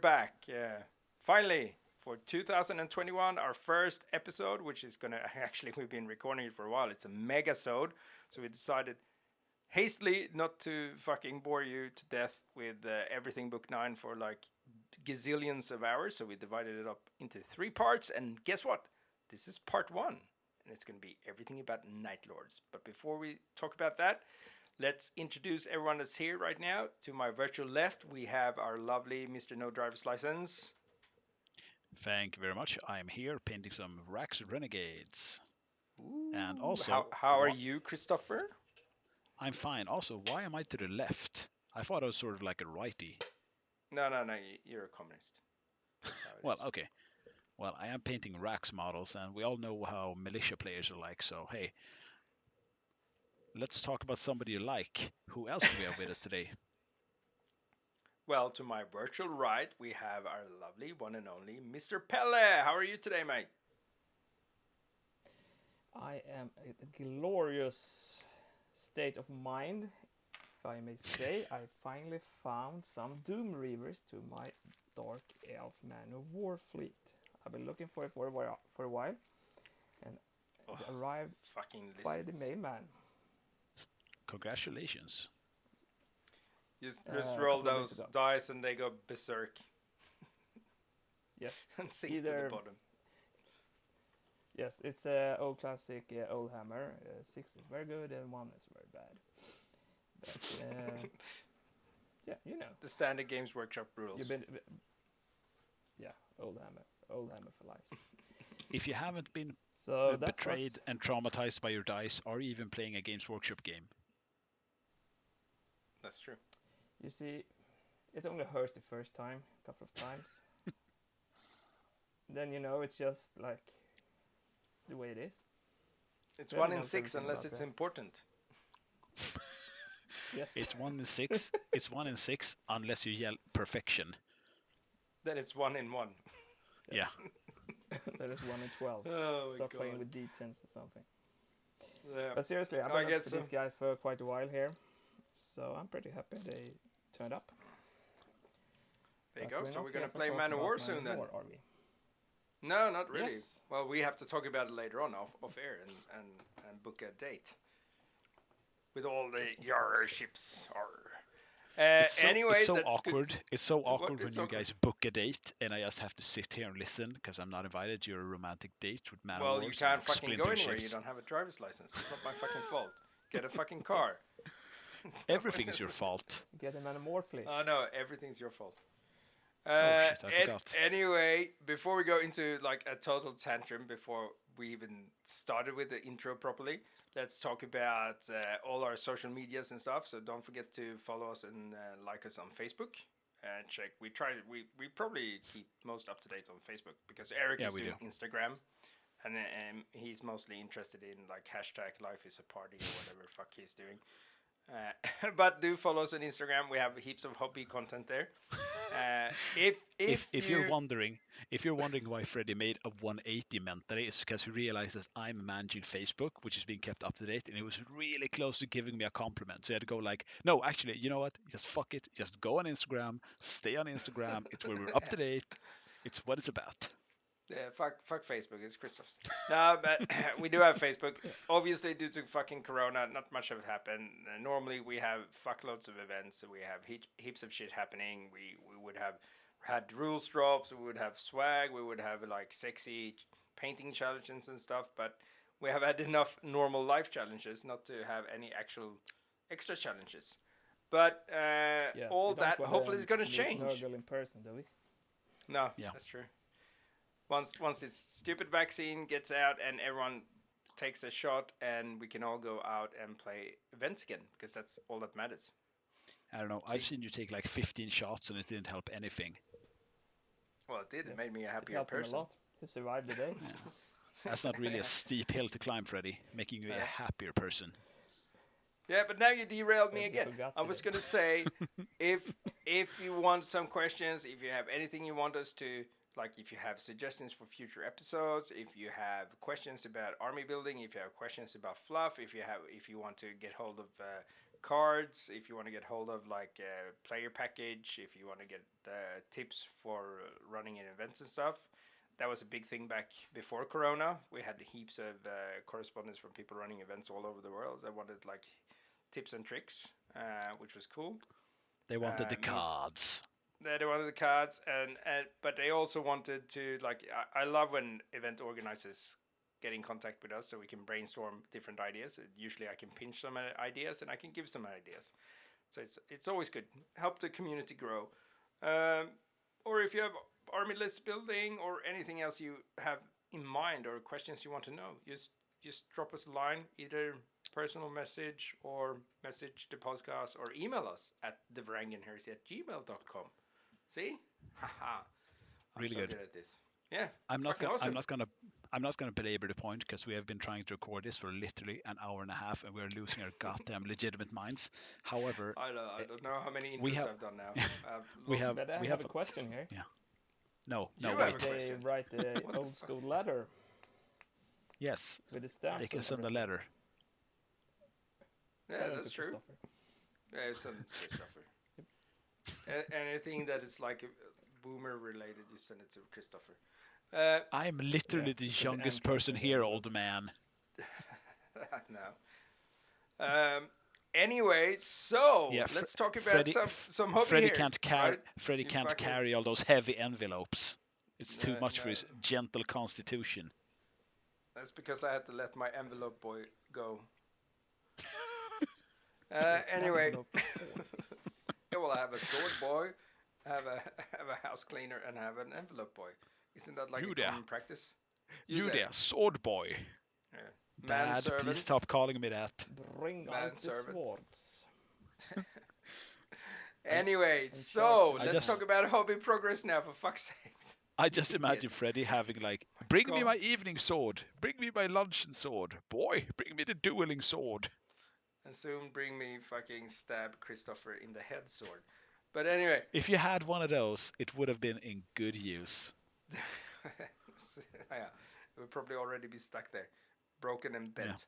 back. Uh, finally, for 2021, our first episode, which is gonna actually we've been recording it for a while. It's a mega sode, so we decided hastily not to fucking bore you to death with uh, everything book nine for like gazillions of hours. So we divided it up into three parts, and guess what? This is part one, and it's gonna be everything about Night Lords. But before we talk about that. Let's introduce everyone that's here right now. To my virtual left, we have our lovely Mr. No Driver's License. Thank you very much. I'm here painting some Rax Renegades. Ooh, And also- how, how are you, Christopher? I'm fine. Also, why am I to the left? I thought I was sort of like a righty. No, no, no, you're a communist. That's how it Well, is. okay. Well, I am painting Rax models, and we all know how militia players are like, so hey. Let's talk about somebody you like. Who else do we have with us today? well, to my virtual right, we have our lovely one and only Mr. Pelle. How are you today, mate? I am in a glorious state of mind, if I may say. I finally found some Doom Reavers to my Dark Elf Man of War fleet. I've been looking for it for a while, for a while and Oh, arrived Fucking listen. by the mailman. Congratulations. Just, Uh, just a roll couple of days those dice and they go berserk Yes, and sink to the bottom. yes, it's a old classic uh, old hammer. Uh, six is very good and one is very bad. But, uh, yeah, you know. The standard Games Workshop rules. You've been, yeah, old hammer, old hammer for life. If you haven't been So uh, betrayed what, and traumatized by your dice, or even playing a Games Workshop game, That's true. you see. It only hurts the first time, a couple of times. then you know it's just like the way it is. It's Really one in six unless it's that. important. Yes. it's one in six. it's one in six unless you yell perfection. Then it's one in one. Yeah. that is one in twelve. Oh Stop playing with d10s or something. Yeah. But seriously, I've I been guess up to this so. guy for quite a while here, so I'm pretty happy they turned up. There you But go. we're So we're gonna play Man of War soon then. War, are we? No, not really. Yes. Well, we have to talk about it later on off, off air and, and, and book a date with all the Yarr ships. Arr. Uh, It's so, anyway, it's so awkward. Good. It's so awkward when it's you awkward. guys book a date and I just have to sit here and listen because I'm not invited to your romantic date with Man of Well, you can't fucking go anywhere. You don't have a driver's license. It's not my fucking fault. Get a fucking car. Everything is your fault. Get him an amorphly. Oh no, everything's your fault. Uh, Oh, shit, I forgot. Anyway, before we go into like a total tantrum, before we even started with the intro properly, let's talk about uh, all our social medias and stuff. So don't forget to follow us and uh, like us on Facebook. And check. We try. We we probably keep most up to date on Facebook because Eric Yeah, is doing do. Instagram, and um, he's mostly interested in like hashtag Life is a party or whatever fuck he's doing. Uh, but do follow us on Instagram. We have heaps of hobby content there. Uh, if if, If, if you, you're wondering, if you're wondering why Freddie made a 180 mentally, it's because he realized that I'm managing Facebook, which is being kept up to date, and he was really close to giving me a compliment. So he had to go like, no, actually, you know what? Just fuck it. Just go on Instagram. Stay on Instagram. It's where we're up to date. It's what it's about. Yeah, fuck, fuck Facebook. It's Christoph's. no, but we do have Facebook. Obviously, due to fucking Corona, not much have happened. Uh, normally, we have fuckloads of events. So we have heaps, heaps of shit happening. We we would have had rules drops. We would have swag. We would have like sexy painting challenges and stuff. But we have had enough normal life challenges not to have any actual extra challenges. But uh, Yeah, all that hopefully is going to change. Nurgle in person, do we? No, Yeah. that's true. Once once this stupid vaccine gets out and everyone takes a shot and we can all go out and play events again because that's all that matters. I don't know. I've seen you take like 15 shots and it didn't help anything. Well, it did. It made me a It happier helped him person. a lot. He survived the day. That's not really a steep hill to climb, Freddy. making you a happier person. Yeah, but now you derailed me again. I was gonna say, if if you want some questions, if you have anything you want us to like, if you have suggestions for future episodes, if you have questions about army building, if you have questions about fluff, if you have if you want to get hold of uh, cards, if you want to get hold of like a player package, if you want to get uh, tips for running in events and stuff. That was a big thing back before Corona. We had heaps of uh, correspondence from people running events all over the world that wanted like tips and tricks, uh, which was cool. They wanted the Uh, cards. They wanted the cards, and, and but they also wanted to like. I, I love when event organizers get in contact with us so we can brainstorm different ideas. Usually, I can pinch some uh, ideas and I can give some ideas. So it's it's always good. Help the community grow. Um, or if you have army list building or anything else you have in mind or questions you want to know, just just drop us a line, either personal message or message the podcast or email us at thevarangianheresy at gmail.com. See? Haha. I'm Really so good. at this. Yeah. I'm not gonna, awesome. I'm not gonna I'm not gonna belabor the point because we have been trying to record this for literally an hour and a half and we're losing our goddamn legitimate minds. However, I don't, I don't know how many we have- I've done now. I've we have But I we have, have a question here. Yeah. no no have a wait They write the old school letter yes with the stamps. they can and send a letter. Yeah, Send that's true. Yeah, send it to Christopher. A- anything that is like uh, boomer related, you send it to Christopher. Uh, I'm literally Yeah, the youngest person here, old man. no. Um. Anyway, so Yeah, Fre- let's talk about Freddy- some some hobby Freddy here, can't carry. right? Freddy can't fucking- carry all those heavy envelopes. It's too No, much no. for his gentle constitution. That's because I had to let my envelope boy go. Uh, anyway, Envelope. yeah, well, I have a sword boy, I have a have a house cleaner, and I have an envelope boy. Isn't that like You a there. common practice? You there, sword boy. Man Dad, please stop calling me that. Bring Man out the swords. Anyway, and so charge the let's just- talk about hobby progress now, for fuck's sakes. I just imagine Freddy having like, bring me my evening sword, bring me my luncheon sword, boy, bring me the dueling sword. And soon bring me fucking stab Christopher in the head sword. But anyway, If you had one of those, it would have been in good use. yeah, it would probably already be stuck there, broken and bent.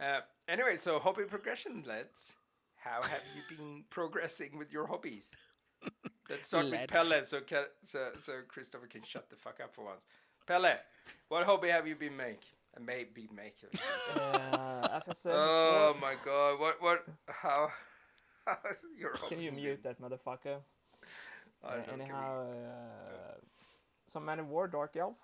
Uh, anyway, so hobby progression, lads. How have you been progressing with your hobbies? Let's start with Let's. Pelle, so, so so Christopher can shut the fuck up for once. Pelle, what hobby have you been make? Maybe make. Uh, as I said oh before, my god! What what? How? how is your can you mute that motherfucker? I Uh, anyhow, uh, some Man of War Dark Elf.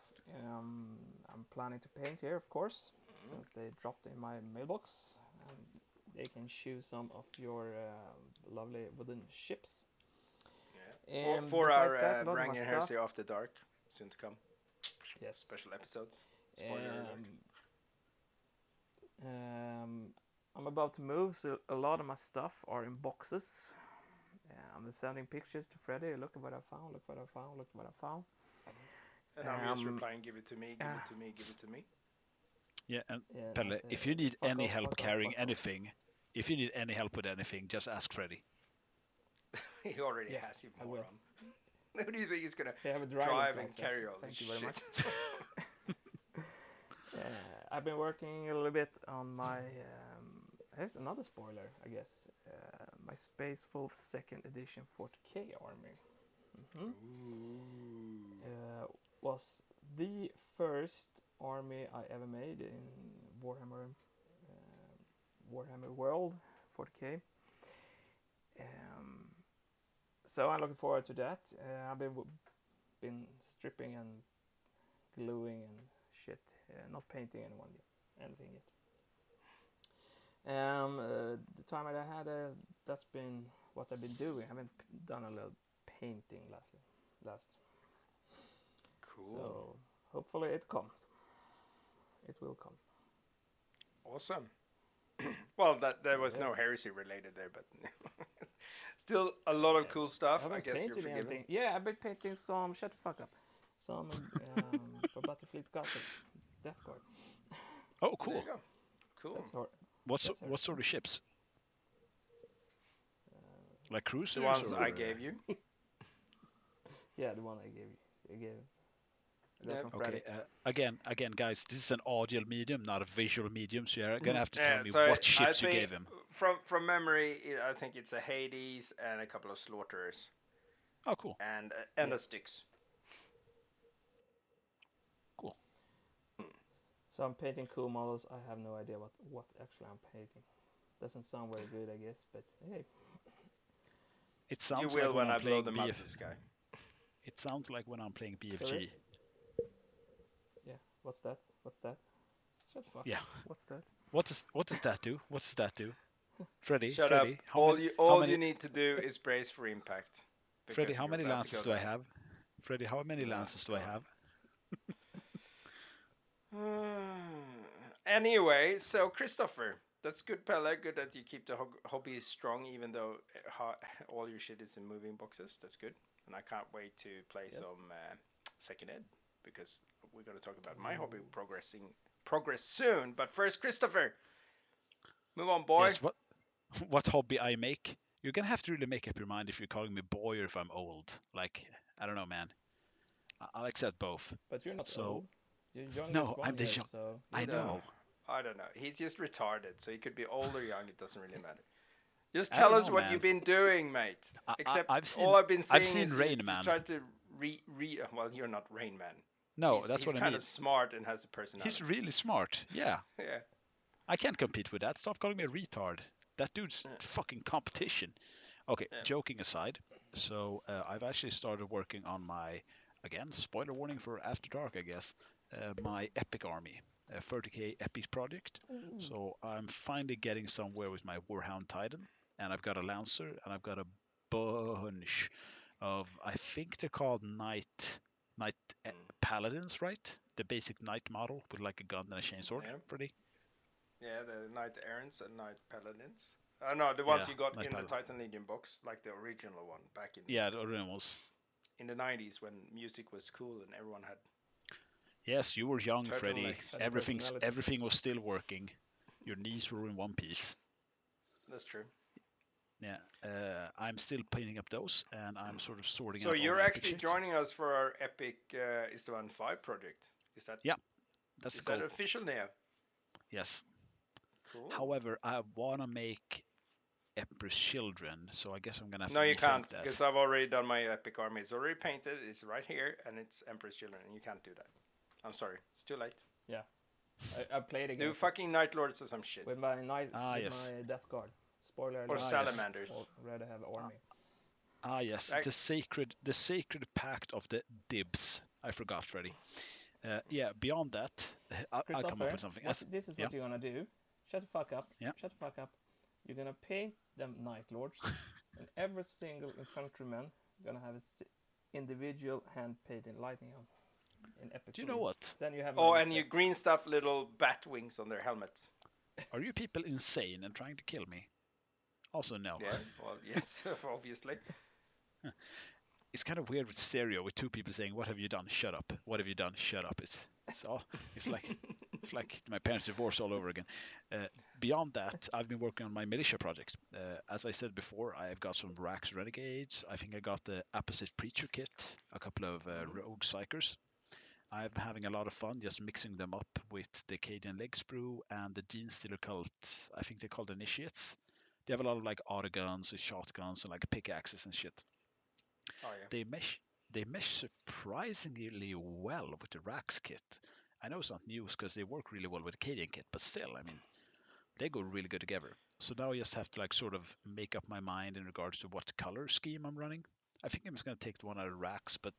Um, I'm planning to paint here, of course, Mm-hmm. since they dropped in my mailbox. And they can choose some of your uh, lovely wooden ships. For, And for besides our that, uh, a lot of my Heresy After Dark, soon to come. Yes. Special episodes. Spoiler. Um, um, I'm about to move, so a lot of my stuff are in boxes. Uh, I'm sending pictures to Freddie. Look at what I found. Look what I found. Look what I found. And I'm just Um, replying, give it to me, give ah. it to me, give it to me. Yeah, and Yeah, Pelle, that's, if uh, you need any off, help fuck off, carrying fuck off. anything, if you need any help with anything, just ask Freddy. he already Yeah, has you, I will. moron. Who do you think he's gonna have a drive and carry all Thank this you very shit? Uh, I've been working a little bit on my. Um, here's another spoiler, I guess. Uh, my Space Wolf Second Edition 40k army. hmm Uh, was the first army I ever made in Warhammer uh, Warhammer World 40k. Um, so I'm looking forward to that. Uh, I've been w- been stripping and gluing and shit, not painting anyone yet, anything yet. Um, uh, the time that I had, uh, that's been what I've been doing. I haven't p- done a little painting lastly, last. Cool. So hopefully it comes. It will come. Awesome. well, that there was no heresy related there, but still a lot of Yeah. cool stuff. I, haven't guess you're forgiven. anything. Yeah, I've been painting some. Shut the fuck up. Some um, for Battlefleet Castle, Death Guard. Oh, There cool. you go. Cool. That's hor- What so, Yes, sir. what sort of ships? Like cruisers? The ones or- I gave you. yeah, the one I gave you. I gave That Yeah. Okay. Uh, again, again, guys, this is an audio medium, not a visual medium. So you're gonna have to tell. Yeah, me so what ships you gave him. From from memory, i- I think it's a Hades and a couple of Slaughterers Oh, cool. and uh, and a Styx. Cool. So I'm painting cool models. I have no idea what what actually I'm painting. Doesn't sound very good, I guess, but hey, It sounds You sounds will like when I'm I blow playing them out BF of the sky. It sounds like when I'm playing BFG. Sorry? yeah. What's that? What's that? Shut the fuck. Yeah. What's that? What does what does that do? What does that do? Freddy, Shut Freddy, up. All many, you all many, you need to do is brace for impact. Freddy, how many lances do I have? Freddy, how many lances do I have? Anyway, so Christopher, that's good, Pelle. Good that you keep the ho- hobby strong, even though ho- all your shit is in moving boxes. That's good, and I can't wait to play Yes. some uh, second ed because we're going to talk about my hobby progressing progress soon. But first, Christopher, move on, boy. Yes, what what hobby I make? You're gonna have to really make up your mind if you're calling me boy or if I'm old. Like, I don't know, man. I- I'll accept both. But you're not So- old. You're young No, I'm the here, young- so I No. know. I don't know. He's just retarded, so he could be old or young. It doesn't really matter. Just tell us know, what man. you've been doing, mate. I- I- Except I've seen- all I've been seeing I've seen is Rain Man. tried to re re. Well, you're not Rain Man. No, he's, that's he's what I mean. He's kind of smart and has a personality. He's really smart. Yeah, yeah. I can't compete with that. Stop calling me a retard. That dude's Yeah. fucking competition. Okay, Yeah. joking aside. So uh, I've actually started working on my again spoiler warning for After Dark, I guess. Uh, my Epic Army, a 30k Epic project. So I'm finally getting somewhere with my Warhound Titan, and I've got a Lancer, and I've got a bunch of I think they're called Knight Knight eh, Mm. Paladins, right? The basic Knight model with like a gun and a chainsword, Yeah. Freddy. Yeah, the Knight Errants and Knight Paladins. Uh, no, the ones Yeah, you got Knight in the Titan Legion box, like the original one back in Yeah, the originals. in the 90s when music was cool and everyone had. Yes, you were young, Freddy. Turtlenecks Everything's everything was still working. Your knees were in one piece. That's true. Yeah, uh, I'm still painting up those, and I'm sort of sorting So you're actually joining us for our epic uh, is the one five project. Is that Yeah, That's is the that official now? Yes. Cool. However, I wanna make Emperor's Children, so I guess I'm gonna have no, you can't because I've already done my epic army. It's already painted. It's right here, and it's Emperor's Children, and you can't do that. I'm sorry, it's too late. I, I played again. Do fucking Night Lords or some shit, with my night Ah, with yes. my death guard. Spoiler or alert. Ah, yes. salamanders. Already have army. Ah, yes, Right. the sacred, the sacred pact of the dibs. I forgot, Freddy. Uh, yeah. Beyond that, I'll, I'll come up Christopher, with something. what- this is yeah. what you're gonna do. Shut the fuck up. Yeah. Shut the fuck up. You're gonna paint them Night Lords, and every single infantryman gonna have a s- individual hand painted lightning on. In epic. Do you know what? Then you have. Oh, and you green stuff little bat wings on their helmets. Are you people insane and trying to kill me? Also, no. Yeah, well, yes, obviously. It's kind of weird with stereo, with two people saying, "What have you done? Shut up! What have you done? Shut up!" It's it's all it's like it's like my parents' divorce all over again. Uh, beyond that, I've been working on my militia project. Uh, as I said before, I've got some Rax Renegades. I think I got the Apposite Preacher kit, a couple of uh, Rogue Psykers. I'm having a lot of fun just mixing them up with the Cadian Leg Sprue and the Genestealer Cult. I think they're called Initiates. They have a lot of like auto guns and shotguns and like pickaxes and shit Oh yeah. they mesh they mesh surprisingly well with the Rax kit. I know it's not news because they work really well with the Cadian kit, but still, I mean, they go really good together. So now I just have to like sort of make up my mind in regards to what color scheme I'm running. I think I'm just gonna take the one out of Rax, but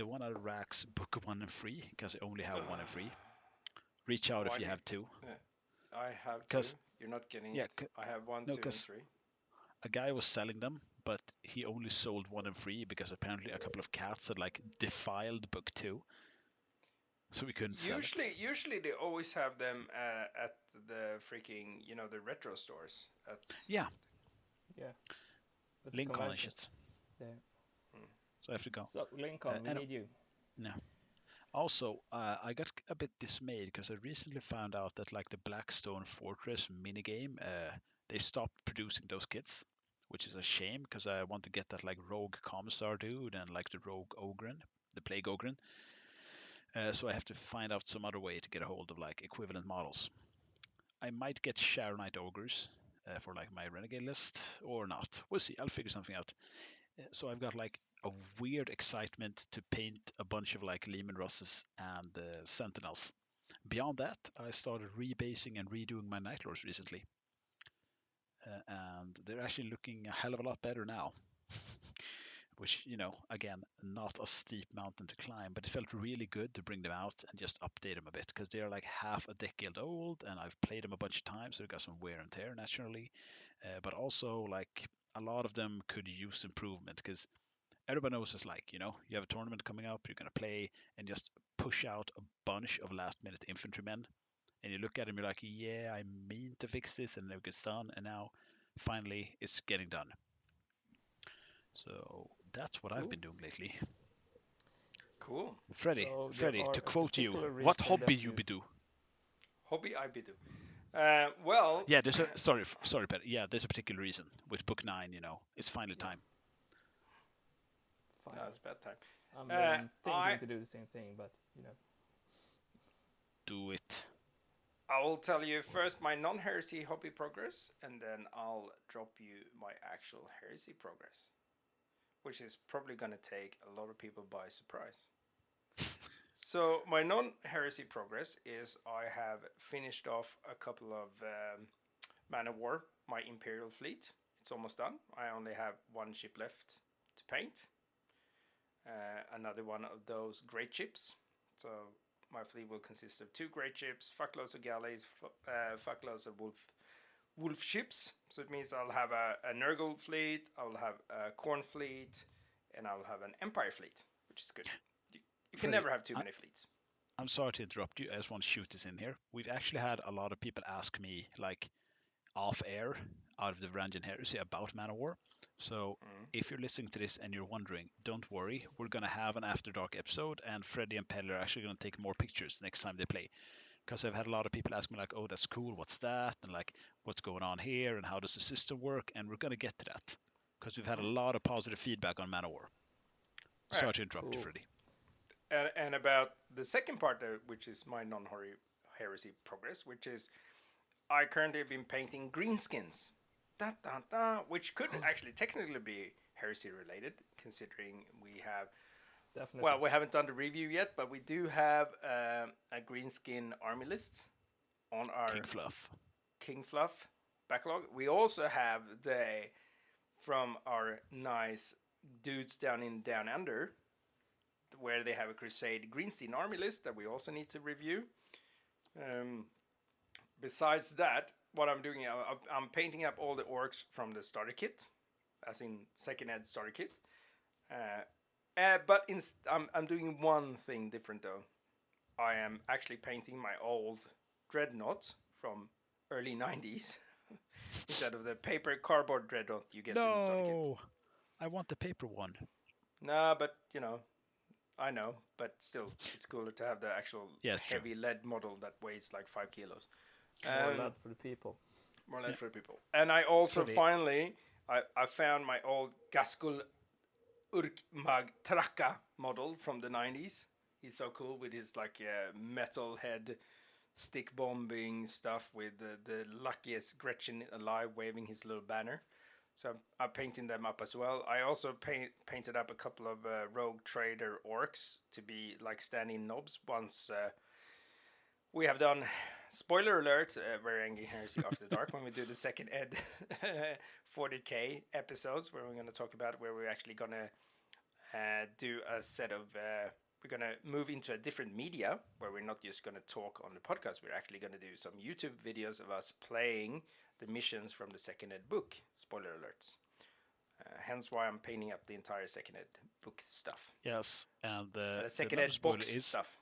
the one out of Rax book one and three because I only have one and three. Reach out Oh, I if you have two. I have 'Cause- two. You're not getting yeah, it. c- I have one, no, two, and 'cause- three. a guy was selling them, but he only sold one and three because apparently a couple of cats had like defiled book two, so we couldn't sell it. Usually, usually they always have them uh, at the freaking, you know, the retro stores. At, Yeah, With the Lincoln and shit. Yeah. So I have to go. So Lincoln, Uh, we need you. No. Also, uh, I got a bit dismayed because I recently found out that like the Blackstone Fortress minigame, uh, they stopped producing those kits, which is a shame because I want to get that like rogue commissar dude and like the rogue ogren, the plague ogren. Uh, so I have to find out some other way to get a hold of like equivalent models. I might get Sharonite ogres uh, for like my renegade list or not. We'll see. I'll figure something out. Uh, so I've got like a weird excitement to paint a bunch of like Leman Russes and uh, Sentinels. Beyond that, I started rebasing and redoing my Night Lords recently. Uh, and they're actually looking a hell of a lot better now. Which, you know, again, not a steep mountain to climb, but it felt really good to bring them out and just update them a bit because they're like half a decade old and I've played them a bunch of times, so they've got some wear and tear naturally. Uh, but also, like, a lot of them could use improvement because everybody knows it's like, you know, you have a tournament coming up, you're going to play and just push out a bunch of last minute infantrymen. And you look at them, you're like, yeah, I mean to fix this, and it gets done. And now, finally, it's getting done. So that's what I've been doing lately. Cool. Freddy, So are to quote you, what hobby you be do? Hobby I be do. Uh, well, Yeah, there's a sorry, sorry. Yeah, there's a particular reason with book nine. You know, it's finally Yeah. time. Fine. no, it's bad time. I'm Uh, thinking I- to do the same thing, but you know. Do it. I will tell you first my non-heresy hobby progress, and then I'll drop you my actual heresy progress, which is probably going to take a lot of people by surprise. so my non-heresy progress is I have finished off a couple of um, Man of War, my Imperial fleet. It's almost done. I only have one ship left to paint. Uh, another one of those great ships. So my fleet will consist of two great ships, fuckloads of galleys, uh, fuckloads of wolf wolf ships. So it means I'll have a, a Nurgle fleet, I'll have a Khorne fleet, and I'll have an Empire fleet, which is good. You, you can never have too I- many fleets. I'm sorry to interrupt you. I just want to shoot this in here. We've actually had a lot of people ask me, like, off air, out of the Varangian Heresy about Man of War. So Mm. if you're listening to this and you're wondering, don't worry. We're going to have an After Dark episode, and Freddie and Pelle are actually going to take more pictures next time they play. Because I've had a lot of people ask me, like, oh, that's cool. What's that? And, like, what's going on here? And how does the system work? And we're going to get to that. Because we've had a lot of positive feedback on Man of War. Sorry Right. to interrupt you, Cool. Freddie. and, and about the second part, which is my non heresy progress, which is I currently have been painting greenskins, da, da, da, which could actually technically be heresy related, considering we have. Definitely. Well, we haven't done the review yet, but we do have um, a greenskin army list on our King Fluff. King Fluff backlog. We also have the from our nice dudes down in Down Under, where they have a Crusade Greenskin army list that we also need to review. Um, besides that, what I'm doing, I- I'm- painting up all the orcs from the starter kit, as in second ed starter kit. Uh, uh, but in, I'm, I'm doing one thing different though. I am actually painting my old dreadnought from early 90s instead of the paper cardboard dreadnought you get in the starter kit. No, I want the paper one. Nah, but you know, I know, but still, it's cooler to have the actual Yeah, it's true. heavy lead model that weighs like five kilos. More Um, love for the people. more lead for the people. And I also Freddie. finally, I, I found my old Ghazghkull Urkmag Thraka model from the 90s. He's so cool with his like uh, metal head stick bombing stuff with the, the luckiest Gretchin alive waving his little banner. So I'm, I'm painting them up as well. I also paint, painted up a couple of uh, rogue trader orcs to be like standing knobs once uh, we have done spoiler alert uh, Varangian Heresy after the dark when we do the second ed 40k episodes where we're going to talk about where we're actually going to uh, do a set of uh, we're going to move into a different media where we're not just going to talk on the podcast. We're actually going to do some youtube videos of us playing the missions from the second ed book spoiler alerts. Uh, hence why i'm painting up the entire second ed book stuff. Yes, and uh, the second another ed box is stuff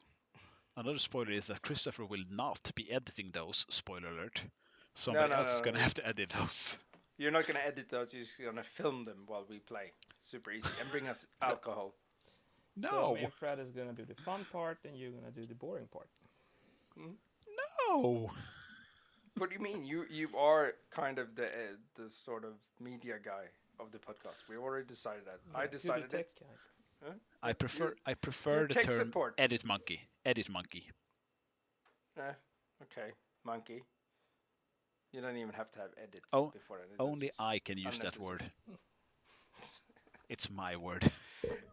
another spoiler is that Christopher will not be editing those. Spoiler alert. No, Somebody no, else is no, going to have to edit those. You're not gonna edit those. You're just gonna film them while we play. Super easy, and bring us alcohol. No, So me and Fred is gonna do the fun part, and you're gonna do the boring part. no. What do you mean? You you are kind of the uh, the sort of media guy of the podcast. We already decided that. I decided it. guy. Huh? I prefer I prefer the term support. edit monkey. Edit monkey. Eh, okay, monkey. You don't even have to have edits Oh, before that. It's Only I can use that word. It's my word.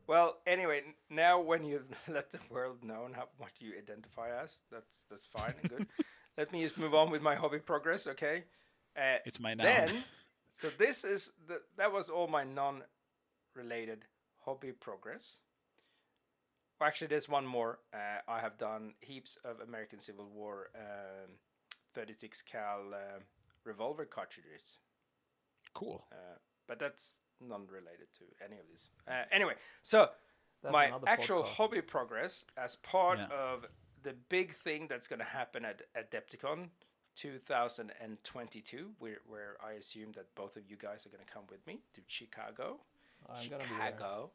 Well, anyway, now when you've let the world know how, what you identify as, that's that's fine and good. let me just move on with my hobby progress, okay? Uh, It's my noun. then, so this is the that was all my non-related hobby progress. Well, actually, there's one more. Uh, I have done heaps of American Civil War um, 36 cal um revolver cartridges. Cool. Uh, but that's non-related to any of this. Uh, anyway, so That's my actual podcast. hobby progress as part Yeah. of the big thing that's going to happen at Adepticon 2022, where, where I assume that both of you guys are going to come with me to Chicago. I'm gonna be there. Chicago.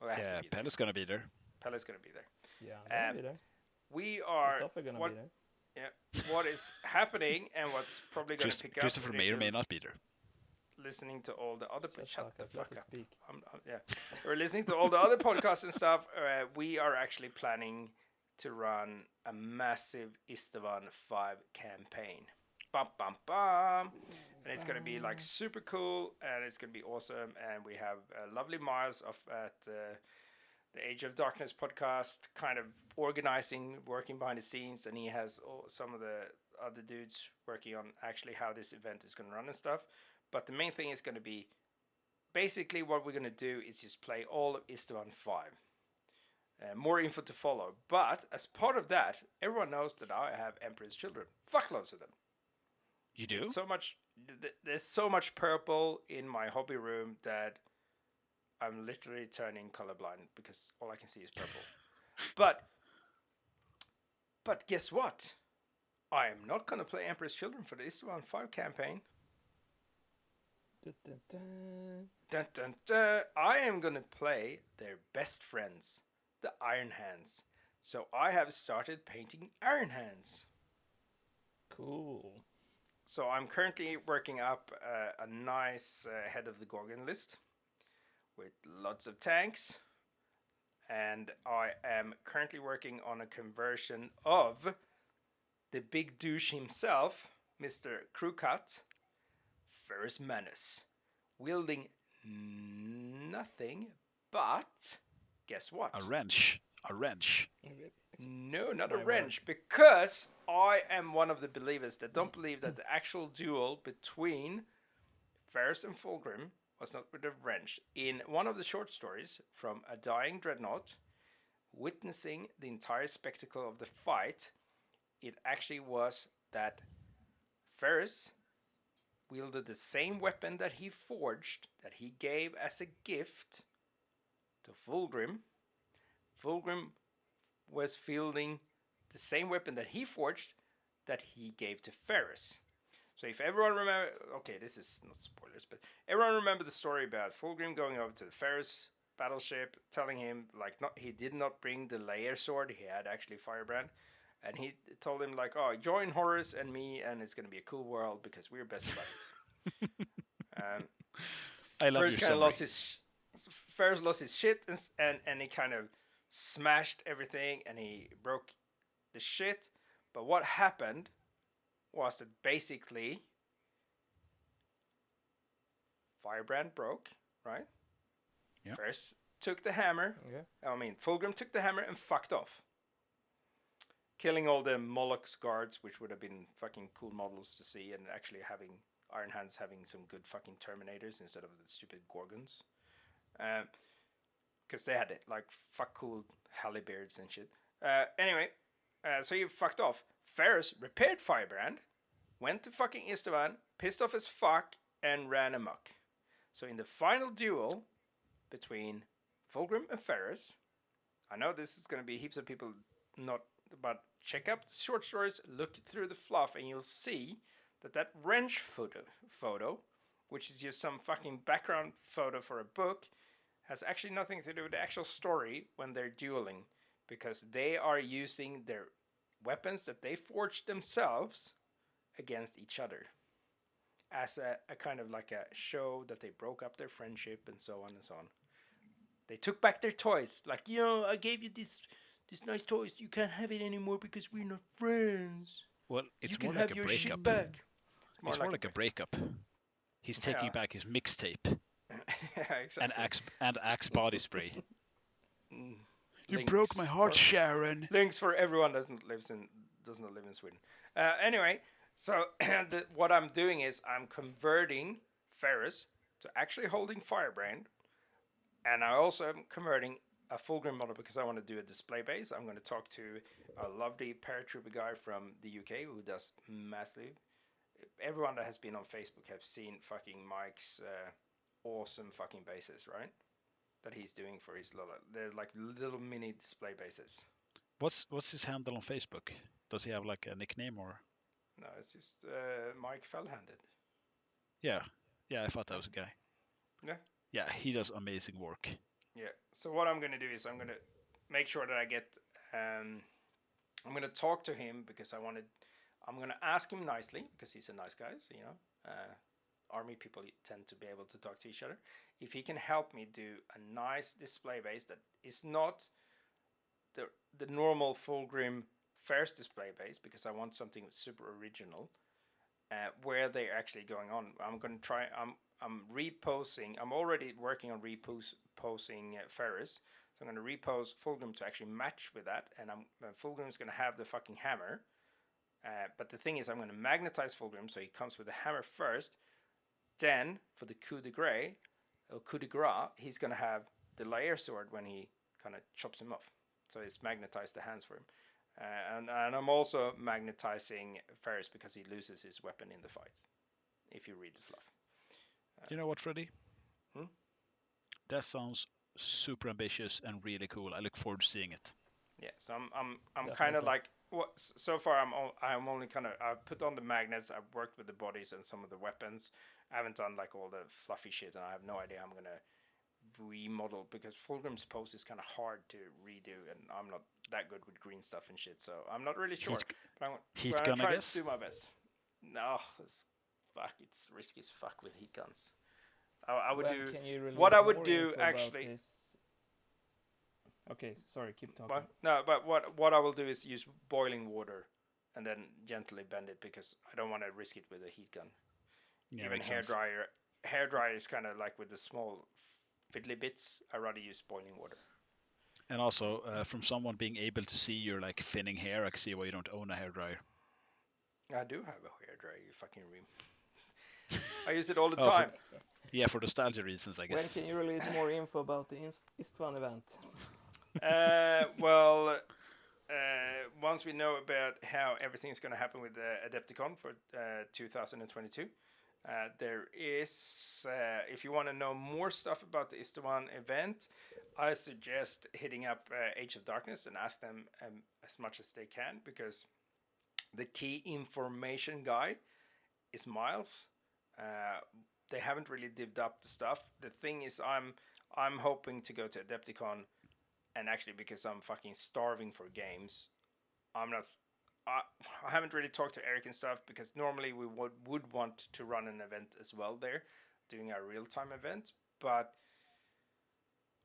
Well, I Yeah, to be there. Pelle's gonna be there. Pelle's going to be there. Yeah, I'm gonna Um, be there. We are Christopher gonna what- be there. yeah, what is happening and what's probably going Chris- to pick up. Christopher may or may not be there. Listening to all the other Shut shut the fuck up. speak. I'm, I'm- yeah, we're listening to all the other podcasts and stuff. Uh, we are actually planning to run a massive Istvan 5 campaign. Bum, bum, bum. And it's going to be like super cool and it's going to be awesome. And we have uh, lovely Miles of at uh, the Age of Darkness podcast kind of organizing, working behind the scenes. And he has all, some of the other dudes working on actually how this event is going to run and stuff. But the main thing is going to be basically what we're going to do is just play all of Istvan 5. Uh, more info to follow. But as part of that, everyone knows that I have Emperor's Children. Fuckloads of them. You do? So much. Th- th- There's so much purple in my hobby room that I'm literally turning colorblind because all I can see is purple. but, but guess what? I am not going to play Emperor's Children for the Istvan 5 campaign. Dun, dun, dun. Dun. I am going to play their best friends, the Iron Hands. So I have started painting Iron Hands. Cool. So I'm currently working up uh, a nice uh, head of the Gorgon list with lots of tanks. And I am currently working on a conversion of the big douche himself, Mr. Crewcut, Ferrus Manus, wielding nothing but guess what? A wrench. A wrench. No, not a My word. wrench, because I am one of the believers that don't believe that the actual duel between Ferrus and Fulgrim was not with a wrench. In one of the short stories from A Dying Dreadnought, witnessing the entire spectacle of the fight, it actually was that Ferrus wielded the same weapon that he forged, that he gave as a gift to Fulgrim. Fulgrim was fielding the same weapon that he forged that he gave to Ferrus. So if everyone remember, okay, this is not spoilers, but everyone remember the story about Fulgrim going over to the Ferrus battleship, telling him like not he did not bring the Laer sword, he had actually Firebrand, and he told him like, oh, join Horus and me, and it's gonna be a cool world because we're best buddies. um, I love Ferrus kind of lost his Ferrus lost his shit and, and and he kind of smashed everything and he broke the shit. But what happened was that basically Firebrand broke, right? Yeah. Ferrus took the hammer. Okay. I mean, Fulgrim took the hammer and fucked off. Killing all the Morlock's guards, which would have been fucking cool models to see, and actually having Iron Hands having some good fucking Terminators instead of the stupid Gorgons. Um, Because they had it, like fuck cool Hallibeards and shit. Uh, anyway, uh, so he fucked off. Ferrus repaired Firebrand, went to fucking Istvan, pissed off as fuck, and ran amok. So in the final duel between Fulgrim and Ferrus, I know this is going to be heaps of people not, but check up the short stories, look through the fluff, and you'll see that that wrench photo, photo, which is just some fucking background photo for a book, has actually nothing to do with the actual story when they're dueling, because they are using their weapons that they forged themselves against each other as a, a kind of like a show that they broke up their friendship and so on and so on. They took back their toys. Like, you know, I gave you this this nice toys. You can't have it anymore because we're not friends. Well, it's you more like a breakup. shit back. It's more like a breakup. He's taking Yeah. back his mixtape yeah, exactly. and axe and axe body spray. You Lynx broke my heart, for- Sharon. Lynx for everyone doesn't lives in does not live in Sweden. Uh, anyway, so the, what I'm doing is I'm converting Ferrus to actually holding Firebrand, and I also am converting a full Fulgrim model because I want to do a display base. I'm going to talk to a lovely paratrooper guy from the UK who does massive. Everyone that has been on Facebook have seen fucking Mike's uh, awesome fucking bases, right? That he's doing for his little, they're like little mini display bases. What's what's his handle on Facebook? Does he have like a nickname or? No, it's just uh, Mike Fellhanded. Yeah, yeah, I thought that was a guy. Yeah. Yeah, he does amazing work. Yeah. So what I'm gonna do is I'm gonna make sure that I get. Um, I'm gonna talk to him because I wanted. I'm gonna ask him nicely because he's a nice guy. So you know, uh, army people tend to be able to talk to each other. If he can help me do a nice display base that is not the the normal Fulgrim first display base because I want something super original. Uh, where they're actually going on, I'm gonna try. I'm I'm reposing. I'm already working on reposing uh, Ferrus. So I'm going to repose Fulgrim to actually match with that, and I'm uh, Fulgrim is going to have the fucking hammer. Uh, but the thing is, I'm going to magnetize Fulgrim so he comes with the hammer first. Then for the coup de grace, or coup de grace, he's going to have the Laer sword when he kind of chops him off. So it's magnetized the hands for him. Uh, and, and I'm also magnetizing Ferrus because he loses his weapon in the fight. If you read the fluff. You know what, Freddy? Hmm? That sounds super ambitious and really cool. I look forward to seeing it. Yeah, so I'm I'm I'm kind of like what s- so far I'm o- I'm only kind of I've put on the magnets. I've worked with the bodies and some of the weapons. I haven't done like all the fluffy shit, and I have no idea how I'm gonna remodel because Fulgrim's pose is kind of hard to redo, and I'm not that good with green stuff and shit. So I'm not really sure. Heat, But I'm, heat but I'm gun, I trying guess. to do my best. No, it's, fuck, it's risky as fuck with heat guns. I, I would when do. can you what I would do, actually- this? Okay, sorry, keep talking. What? No, but what what I will do is use boiling water and then gently bend it because I don't want to risk it with a heat gun. Yeah, Even hair dryer, hair dryer is kind of like with the small fiddly bits. I rather use boiling water. And also, uh, from someone being able to see your like thinning hair, I can see why you don't own a hair dryer. I do have a hair dryer. You fucking ream. I use it all the Oh, for- time. Yeah, for nostalgia reasons, I guess. When can you release more info about the Istvan event? uh, well, uh, once we know about how everything is going to happen with the Adepticon for uh, 2022, uh, there is, uh, if you want to know more stuff about the Istavan event, I suggest hitting up uh, Age of Darkness and ask them um, as much as they can because the key information guy is Miles. Uh, they haven't really divvied up the stuff. The thing is, I'm I'm hoping to go to Adepticon and actually because I'm fucking starving for games, I'm not. I, I haven't really talked to Eric and stuff because normally we would would want to run an event as well there, doing our real time event, but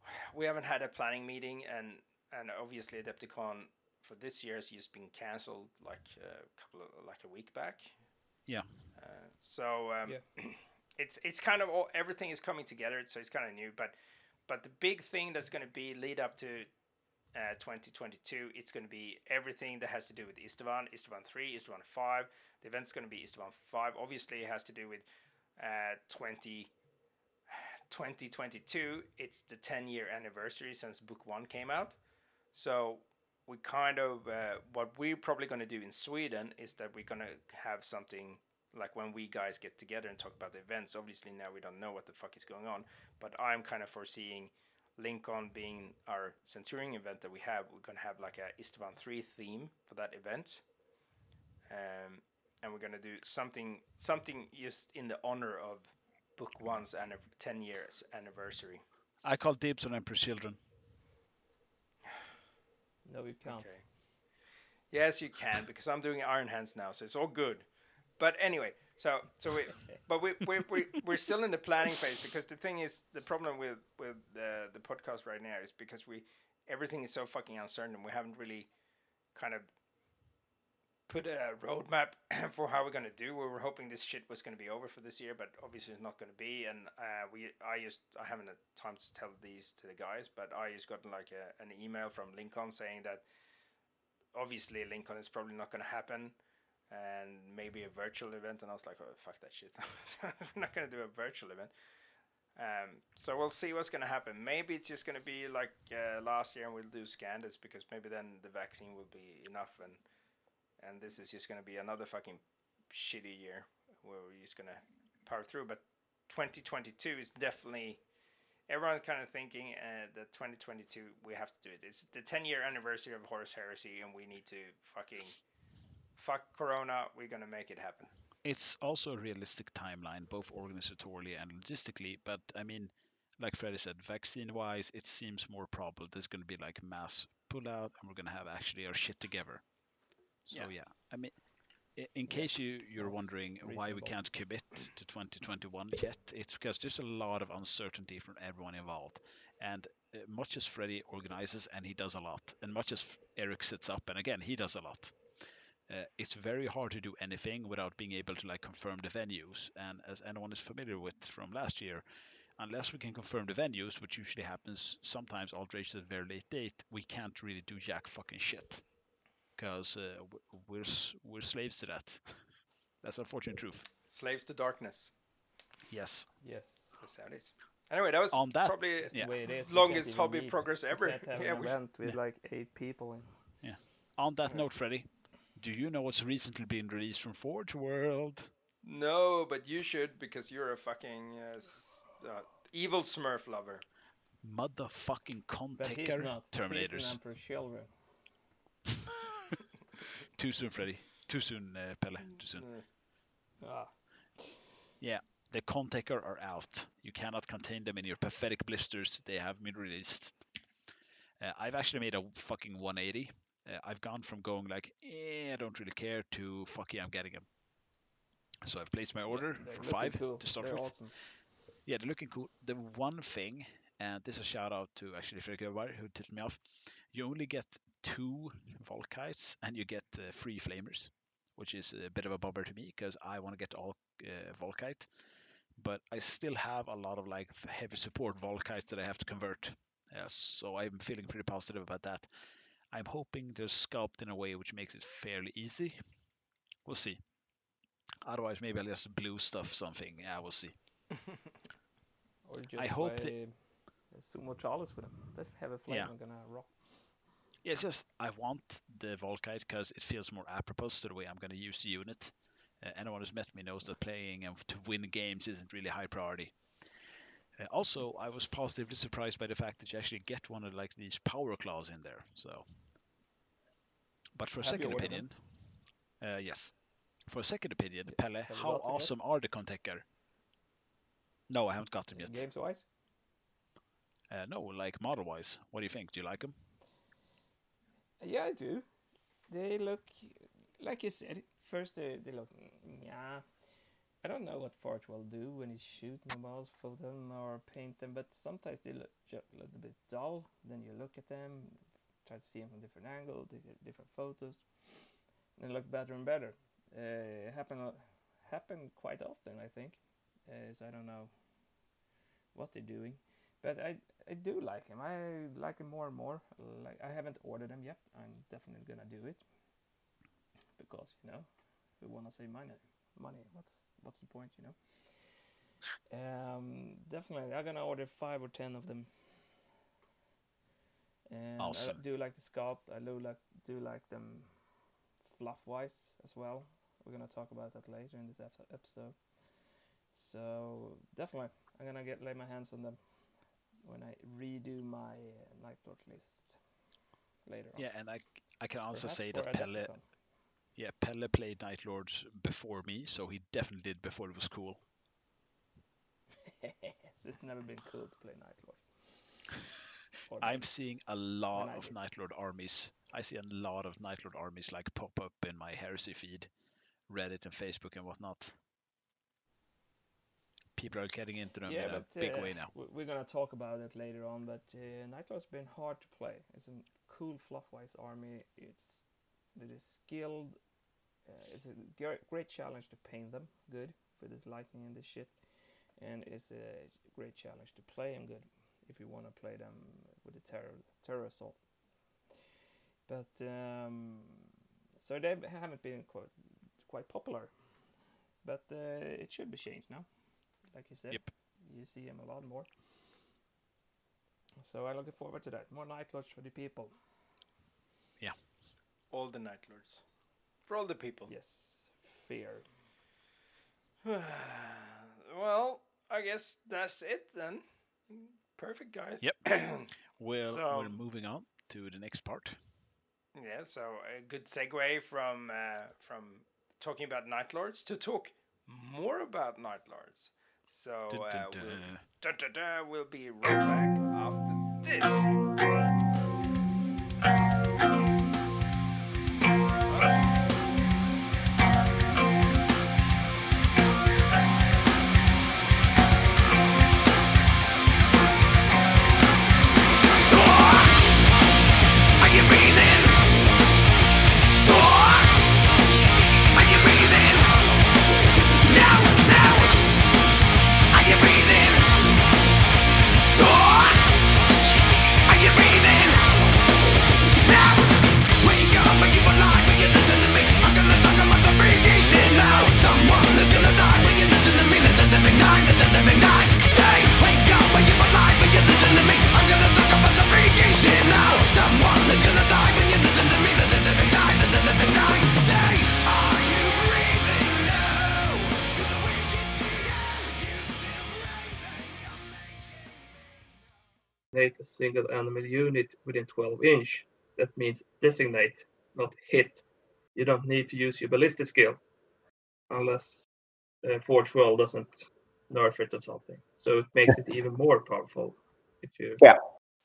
we haven't had a planning meeting and and obviously Adepticon for this year has just been cancelled like a couple of like a week back. Yeah. Uh, so um, Yeah. it's it's kind of all everything is coming together, so it's kind of new. But but the big thing that's going to be lead up to uh, 2022, it's going to be everything that has to do with Istvan, Istvan 3, Istvan 5. The event's going to be Istvan 5. Obviously, it has to do with uh, 20, 2022. It's the 10 year anniversary since book one came out. So we kind of, uh, what we're probably going to do in Sweden is that we're going to have something like when we guys get together and talk about the events. Obviously, now we don't know what the fuck is going on, but I'm kind of foreseeing Lincoln being our Centurion event that we have. We're going to have like a Istvan 3 theme for that event. Um, and we're going to do something something just in the honor of book one's anniv- 10 years anniversary. I call dibs on Emperor's Children. No, you can't. Okay. Yes, you can because I'm doing Iron Hands now, so it's all good. But anyway, So, so we, but we, we, we, we're still in the planning phase because the thing is, the problem with with uh, the podcast right now is because we everything is so fucking uncertain. And We haven't really kind of put a roadmap for how we're gonna do. We were hoping this shit was gonna be over for this year, but obviously it's not gonna be. And uh, we, I just, I haven't had time to tell these to the guys, but I just got like a, an email from Lincoln saying that obviously Lincoln is probably not gonna happen. And maybe a virtual event, and I was like, "Oh fuck that shit! we're not gonna do a virtual event." Um, so we'll see what's gonna happen. Maybe it's just gonna be like uh, last year, and we'll do Scandus because maybe then the vaccine will be enough, and and this is just gonna be another fucking shitty year where we're just gonna power through. But 2022 is definitely everyone's kind of thinking uh, that 2022 we have to do it. It's the 10 year anniversary of Horus Heresy, and we need to fucking fuck Corona. We're gonna make it happen. It's also a realistic timeline, both organizatorily and logistically. But I mean, like Freddie said, vaccine-wise, it seems more probable there's going to be like mass pullout, and we're going to have actually our shit together. So Yeah. yeah, I mean, in case you you're wondering why we can't commit to 2021 yet, it's because there's a lot of uncertainty from everyone involved. And uh, much as Freddie organizes and he does a lot, and much as Eric sits up and again he does a lot, uh, it's very hard to do anything without being able to like confirm the venues. And as anyone is familiar with from last year, unless we can confirm the venues, which usually happens sometimes outraged at a very late date, we can't really do jack fucking shit because uh, we're we're slaves to that. That's unfortunate truth. Slaves to darkness. Yes. Yes. That's how it is. Anyway, that was On that- probably That's Yeah. the way it is. Longest hobby meet. progress We ever. can't have Yeah, an we- event with Yeah. like eight people in. On that note, Freddie, do you know what's recently been released from Forge World? No, but you should because you're a fucking uh, uh, evil Smurf lover. Motherfucking But he's Contekar. He's an Terminators. Emperor children. Too soon, Freddy. Too soon, uh, Pelle. Too soon. Mm. Ah, The Contekar are out. You cannot contain them in your pathetic blisters. They have been released. Uh, I've actually made a fucking 180. Uh, I've gone from going like, eh, I don't really care to fuck yeah, I'm getting them. So I've placed my order they're for five cool. to start They're with. awesome. Yeah, they're looking cool. The one thing, and this is a shout out to actually Öberg who tipped me off. You only get two Volkites and you get uh, three Flamers, which is a bit of a bummer to me because I want to get all uh, Volkite. But I still have a lot of like heavy support Volkites that I have to convert. Uh, so I'm feeling pretty positive about that. I'm hoping they're sculpted in a way which makes it fairly easy. We'll see. Otherwise, maybe I'll just blue stuff something. Yeah, we'll see. Or just I hope Sumo Charles with them. Let's have a flame. Yeah. I'm gonna rock. Yeah, it's just I want the Volkite because it feels more apropos to the way I'm going to use the unit. Uh, anyone who's met me knows that playing and to win games isn't really high priority. Uh, also, I was positively surprised by the fact that you actually get one of like these power claws in there. So, but for a Have second opinion, uh, yes, for a second opinion. Pelle, Have how awesome are the Contekar? No, I haven't got them yet. Games wise, Uh, no, like model wise, what do you think? Do you like them? yeah, I do. They look like you said. First, they they look yeah. I don't know what Forge will do when he shoot mobiles for them or paint them, but sometimes they look a little bit dull. Then you look at them, try to see them from different angles, different photos, and they look better and better. Uh, happen a- happen quite often, I think. Uh, so I don't know what they're doing, but I I do like them. I like them more and more. Like I haven't ordered them yet. I'm definitely gonna do it because you know we want to save money. Money. What's what's the point? You know. Um, definitely, I'm gonna order five or ten of them. And Awesome. I do like the sculpt. I do like do like them fluff wise as well. We're gonna talk about that later in this episode. So definitely, I'm gonna get lay my hands on them when I redo my uh, Night Lord list later on. Yeah, and I I can also Perhaps say that Pelle Yeah, Pelle played Night Lords before me, so he definitely did before it was cool. it's never been cool to play Night Lord. Or I'm seeing a lot of did. Night Lord armies. I see a lot of Night Lord armies like pop up in my heresy feed, Reddit and Facebook and whatnot. people are getting into them yeah, in a big uh, way now. we're gonna talk about it later on. But uh, Nightlord's been hard to play. It's a cool fluff-wise army. It's it is skilled. Uh, it's a gre- great challenge to paint them good with this lightning and this shit, and it's a great challenge to play them good if you want to play them with the terror terror assault. But um, so they haven't been quite quite popular, but uh, it should be changed now. Like you said, Yep. you see them a lot more. So I'm looking forward to that. More night lords for the people. Yeah. All the Night Lords. For all the people. Yes, fear. well, I guess that's it then. Perfect, guys. Yep. Well, So- we're moving on to the next part. Yeah, so a good segue from uh, from talking about Night Lords to talk more about Night Lords. So uh, dun, we'll, dun. dun, dun, we'll be right back after this. A single enemy unit within 12 inch. That means designate, not hit. You don't need to use your ballistic skill unless uh, Forge World doesn't nerf it or something. So it makes it even more powerful if you Yeah.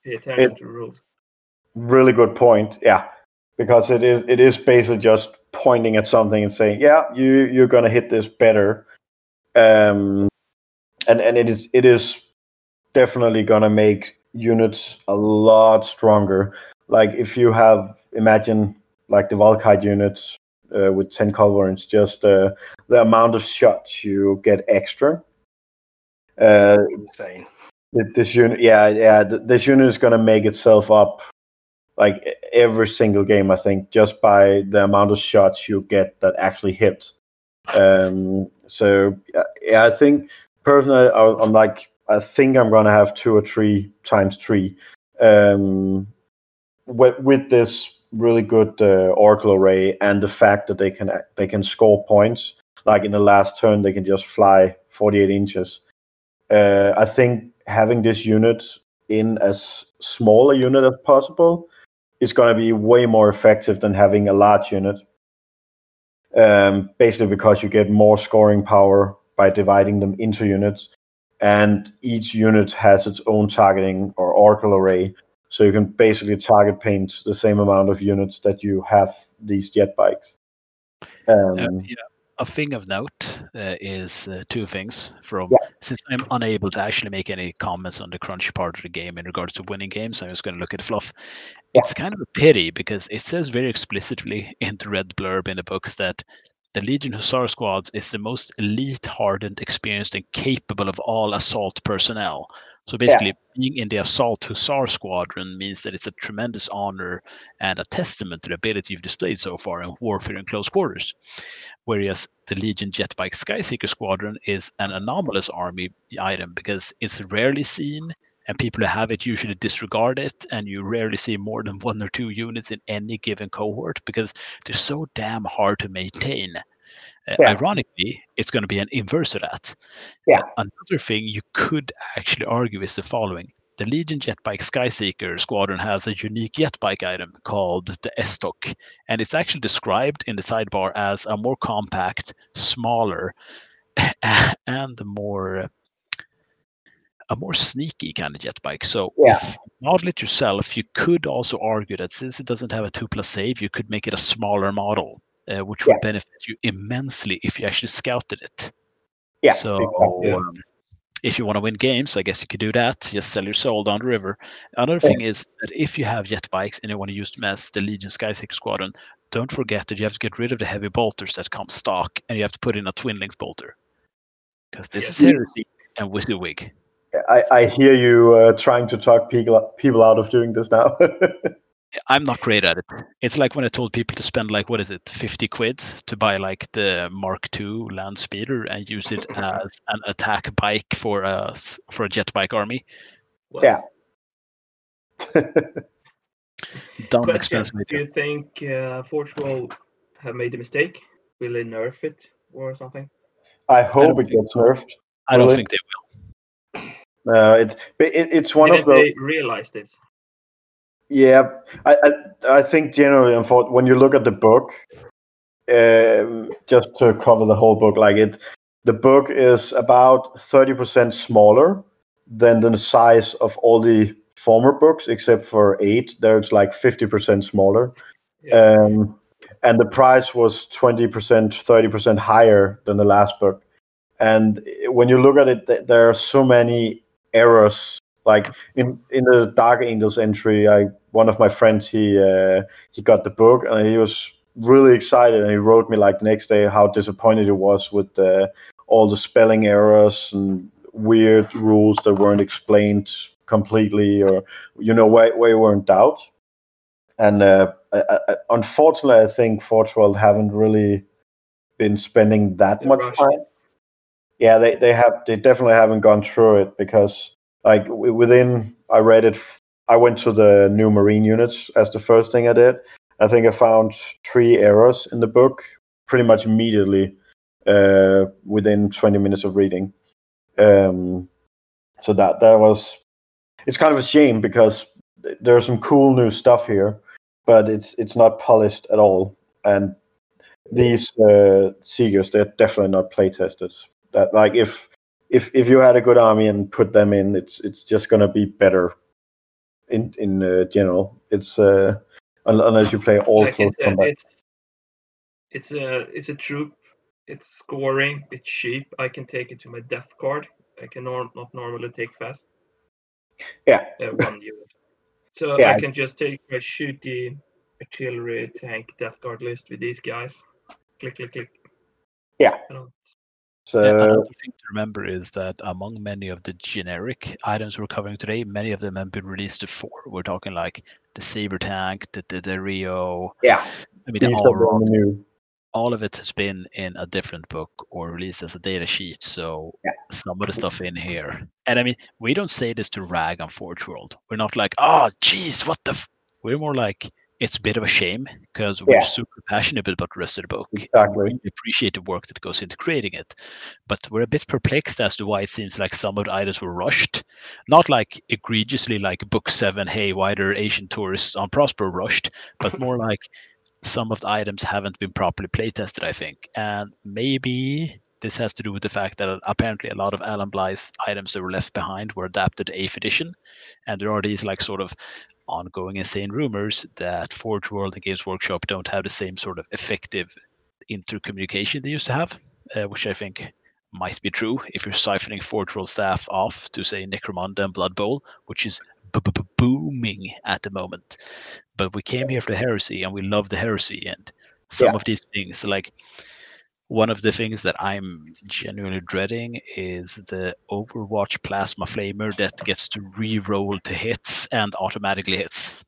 pay attention It- to the rules. really good point yeah because it is it is basically just pointing at something and saying yeah you you're gonna hit this better um and and it is it is definitely gonna make units a lot stronger like if you have imagine like the Valkyrie units uh, with 10 culverins just uh, the amount of shots you get extra uh, Insane. This unit, yeah, yeah. This unit is gonna make itself up, like every single game. I think just by the amount of shots you get that actually hit. Um, so yeah, I think personally, I'm like, I think I'm gonna have two or three times three. Um, with with this really good uh, Oracle array and the fact that they can they can score points. Like in the last turn, they can just fly 48 inches uh, I think having this unit in as small a unit as possible is going to be way more effective than having a large unit. Um, basically, because you get more scoring power by dividing them into units, and each unit has its own targeting or oracle array. So you can basically target paint the same amount of units that you have these jet bikes. Um, Uh, yeah. A thing of note uh, is uh, two things. From Yeah. since I'm unable to actually make any comments on the crunch part of the game in regards to winning games, I'm just going to look at fluff. Yeah. It's kind of a pity because it says very explicitly in the red blurb in the books that the Legion Hussar squads is the most elite, hardened, experienced, and capable of all assault personnel. So basically, being in the assault Hussar squadron means that it's a tremendous honor and a testament to the ability you've displayed so far in warfare in close quarters whereas the Legion Jetbike Skyseeker Squadron is an anomalous army item because it's rarely seen and people who have it usually disregard it and you rarely see more than one or two units in any given cohort because they're so damn hard to maintain. Uh, Yeah. Ironically, it's going to be an inverse of that. Yeah. Uh, another thing you could actually argue is the following. The Legion Jetbike Skyseeker Squadron has a unique jetbike item called the S-Stock, and it's actually described in the sidebar as a more compact, smaller, and more a more sneaky kind of jet bike. So Yeah. if you model it yourself, you could also argue that since it doesn't have a two plus save, you could make it a smaller model, uh, which would benefit you immensely if you actually scouted it. Yeah, So exactly. um, if you want to win games, I guess you could do that. Just sell your soul down the river. Another thing is that if you have jet bikes and you want to use them as the Legion Skyseeker Squadron, don't forget that you have to get rid of the heavy bolters that come stock, and you have to put in a Twin Links bolter. Because this Yes. is heresy and WYSIWYG. I, I hear you uh, trying to talk people people out of doing this now. I'm not great at it. It's like when I told people to spend like what is it, 50 quid to buy like the Mark II land speeder and use it as an attack bike for a s- for a jet bike army. Well, Yeah. Dumb Question: expensive. Do you think uh, Forge will have made a mistake? Will they nerf it or something? I hope don't it gets nerfed. I don't Really? think they will. Uh, it's it, it's one Didn't of the they realize this? Yeah, I, I, I think generally, when you look at the book, um, just to cover the whole book, like it, the book is about thirty percent smaller than the size of all the former books, except for eight. There, it's like fifty percent smaller, Yeah. um, and the price was twenty percent, thirty percent higher than the last book. And when you look at it, th- there are so many errors. Like in in the Dark Angels entry, I one of my friends he uh, he got the book and he was really excited and he wrote me like the next day how disappointed he was with uh, all the spelling errors and weird rules that weren't explained completely or you know where where you were in doubt. And uh, I, I, unfortunately, I think Forge World haven't really been spending that much time. Yeah they, they have they definitely haven't gone through it because like within i read it I went to the new marine units as the first thing i did. I think i found three errors in the book pretty much immediately uh, within 20 minutes of reading. Um, so that that was it's kind of a shame because there's some cool new stuff here but it's it's not polished at all. And these uh, seekers they're definitely not play tested that like if if if you had a good army and put them in it's it's just going to be better in in uh, general it's uh un- unless you play all like close said, combat it's it's a it's a troop. It's scoring. It's cheap. I can take it to my Death Guard. I can nor- not normally take fast. Yeah. Uh, one unit. So Yeah. I can just take my shooty artillery tank Death Guard list with these guys. Click, click, click. Yeah. So Yeah, another thing to remember is that among many of the generic items we're covering today, many of them have been released before. We're talking like the Saber tank, the the, the Rio, yeah I mean the these the new all of it has been in a different book or released as a data sheet. So Yeah. some of the stuff in here, and I mean, we don't say this to rag on Forge World. We're not like, oh, geez, what the. F-? We're more like, it's a bit of a shame because we're super passionate about the rest of the book. Exactly. We appreciate the work that goes into creating it, but we're a bit perplexed as to why it seems like some of the items were rushed. Not like egregiously like Book Seven, hey, why are Asian tourists on Prospero rushed, but more like some of the items haven't been properly play tested, I think. And maybe this has to do with the fact that apparently a lot of Alan Bligh's items that were left behind were adapted to 8th edition. And there are these like sort of ongoing insane rumors that Forge World and Games Workshop don't have the same sort of effective intercommunication they used to have, uh, which I think might be true if you're siphoning Forge World staff off to say Necromunda and Blood Bowl, which is booming at the moment. But we came here for the heresy and we love the heresy and some Yeah. of these things like one of the things that I'm genuinely dreading is the Overwatch plasma flamer that gets to re-roll to hits and automatically hits.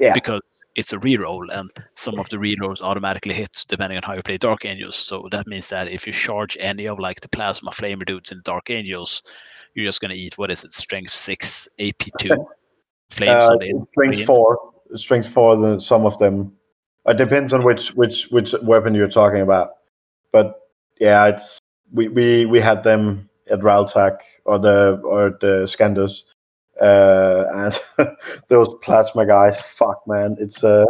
Yeah. Because it's a re-roll and some of the re-rolls automatically hits depending on how you play Dark Angels. So that means that if you charge any of like the plasma flamer dudes in Dark Angels, you're just gonna eat what is it, strength six, AP two flames uh, strength four strength four the some of them it depends on which which which weapon you're talking about but yeah it's we we, we had them at Raltak or the or the Scandus uh and those plasma guys fuck man it's uh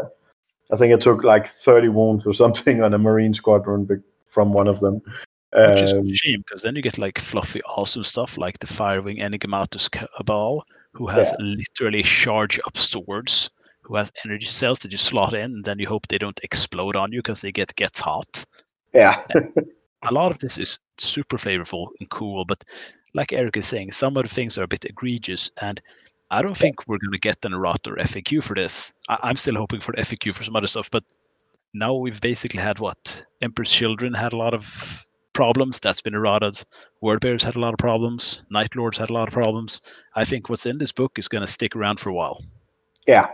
i think it took like 30 wounds or something on a marine squadron from one of them Which is Um, a shame because then you get like fluffy, awesome stuff like the Firewing Enigmatus Cabal, who has literally charge up swords, who has energy cells that you slot in, and then you hope they don't explode on you because they get gets hot. Yeah A lot of this is super flavorful and cool, but like Eric is saying, some of the things are a bit egregious, and I don't think we're going to get an errata or FAQ for this. I- I'm still hoping for the FAQ for some other stuff, but now we've basically had what Emperor's Children had a lot of problems. That's been errated. Word Bearers had a lot of problems. Night Lords had a lot of problems. I think what's in this book is going to stick around for a while. Yeah,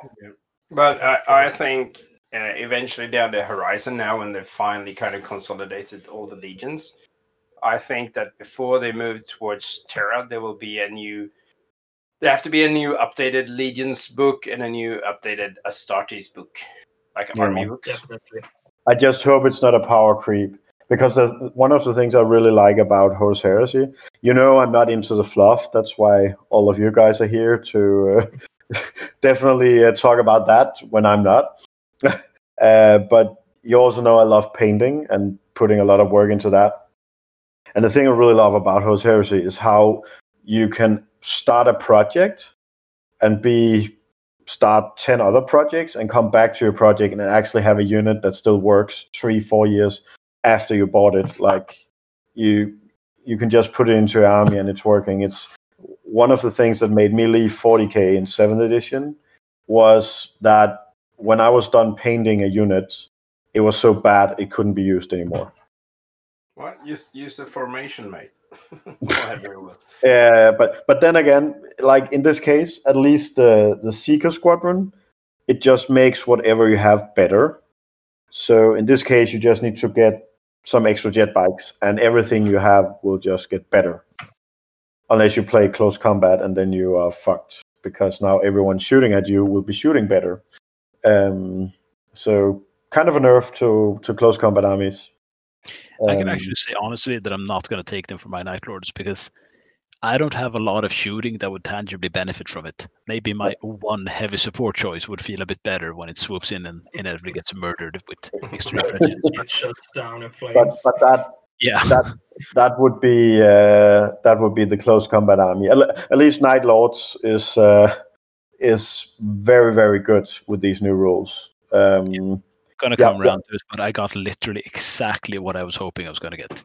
But I, I think uh, eventually down the horizon now, when they've finally kind of consolidated all the legions, I think that before they move towards Terra, there will be a new. There have to be a new updated legions book and a new updated Astartes book, like Yeah. army books. Definitely. I just hope it's not a power creep because the, one of the things I really like about Horus Heresy, you know, I'm not into the fluff. That's why all of you guys are here to uh, definitely uh, talk about that when I'm not. uh, but you also know I love painting and putting a lot of work into that. And the thing I really love about Horus Heresy is how you can start a project and be start 10 other projects and come back to your project and actually have a unit that still works three four years after you bought it like you you can just put it into your army and it's working it's one of the things that made me leave 40k in 7th edition was that when i was done painting a unit it was so bad it couldn't be used anymore What? Use use the formation, mate. Go ahead, very well. Uh, but but then again, like in this case, at least the the Seeker Squadron, it just makes whatever you have better. So in this case, you just need to get some extra jet bikes, and everything you have will just get better. Unless you play close combat, and then you are fucked because now everyone shooting at you will be shooting better. Um, so kind of a nerf to to close combat armies. I can Um, actually say honestly that I'm not going to take them for my Night Lords because I don't have a lot of shooting that would tangibly benefit from it. Maybe my one heavy support choice would feel a bit better when it swoops in and inevitably gets murdered with extreme prejudice. But shuts down in flames. but but that yeah, that that would be uh, that would be the close combat army. At, at least Night Lords is uh, is very very good with these new rules. Um, gonna come yeah. around to it, but I got literally exactly what I was hoping I was gonna get.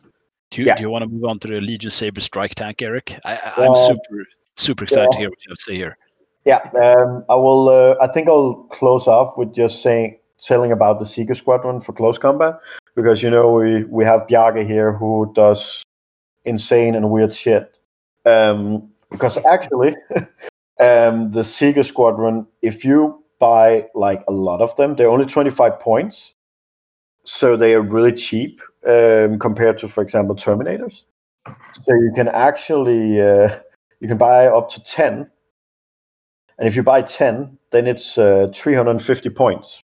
Do you, Yeah. do you want to move on to the Legion Saber Strike Tank, Eric? I, Yeah. I'm super super excited to hear what you have to say here. yeah, um, I will. Uh, I think I'll close off with just saying telling about the Seeker Squadron for close combat because you know we we have Bjarke here who does insane and weird shit. Um, because actually, um, the Seeker Squadron, if you buy like a lot of them, they're only 25 points. So they are really cheap um, compared to, for example, Terminators. So you can actually uh, you can buy up to 10. And if you buy 10, then it's uh, 350 points.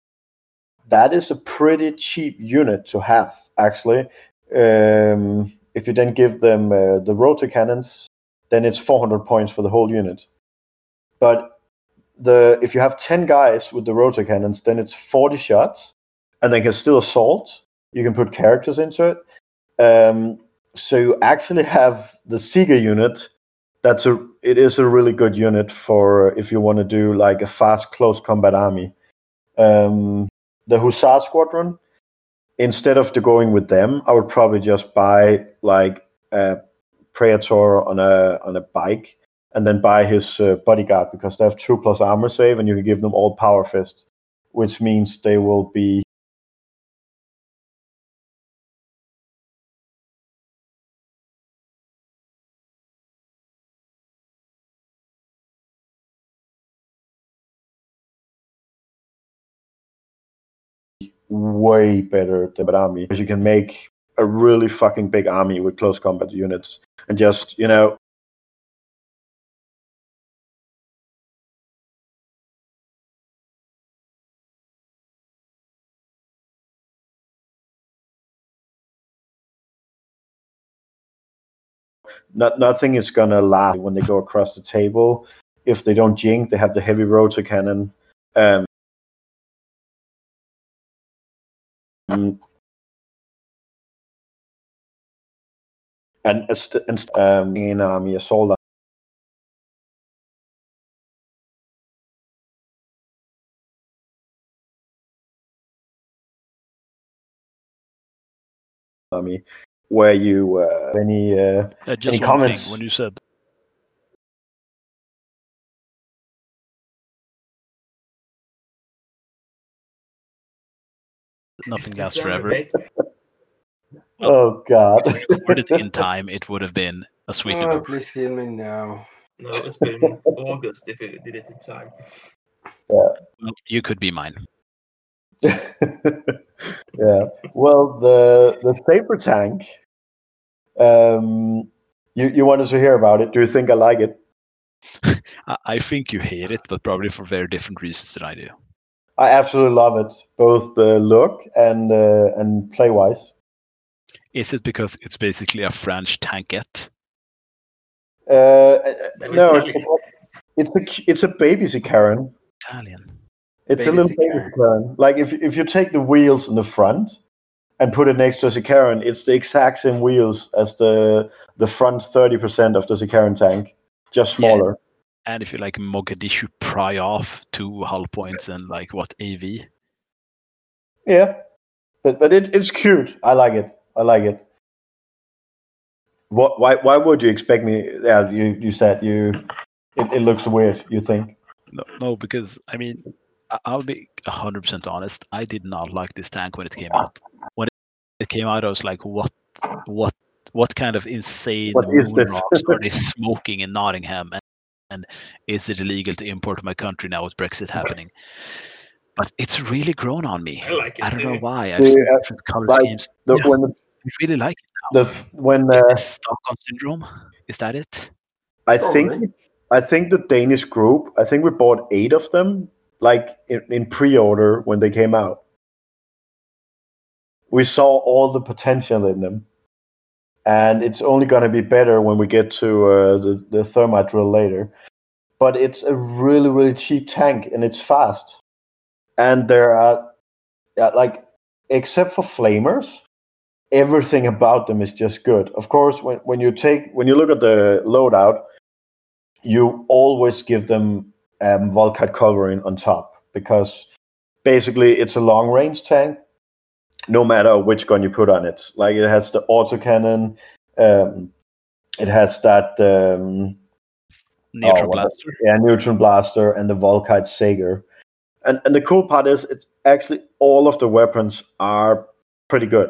That is a pretty cheap unit to have, actually. Um, if you then give them uh, the rotor cannons, then it's 400 points for the whole unit. But the if you have 10 guys with the rotor cannons, then it's 40 shots, and they can still assault. You can put characters into it. Um, so you actually have the Seeker unit. That's a it is a really good unit for if you want to do like a fast close combat army. Um, the Hussar Squadron, instead of going with them, I would probably just buy like a Praetor on a on a bike and then buy his uh, bodyguard because they have two plus armor save and you can give them all power fist, which means they will be way better than an army. Because you can make a really fucking big army with close combat units and just you know not, nothing is gonna last when they go across the table. If they don't jink they have the heavy rotor cannon. Um and, and um, in army assault army where you uh, any uh, Uh, just Any comments? when you said nothing lasts Is there a forever. debate? oh god If we recorded in time, it would have been a Sweden. Oh, please kill me now. No, it's been August if you did it in time. Well, you could be mine. yeah. Well, the the saber tank. Um, you you wanted to hear about it? Do you think I like it? I, I think you hate it, but probably for very different reasons than I do. I absolutely love it, both the look and uh, and play wise. Is it because it's basically a French tankette? Uh, No, no, Italian. it's a cu- it's a baby Sicaran. Italian. It's a little. Sicaran. Like if if you take the wheels in the front and put it next to a Sicaran, it's the exact same wheels as the the front thirty percent of the Sicaran tank, just Yeah. smaller. And if you like Mogadishu pry off two hull points and like what AV? Yeah, but but it, it's cute. I like it. I like it. What? Why? Why would you expect me? Yeah, you you said you. It, it looks weird. You think? No, no, because I mean, I'll be hundred percent honest. I did not like this tank when it came out. When it came out, I was like, "What? What? What kind of insane What is moon this?" rocks are they smoking in Nottingham? And, and is it illegal to import my country now with Brexit happening?" But it's really grown on me. I like it. I don't know why. I've seen Yeah, different color like schemes. The, Yeah. When the, I really like it. Now. the f- when Is uh, this Stockholm syndrome? Is that it? I Oh, think really? I think the Danish group. I think we bought eight of them, like in, in pre-order when they came out. We saw all the potential in them, and it's only going to be better when we get to uh, the the thermite drill later. But it's a really really cheap tank, and it's fast. And there are, like, except for flamers, everything about them is just good. Of course, when, when you take when you look at the loadout, you always give them um, Volkite culverin on top because basically it's a long range tank. No matter which gun you put on it, like it has the autocannon, um, it has that um, Neutron Oh, blaster. yeah, neutron blaster and the Volkite Saker. And and the cool part is it's actually all of the weapons are pretty good.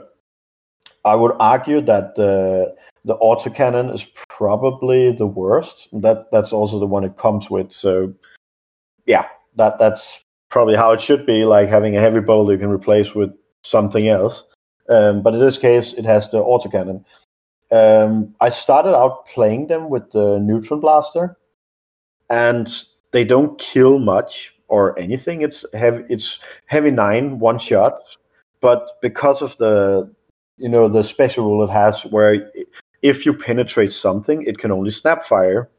I would argue that the the autocannon is probably the worst. That that's also the one it comes with. So yeah, that that's probably how it should be, like having a heavy bolt you can replace with something else. Um, but in this case, it has the autocannon. Um, I started out playing them with the neutron blaster, and they don't kill much or anything. It's heavy. It's heavy nine, one shot. But because of the, you know, the special rule it has, where if you penetrate something, it can only snap fire.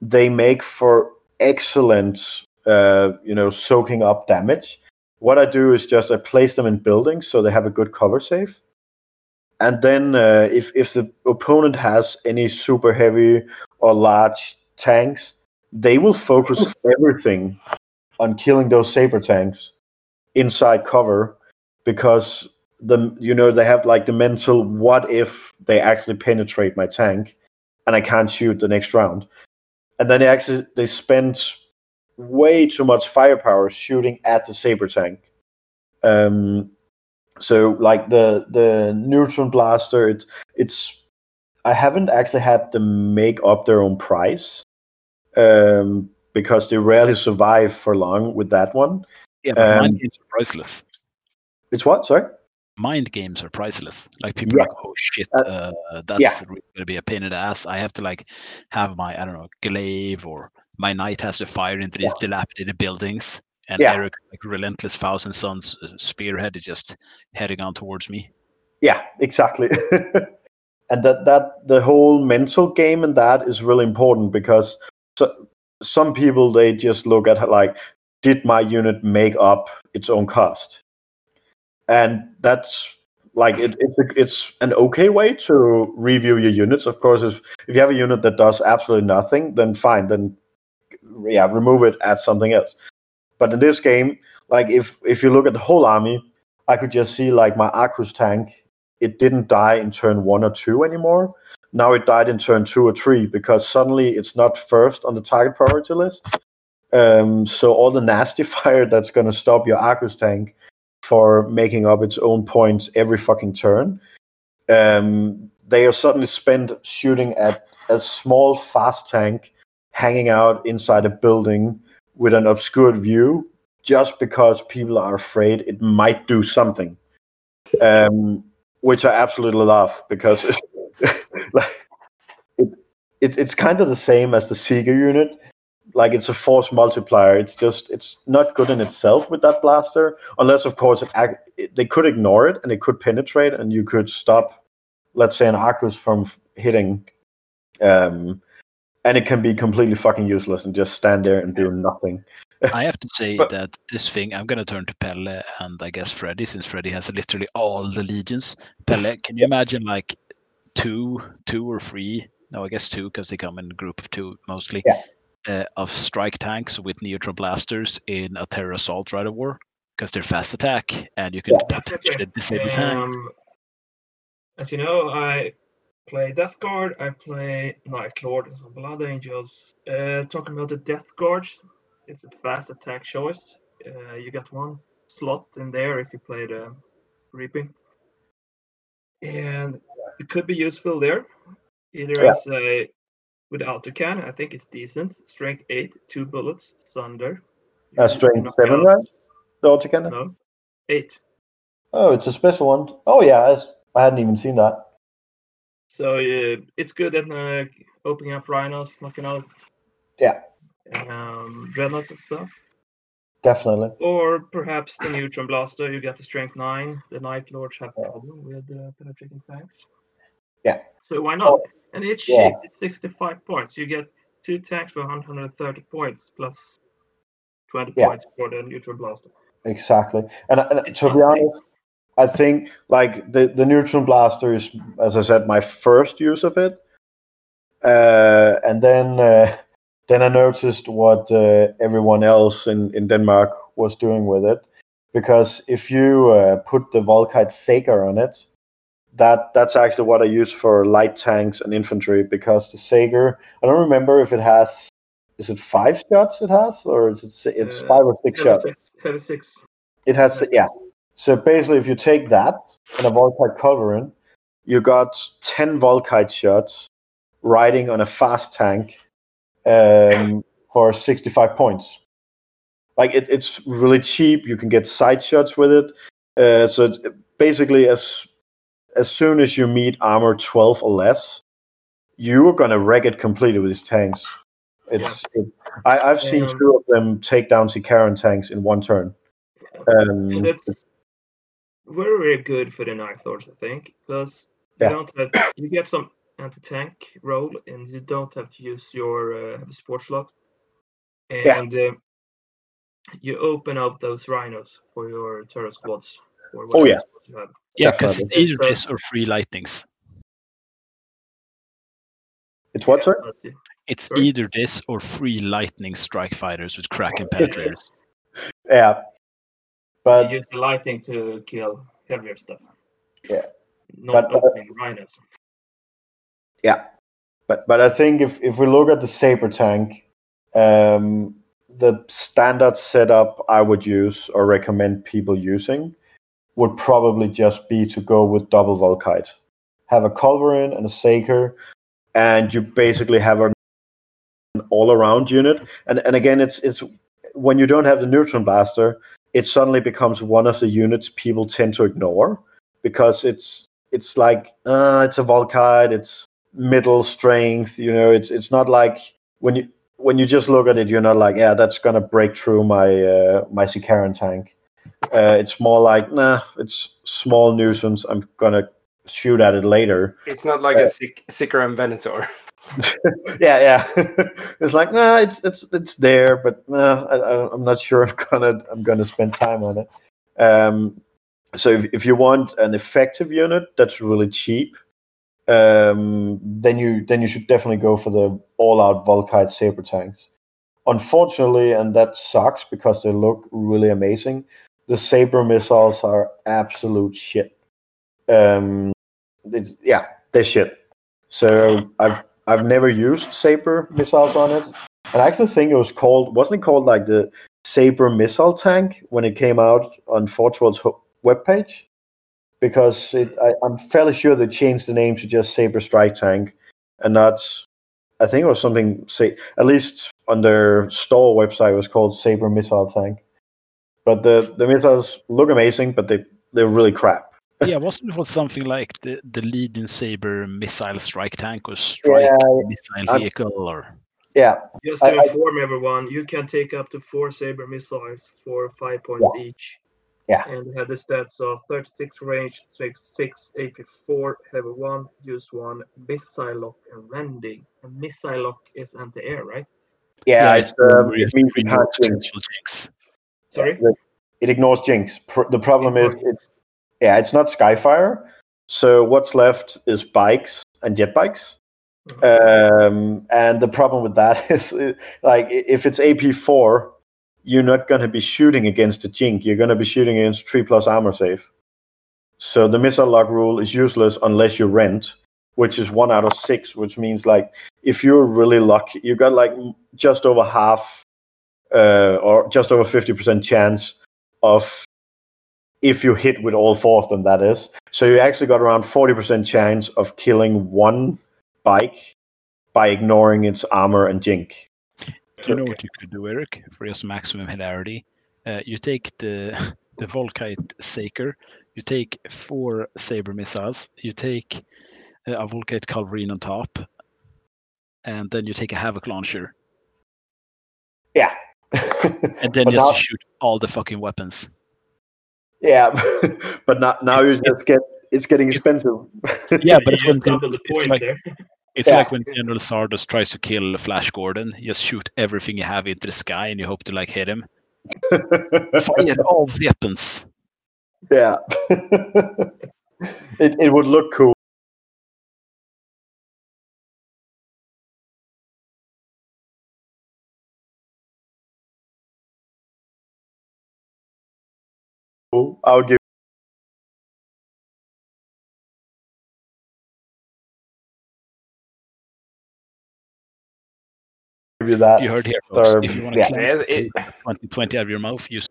They make for excellent, uh, you know, soaking up damage. What I do is just I place them in buildings so they have a good cover save. And then uh, if if the opponent has any super heavy or large tanks, they will focus everything on killing those saber tanks inside cover because the you know they have like the mental what if they actually penetrate my tank and I can't shoot the next round. And then they actually they spend way too much firepower shooting at the saber tank. Um so like the the neutron blaster it, it's I haven't actually had them make up their own price um, because they rarely survive for long with that one. Yeah, Um, priceless. It's what? Sorry. Mind games are priceless. Like people Yeah. are like, oh shit, Uh, uh, that's really gonna be a pain in the ass. I have to like have my I don't know glaive or my knight has to fire into these dilapidated buildings, and Yeah. Eric, like relentless Thousand Sons uh, spearhead, is just heading on towards me. Yeah, exactly. and that that the whole mental game in that is really important because so, some people they just look at like did my unit make up its own cost and that's like it, it's an okay way to review your units of course if if you have a unit that does absolutely nothing then fine then yeah remove it add something else but in this game like if if you look at the whole army i could just see like my Arcus tank it didn't die in turn one or two anymore. Now it died in turn two or three because suddenly it's not first on the target priority list. Um, so all the nasty fire that's going to stop your Arcus tank for making up its own points every fucking turn, um, they are suddenly spent shooting at a small fast tank hanging out inside a building with an obscured view just because people are afraid it might do something. Um, which I absolutely love because it's, like, it, it, it's kind of the same as the Seeker unit. Like it's a force multiplier. It's just it's not good in itself with that blaster, unless of course it, they could ignore it and it could penetrate and you could stop, let's say, an Arcus from hitting. Um, and it can be completely fucking useless and just stand there and do nothing. I have to say But- that this thing, I'm going to turn to Pelle and I guess Freddy, since Freddy has literally all the legions. Pelle, can you imagine like two, two or three? No, I guess two because they come in a group of two mostly. Yeah. Uh, of strike tanks with neutron blasters in a terror assault right of war because they're fast attack and you can Yeah. potentially disable tanks. Um, as you know, I play Death Guard, I play Night Lord and some Blood Angels. Uh, talking about the Death Guard, it's a fast attack choice. Uh, you got one slot in there if you play the Reaping. And it could be useful there. Either Yeah. as a with autocan, I think it's decent. Strength 8, two bullets, Thunder. Uh, strength seven, right? The. No, 8. Oh, it's a special one. Oh yeah, I hadn't even seen that. So uh, it's good at uh, opening up rhinos, knocking out Yeah. um, dreadnoughts and stuff. Definitely. Or perhaps the neutron blaster. You get the strength nine. The night lords have a problem with uh, penetrating tanks. Yeah. So why not? And it's Yeah. cheap. It's 65 points. You get two tanks for 130 points plus 20 Yeah. points for the neutron blaster. Exactly. And, and to be honest, I think like the the neutron blaster is, as I said, my first use of it. Uh, and then uh, then I noticed what uh, everyone else in, in Denmark was doing with it, because if you uh, put the Volkite Saker on it, that that's actually what I use for light tanks and infantry. Because the Saker, I don't remember if it has, is it five shots it has, or is it it's Uh, five or six shots? six, six. It has, yeah. So basically, if you take that and a Volkite culverin, you got 10 Volkite shots riding on a fast tank um, for 65 points. Like, it, it's really cheap. You can get side shots with it. Uh, so it's basically, as, as soon as you meet armor 12 or less, you are going to wreck it completely with these tanks. It's, it, I, I've seen Um, two of them take down Sicaran tanks in one turn. Um, And it's very, very good for the Night Lords, I think, because you Yeah. don't have you get some anti-tank roll, and you don't have to use your uh, sport slot, Yeah. and uh, you open up those rhinos for your terror squads. Or Oh, yeah. Squad you have. Yeah, because it's either this or three lightnings. it's what, sir? Uh, It's Sorry? either this or three lightning strike fighters with Kraken penetrators. Yeah. But you use the lightning to kill heavier stuff. Yeah. Not But- opening rhinos. yeah. But but I think if, if we look at the saber tank, um, the standard setup I would use or recommend people using would probably just be to go with double Volkite. Have a Culverin and a Saker, and you basically have an all-around unit. And and again, it's it's when you don't have the neutron blaster, it suddenly becomes one of the units people tend to ignore because it's it's like uh, it's a Volkite, it's middle strength. You know, it's it's not like when you when you just look at it, you're not like, yeah, that's gonna break through my uh, my Sicaran tank. Uh, it's more like, nah, it's small nuisance. I'm gonna shoot at it later. It's not like Yeah. a sick, Sicaran Venator. yeah, yeah. it's like, nah, it's it's it's there, but nah, I, I'm not sure I'm gonna I'm gonna spend time on it. Um, so if, if you want an effective unit that's really cheap, um, then you then you should definitely go for the all-out Volkite saber tanks. Unfortunately, and that sucks because they look really amazing. The saber missiles are absolute shit. Um, it's, yeah, this shit. So I've I've never used Saber missiles on it, and I actually think it was called wasn't it called like the Saber missile tank when it came out on Forge World's ho- webpage? Because it, I, I'm fairly sure they changed the name to just Saber Strike Tank, and that's I think it was something say at least on their store website was called Saber Missile Tank. But the the missiles look amazing, but they they're really crap. yeah, wasn't it was something like the the Legion Saber missile strike tank or strike Yeah, missile I'm- vehicle or yeah, Just to I- inform everyone, you can take up to four Saber missiles for five points each. Yeah. And they have the stats of 36 range, 6 AP4, heavy 1, use 1, missile lock, and rending. And missile lock is anti air, right? yeah. it's, um, where it means have you to can't bring Sorry? It ignores Jinx. Pr- The problem is, Ignores it, yeah, it's not Skyfire. So what's left is bikes and jet bikes. Um, and the problem with that is, uh, like, if it's AP4, you're not going to be shooting against the Jink. You're going to be shooting against 3 plus armor save. So the missile lock rule is useless unless you rent, which is one out of six, which means, like, if you're really lucky, you've got like just over half uh, or just over 50% chance of if you hit with all four of them, that is. So you actually got around 40% chance of killing one bike by ignoring its armor and jink. Do you know what you could do, Eric, for just maximum hilarity? Uh, you take the the Volkite Saker, you take four Saber missiles, you take uh, a Volkite culverin on top, and then you take a Havoc launcher, Yeah. And then just now- shoot all the fucking weapons. yeah, but now, now you just get it's getting expensive. Yeah, but it's when double the it's like there. it's Yeah. like when General Sardos tries to kill Flash Gordon. You just shoot everything you have into the sky, and you hope to like hit him. Fire all weapons. yeah. it, it would look cool. I'll give you that. You heard here, folks. Third, if you want to yeah. cleanse Yeah, it- 2020 out of your mouth, use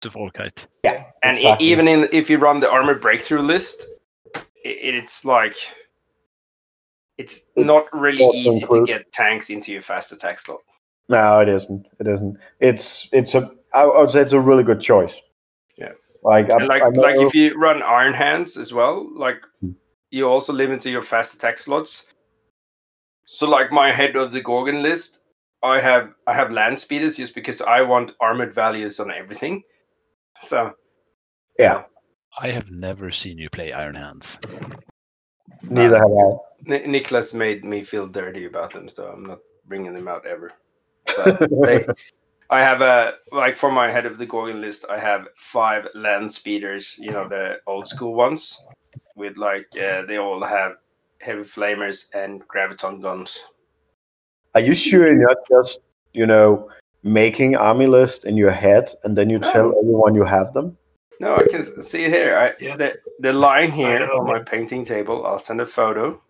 to Volkite. Yeah, And e- exactly. even in if you run the armor breakthrough list, i it's like it's not really Not easy to get tanks into your fast attack slot. No, it isn't. It isn't. It's it's a. I I would say it's a really good choice. Yeah. Like I, And like I like if you run Iron Hands as well, like Hmm. you also limit to your fast attack slots. So like my head of the Gorgon list, I have I have land speeders just because I want armored values on everything. So yeah, I have never seen you play Iron Hands. neither have I. Nicholas made me feel dirty about them, so I'm not bringing them out ever. They, I have a like for my head of the Gorgon list, I have five land speeders, you know, the old school ones, with like uh, they all have heavy flamers and graviton guns. Are you sure you're not just you know making army list in your head and then you tell everyone you have them? No, I can s- see here. I, Yeah. the the line here on my painting table. I'll send a photo.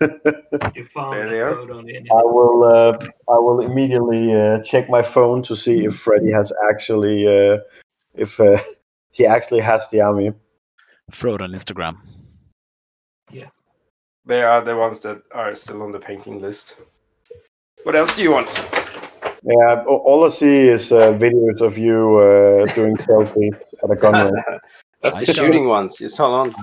You found There they are. code on the. I will. Uh, I will immediately uh, check my phone to see if Freddy has actually, uh, if uh, he actually has the army. Throw it on Instagram. Yeah, they are the ones that are still on the painting list. What else do you want? Yeah, all I see is uh, videos of you uh, doing selfies at a gun range. That's I the showed- shooting ones. Just hold on.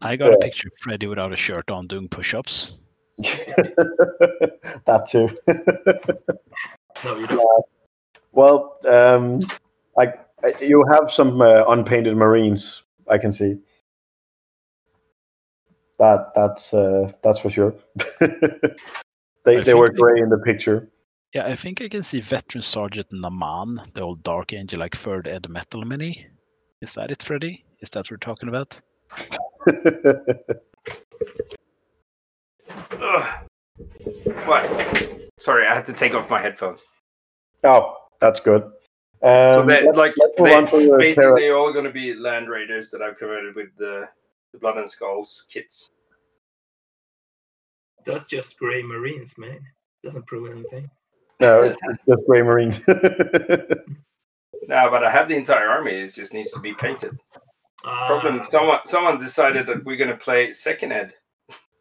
I got a picture of Freddy without a shirt on doing push-ups. that too. No, you don't. well, um, I, I- you have some uh, unpainted Marines. I can see. That that's uh, that's for sure. they I they were think- gray in the picture. Yeah, I think I can see Veteran Sergeant Naaman, the old Dark Angel, like third Ed Metal Mini. Is that it, Freddy? Is that what we're talking about? Ugh. What? Sorry, I had to take off my headphones. oh, that's good. Um, so they let- like let's move they, on to the basically all going to be land raiders that I've converted with the, the blood and skulls kits. That's just gray marines, man. Doesn't prove anything. No, it's it's just gray Marines. No, but I have the entire army. It just needs to be painted. Problem: Ah, someone someone decided that we're going to play second ed,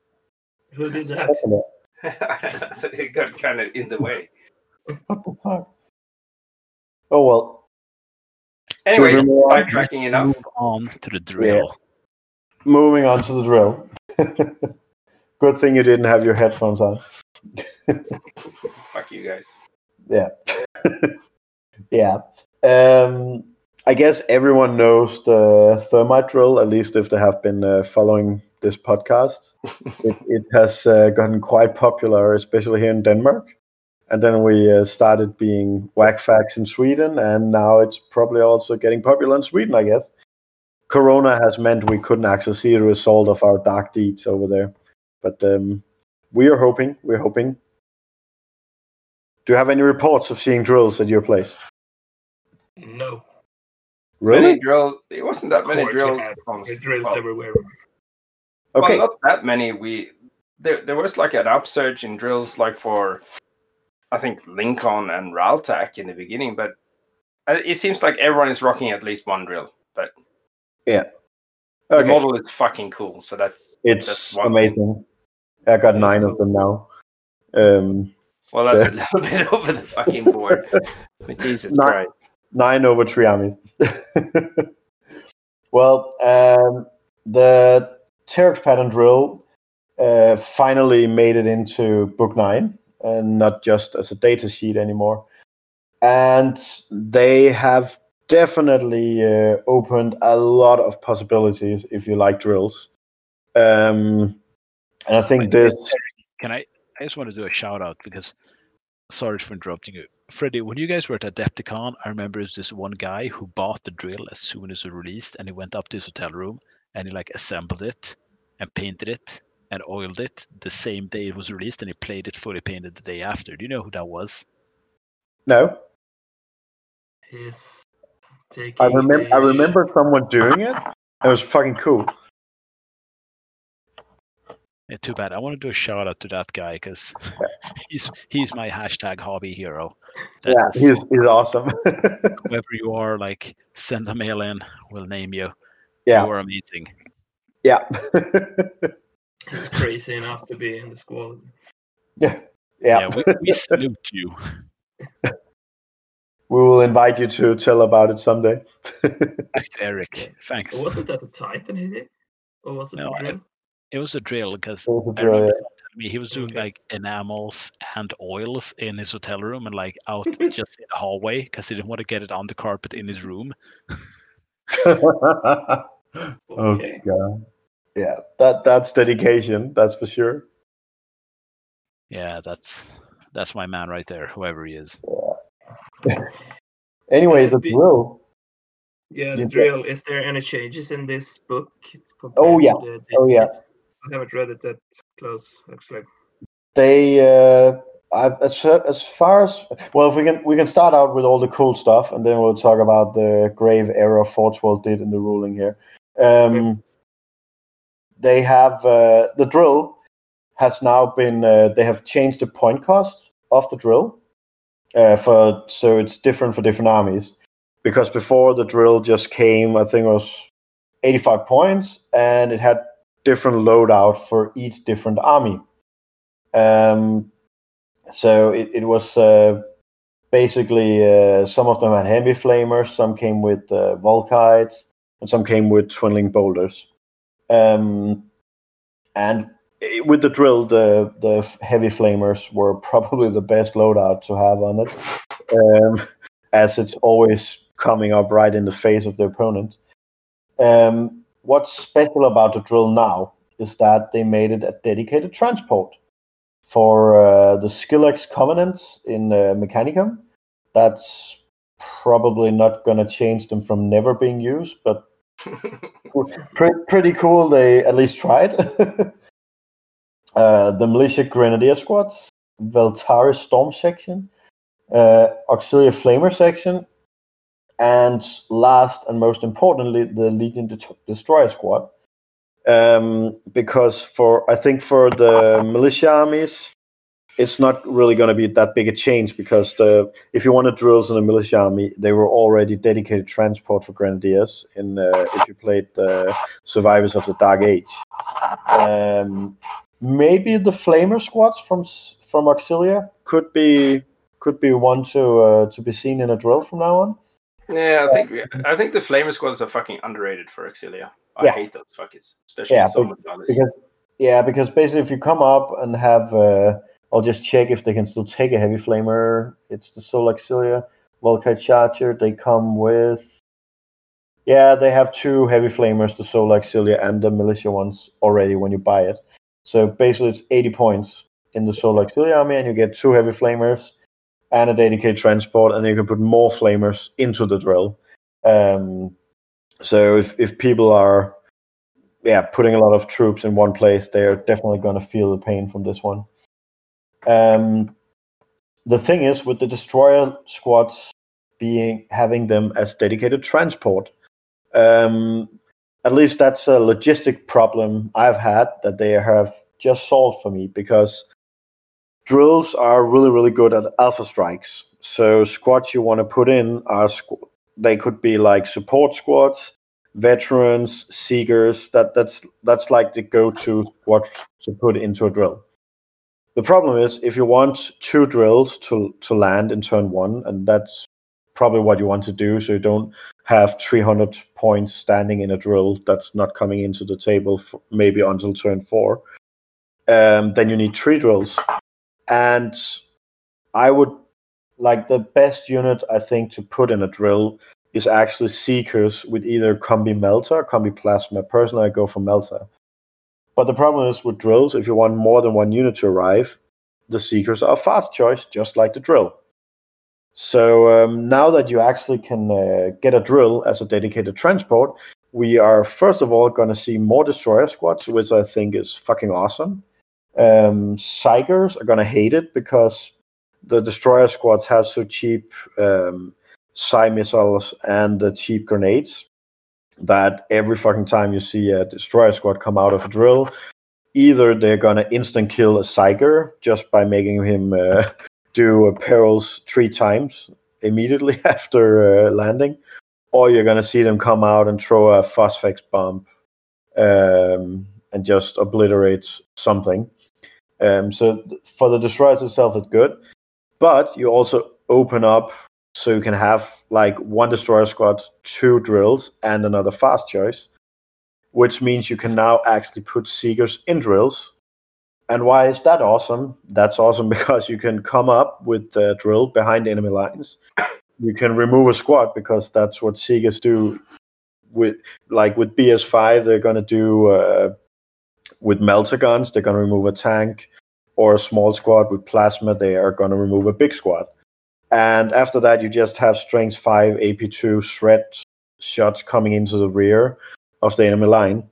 Who did that? so it got kind of in the way. what the fuck? Oh well. Anyway, Should we move on? sidetracking enough. Move on to the drill. Moving on to the drill. Good thing you didn't have your headphones on. Fuck you guys. Yeah. yeah. Um, I guess everyone knows the Termite drill, at least if they have been uh, following this podcast. it, it has uh, gotten quite popular, especially here in Denmark. And then we uh, started being whack facts in Sweden, and now it's probably also getting popular in Sweden, I guess. Corona has meant we couldn't actually see the result of our dark deeds over there. But um, we are hoping, we're hoping. Do you have any reports of seeing drills at your place? No. Many drill. It wasn't that many drills. had. on- There are drills well, everywhere. Okay. Well, not that many. We there there was like an upsurge in drills, like for I think Lincoln and Raltac in the beginning, but uh, it seems like everyone is rocking at least one drill. But yeah. the model is fucking cool, so that's It's that's one- amazing. I got nine of them now. Um, well, that's a little bit over the fucking board. Jesus Not- Christ! nine over three armies. well, um, the Terrax pattern drill uh, finally made it into Book Nine, and not just as a data sheet anymore. And they have definitely uh, opened a lot of possibilities if you like drills. Um, and I think Wait, this. Can I? I just want to do a shout out because sorry for interrupting you. Freddie, when you guys were at Adepticon, I remember it was this one guy who bought the drill as soon as it released and he went up to his hotel room and he like assembled it and painted it and oiled it the same day it was released and he played it fully painted the day after. Do you know who that was? No, He's taking. I remember. I remember someone doing it. It was fucking cool. Too bad. I want to do a shout out to that guy because he's he's my hashtag hobby hero. Yeah, he's he's awesome. whoever you are, like send a mail in, we'll name you. yeah, You are amazing. yeah, it's crazy enough to be in the squad. yeah. Yeah, we, we salute you. We will invite you to tell about it someday. Back to Eric. Thanks. Or was it at the Titan he did? Or was it No, the I- drill? It was a drill because It was a I drill, remember yeah. me he was doing Okay. like enamels and oils in his hotel room and like out just in the hallway because he didn't want to get it on the carpet in his room. oh Okay. Yeah, that that's dedication. That's for sure. Yeah, that's that's my man right there, whoever he is. Anyway, the drill. Yeah, the drill. Is there any changes in this book? Oh, yeah. the Oh, yeah. I haven't read it that close, actually. They uh, I, as as far as well, if we can we can start out with all the cool stuff, and then we'll talk about the grave error Forge World did in the ruling here. Um, they have uh, the drill has now been uh, they have changed the point cost of the drill uh, for so it's different for different armies because before the drill just came I think it was 85 points and it had different loadout for each different army. Um, so it, it was uh, basically uh, some of them had heavy flamers, some came with uh, Volkites, and some came with twin-linked bolters. Um, and i- with the drill, the the heavy flamers were probably the best loadout to have on it, um, as it's always coming up right in the face of the opponent. Um, what's special about the drill now is that they made it a dedicated transport for uh, the Scyllax Covenants in uh, Mechanicum. That's probably not going to change them from never being used, but pre- pretty cool. They at least tried. uh, the Militia Grenadier Squads, Veletaris Storm Section, uh, Auxilia Flamer Section, and last and most importantly, the Legion Destroyer Squad. Um, because for I think for the militia armies, it's not really going to be that big a change because the if you wanted drills in the militia army, they were already dedicated transport for grenadiers. In uh, if you played the Survivors of the Dark Age, um, maybe the Flamer squads from from Auxilia could be could be one to uh, to be seen in a drill from now on. Yeah, I think I think the Flamer squads are fucking underrated for Auxilia. I Yeah. hate those fuckers, especially Yeah, in so be- because yeah, because basically if you come up and have, uh, I'll just check if they can still take a heavy flamer. It's the Solar Auxilia, Volkite Charger. They come with, yeah, they have two heavy flamers, the Solar Auxilia and the militia ones already when you buy it. So basically it's 80 points in the Solar Auxilia army, and you get two heavy flamers and a dedicated transport, and you can put more flamers into the drill. Um, so if if people are yeah, putting a lot of troops in one place, they're definitely going to feel the pain from this one. Um, the thing is, with the destroyer squads being having them as dedicated transport, um, at least that's a logistic problem I've had that they have just solved for me because drills are really really good at alpha strikes. So squads you want to put in are squ- they could be like support squads veterans, seekers. That that's that's like the go-to what to put into a drill. The problem is if you want two drills to to land in turn one, and that's probably what you want to do, so you don't have 300 points standing in a drill that's not coming into the table maybe until turn four. Um, then you need three drills, and I would like the best unit I think to put in a drill is actually Seekers with either Combi Melter or Combi Plasma. Personally, I go for Melter. But the problem is with drills, if you want more than one unit to arrive, the Seekers are a fast choice, just like the drill. So um, now that you actually can uh, get a drill as a dedicated transport, we are first of all going to see more destroyer squads, which I think is fucking awesome. Um, Psykers are to hate it because the destroyer squads have so cheap um, Psy missiles and the cheap grenades that every fucking time you see a destroyer squad come out of a drill, either they're gonna instant kill a Psyker just by making him uh, do a perils three times immediately after uh, landing, or you're gonna see them come out and throw a phosphex bomb um, and just obliterate something. Um, so for the destroyers itself, it's good, but you also open up so you can have like one destroyer squad, two drills, and another fast choice, which means you can now actually put seekers in drills. And why is that awesome? That's awesome because you can come up with the drill behind enemy lines. You can remove a squad because that's what seekers do. With like with BS5, they're gonna do uh, with melter guns. They're gonna remove a tank or a small squad with plasma. They are gonna remove a big squad. And after that, you just have strength 5 AP2 shred shots coming into the rear of the enemy line.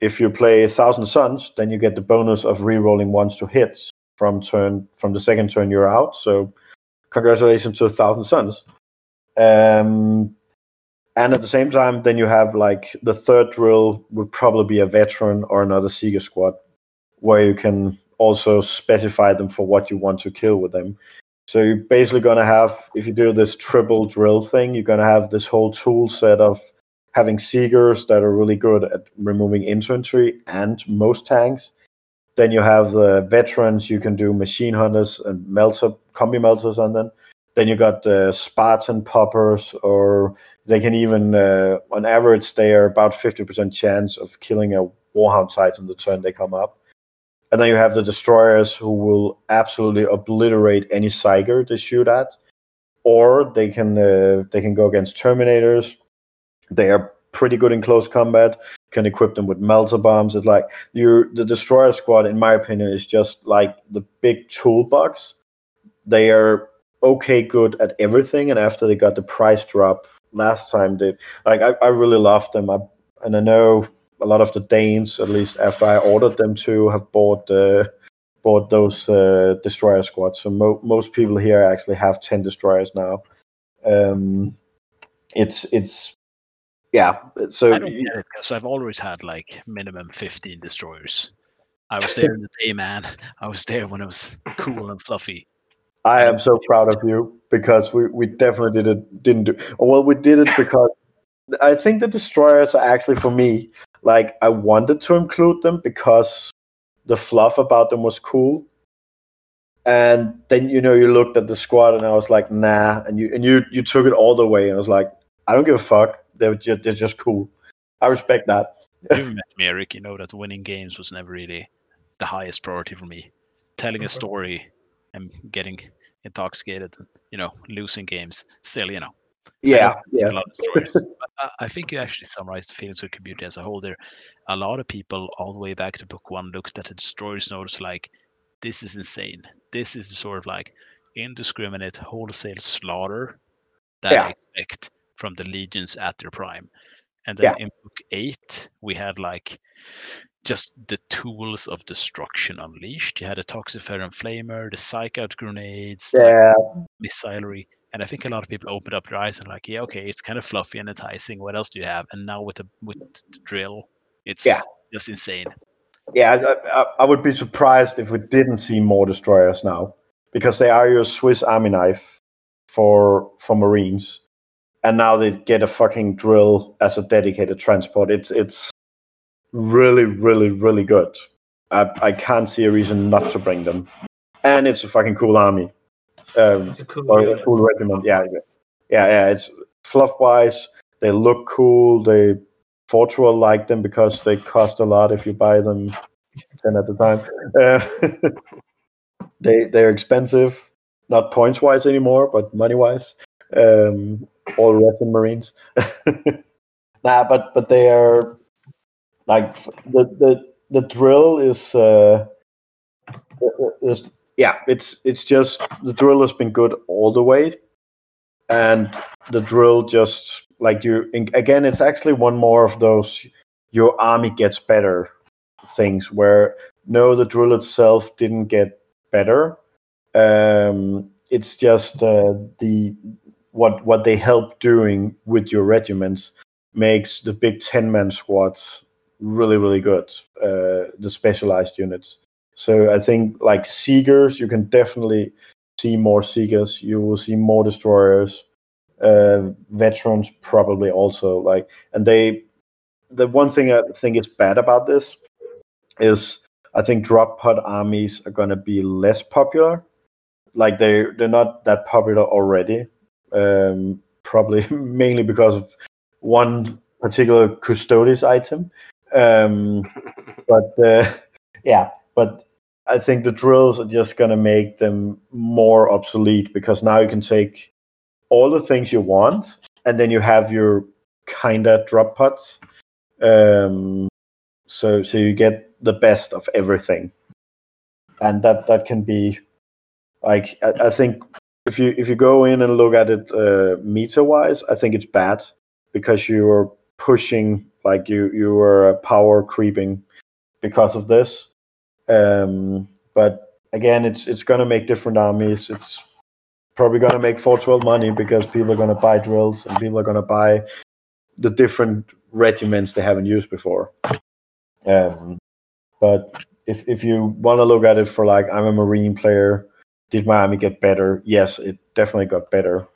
If you play a Thousand Suns, then you get the bonus of re-rolling ones to hits from turn from the second turn you're out. So congratulations to a Thousand Suns. Um, and at the same time, then you have like the third drill would probably be a veteran or another Seeker squad, where you can also specify them for what you want to kill with them. So you're basically going to have, if you do this triple drill thing, you're going to have this whole tool set of having Seekers that are really good at removing infantry and most tanks. Then you have the veterans. You can do machine hunters and melter combi melters on them. Then you got the Spartan poppers, or they can even, uh, on average, they are about fifty percent chance of killing a Warhound Titan the turn they come up. And then you have the destroyers who will absolutely obliterate any Siger they shoot at, or they can uh, they can go against Terminators. They are pretty good in close combat. Can equip them with melter bombs. It's like you the destroyer squad, in my opinion, is just like the big toolbox. They are okay good at everything, and after they got the price drop last time, they like I, I really loved them. I, and I know a lot of the Danes, at least after I ordered them to, have bought uh, bought those uh, destroyer squads. So mo- most people here actually have ten destroyers now. Um, it's it's yeah. So I don't get it because I've always had like minimum 15 destroyers. I was there in the day, man. I was there when it was cool and fluffy. I am so proud of you because we, we definitely did it didn't do well we did it because I think the destroyers are actually for me like I wanted to include them because the fluff about them was cool. And then you know you looked at the squad and I was like nah and you and you you took it all the way and I was like I don't give a fuck they're just, they're just cool. I respect that. You've met me, Eric. You know that winning games was never really the highest priority for me. Telling a mm-hmm. story and getting intoxicated, you know, losing games, still, you know, Yeah, I yeah. love destroyers. But I- I think you actually summarized the feelings of the community as a whole there. A lot of people, all the way back to book one, looked at the destroyers notice like, this is insane. This is the sort of like indiscriminate wholesale slaughter that Yeah. I expect from the legions at their prime. And then Yeah. in book eight, we had like just the tools of destruction unleashed. You had a Toxiferran Flamer, the Psych Out grenades, like, Yeah, missilery. And I think a lot of people opened up their eyes and like, yeah, okay, it's kind of fluffy and enticing. What else do you have? And now with the with the drill, it's Yeah. just insane. yeah. I, I, I would be surprised if we didn't see more destroyers now because they are your Swiss Army knife for for Marines, and now they get a fucking drill as a dedicated transport. It's it's really really really good. I I can't see a reason not to bring them, and it's a fucking cool army. Um, It's a cool or cool regiment. Yeah, yeah, yeah. It's fluff wise. They look cool. They Fortual like them because they cost a lot if you buy them ten at the time. Uh, they they're expensive, not points wise anymore, but money wise. Um, all Russian Marines. nah, but but they are like the the the drill is uh is yeah it's it's just the drill has been good all the way. And the drill just like you again it's actually one more of those your army gets better things where no the drill itself didn't get better. Um it's just uh, the what what they help doing with your regiments makes the big 10 man squads really really good uh the specialized units so I think like Seekers, you can definitely see more Seekers. You will see more destroyers. Uh, veterans probably also like, and they. The one thing I think is bad about this is I think drop pod armies are going to be less popular. Like they they're not that popular already. Um, probably mainly because of one particular custodes item. Um, but uh, yeah, but I think the drills are just going to make them more obsolete because now you can take all the things you want and then you have your kinda drop pods. Um, so so you get the best of everything, and that that can be like I, I think if you if you go in and look at it uh, meter wise, I think it's bad because you are pushing like you you are power creeping because of this. Um, but again, it's it's gonna make different armies. It's probably gonna make 412 money because people are gonna buy drills and people are gonna buy the different regiments they haven't used before. Um, but if if you want to look at it for like I'm a marine player, did my army get better? Yes, it definitely got better.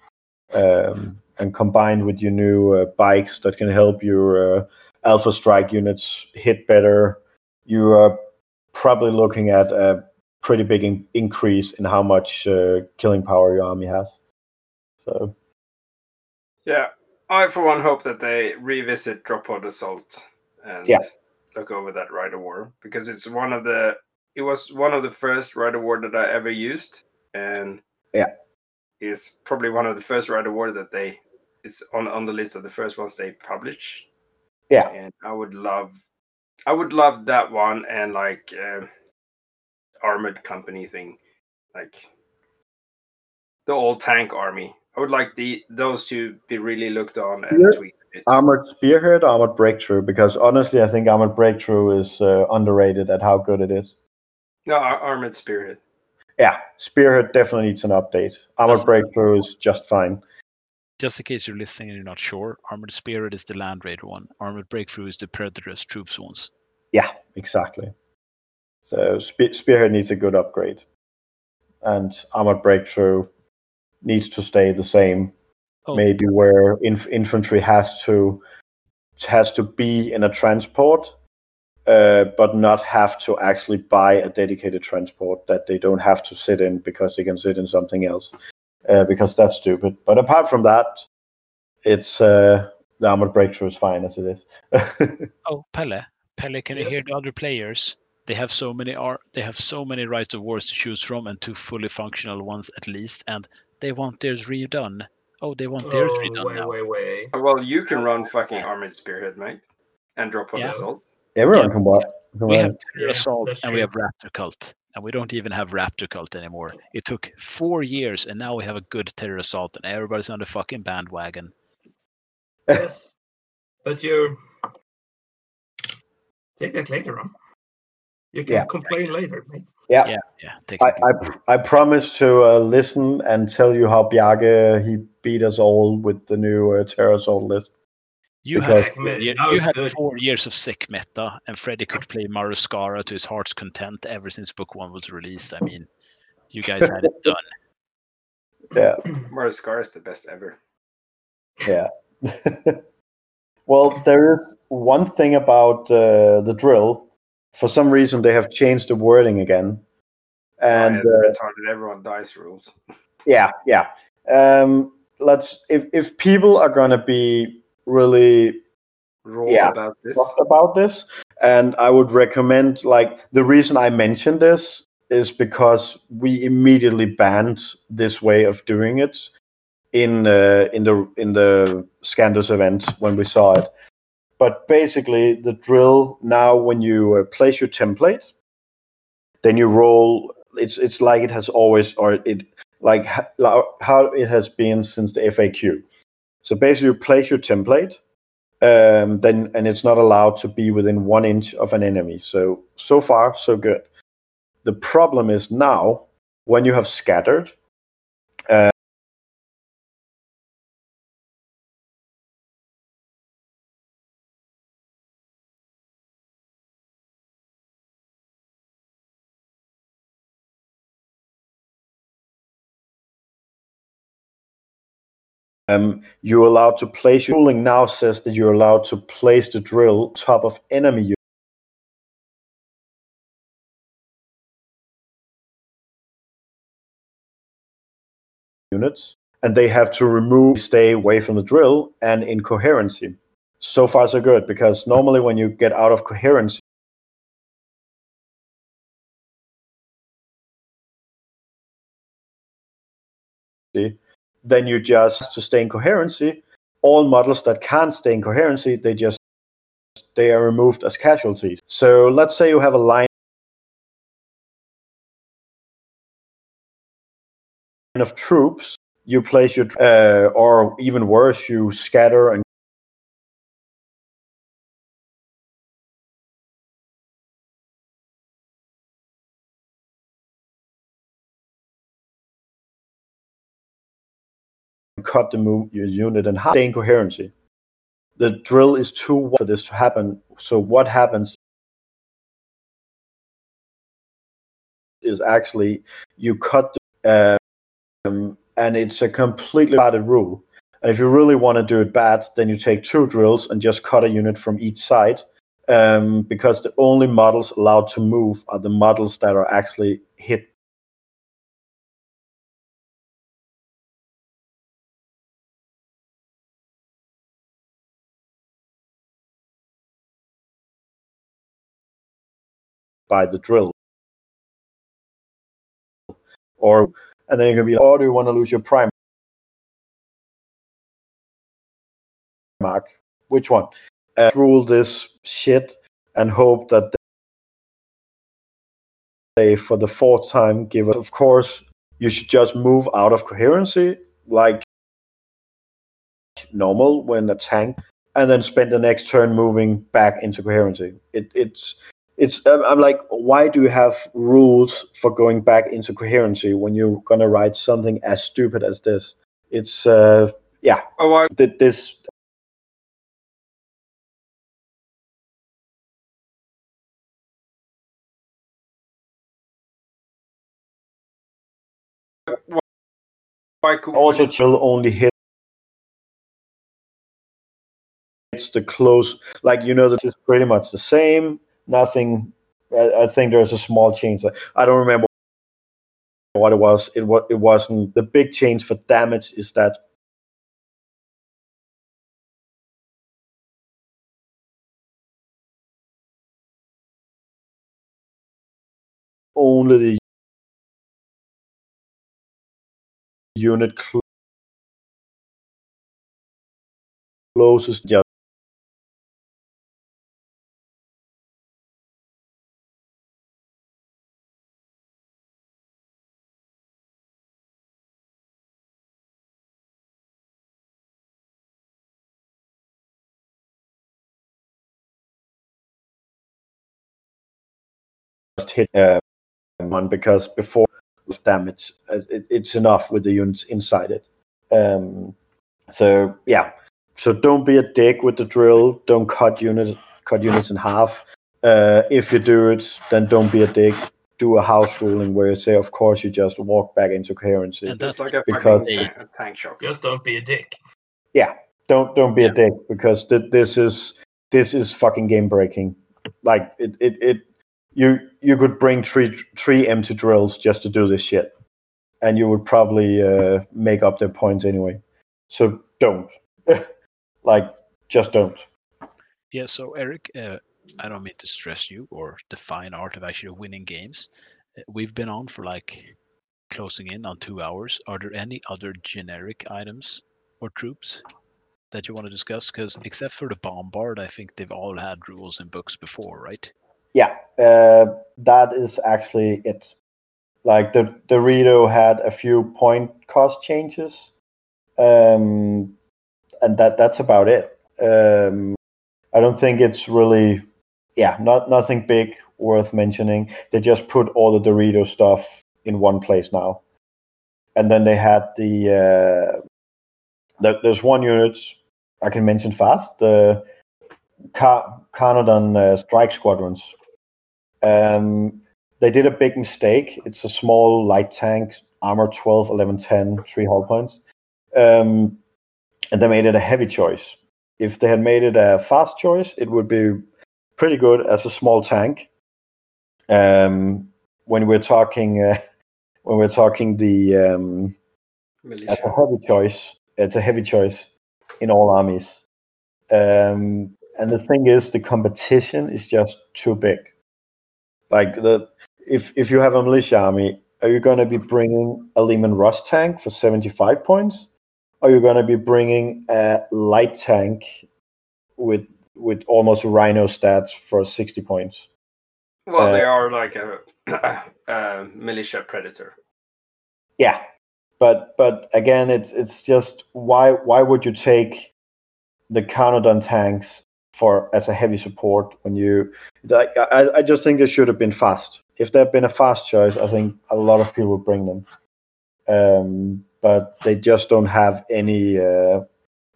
Um, and combined with your new uh, bikes that can help your uh, Alpha Strike units hit better, you are probably looking at a pretty big in- increase in how much uh, killing power your army has. So Yeah, I for one hope that they revisit Drop Pod Assault and Yeah. look over that Rite of War because it's one of the it was one of the first Rite of War that I ever used and Yeah. it's probably one of the first Rite of War that they it's on on the list of the first ones they published. Yeah. and I would love I would love that one and like um armored company thing like the old tank army. I would like the those to be really looked on and Yeah. tweaked a bit. Armored Spearhead, Armored Breakthrough, because honestly, I think Armored Breakthrough is uh, underrated at how good it is. no, Ar- armored spearhead. Yeah, Spearhead definitely needs an update. Armored That's- Breakthrough is just fine. Just in case you're listening and you're not sure, Armored Spearhead is the Land Raider one. Armored Breakthrough is the Predator's troops ones. Yeah, exactly. So Spe- Spearhead needs a good upgrade, and Armored Breakthrough needs to stay the same. Oh. Maybe where inf- infantry has to has to be in a transport, uh, but not have to actually buy a dedicated transport that they don't have to sit in because they can sit in something else. Uh, because that's stupid. But apart from that, it's uh, the Armored Breakthrough is fine as it is. Oh, Pelle, Pelle, can you hear the other players? They have so many ar- they have so many rites of wars to choose from, and two fully functional ones at least, and they want theirs redone. Oh, they want theirs Oh, redone way, now. way, way. Uh, Well, you can run fucking armored spearhead, mate, and drop on Yeah. assault. Everyone Yeah. can watch. Can We watch. have Yeah, Assault and we have Raptor Cult, and we don't even have Raptor Cult anymore. It took four years, and now we have a good Terror Assault, and everybody's on the fucking bandwagon. yes. But you take that later on. You can Yeah. complain later, mate. Yeah, Yeah, yeah. I, I, pr- I promise to uh, listen and tell you how Bjarke he beat us all with the new uh, Terror Assault list. You because- had, you, that you had good. four years of sick meta, and Freddy could play Maruscara to his heart's content ever since book one was released. I mean, you guys had it done. Yeah, Maruscar is the best ever. yeah. well, there is one thing about uh, the drill. For some reason, they have changed the wording again, and oh, yeah, uh, retarded everyone dies rules. yeah yeah um let's if if people are gonna be really Yeah. about this. talked about this and i would recommend like the reason i mentioned this is because we immediately banned this way of doing it in uh, in the in the Scandus event when we saw it but basically the drill now when you uh, place your template then you roll it's it's like it has always or it like how it has been since the FAQ so basically you place your template um, then and it's not allowed to be within one inch of an enemy. So so far so good. The problem is now when you have scattered. Uh, um, you're allowed to place your ruling now says that you're allowed to place the drill top of enemy units and they have to remove stay away from the drill and in coherency so far so good because normally when you get out of coherency then you just to stay in coherency. All models that can't stay in coherency they just they are removed as casualties. So let's say you have a line of troops you place your uh, or even worse you scatter and cut the your unit in half. Stay in coherency the drill is too wide for this to happen. So what happens is actually you cut the, um, and it's a completely bad rule. And if you really want to do it bad, then you take two drills and just cut a unit from each side, um, because the only models allowed to move are the models that are actually hit by the drill. Or and then you're gonna be like, oh, do you want to lose your prime mark? Which one? Uh, rule this shit and hope that they, for the fourth time, give us. Of course, you should just move out of coherency like normal when a tank, and then spend the next turn moving back into coherency. It, it's it's um, I'm like, why do you have rules for going back into coherency when you're gonna write something as stupid as this? It's uh, yeah, Oh, I, th- this also chill only hit hits the close like you know this is pretty much the same nothing. I, I think there's a small change. I don't remember what it was. It was it wasn't the big change for damage is that only the unit cl- closest just hit uh, one because before with damage it, it's enough with the units inside it. Um, so yeah. So don't be a dick with the drill. Don't cut units cut units in half. Uh, if you do it then don't be a dick. Do a house ruling where you say of course you just walk back into coherency. And just like a because- fucking tank shock. Just don't be a dick. yeah. Don't don't be Yeah. a dick because th- this is this is fucking game breaking. Like it, it it you you could bring three three empty drills just to do this shit and you would probably uh, make up their points anyway so don't like just don't yeah, so Eric, uh, I don't mean to stress you or the fine art of actually winning games. Uh, We've been on for like closing in on two hours. Are there any other generic items or troops that you want to discuss? Because except for the bombard, I think they've all had rules in books before, right? Yeah uh, that is actually it. Like the dorito had a few point cost changes um and that that's about it. Um i don't think it's really yeah not nothing big worth mentioning. They just put all the dorito stuff in one place now. And then they had the uh there, there's one unit i can mention fast the Car- Carnodon uh, strike squadrons um, they did a big mistake. It's a small light tank, armor 12, 11, 10, three hull points. Um, and they made it a heavy choice. If they had made it a fast choice, it would be pretty good as a small tank. Um, when we're talking, uh, when we're talking the um, Militia. as a heavy choice. It's a heavy choice in all armies. Um, and the thing is, the competition is just too big. Like the if if you have a militia army, are you going to be bringing a Leman Russ tank for seventy five points? Are you going to be bringing a light tank with with almost Rhino stats for sixty points? Well, uh, they are like a, a militia predator. Yeah, but but again, it's it's just why why would you take the Carnodon tanks for as a heavy support when you? I just think they should have been fast. If there had been a fast choice, I think a lot of people would bring them. Um, but they just don't have any uh,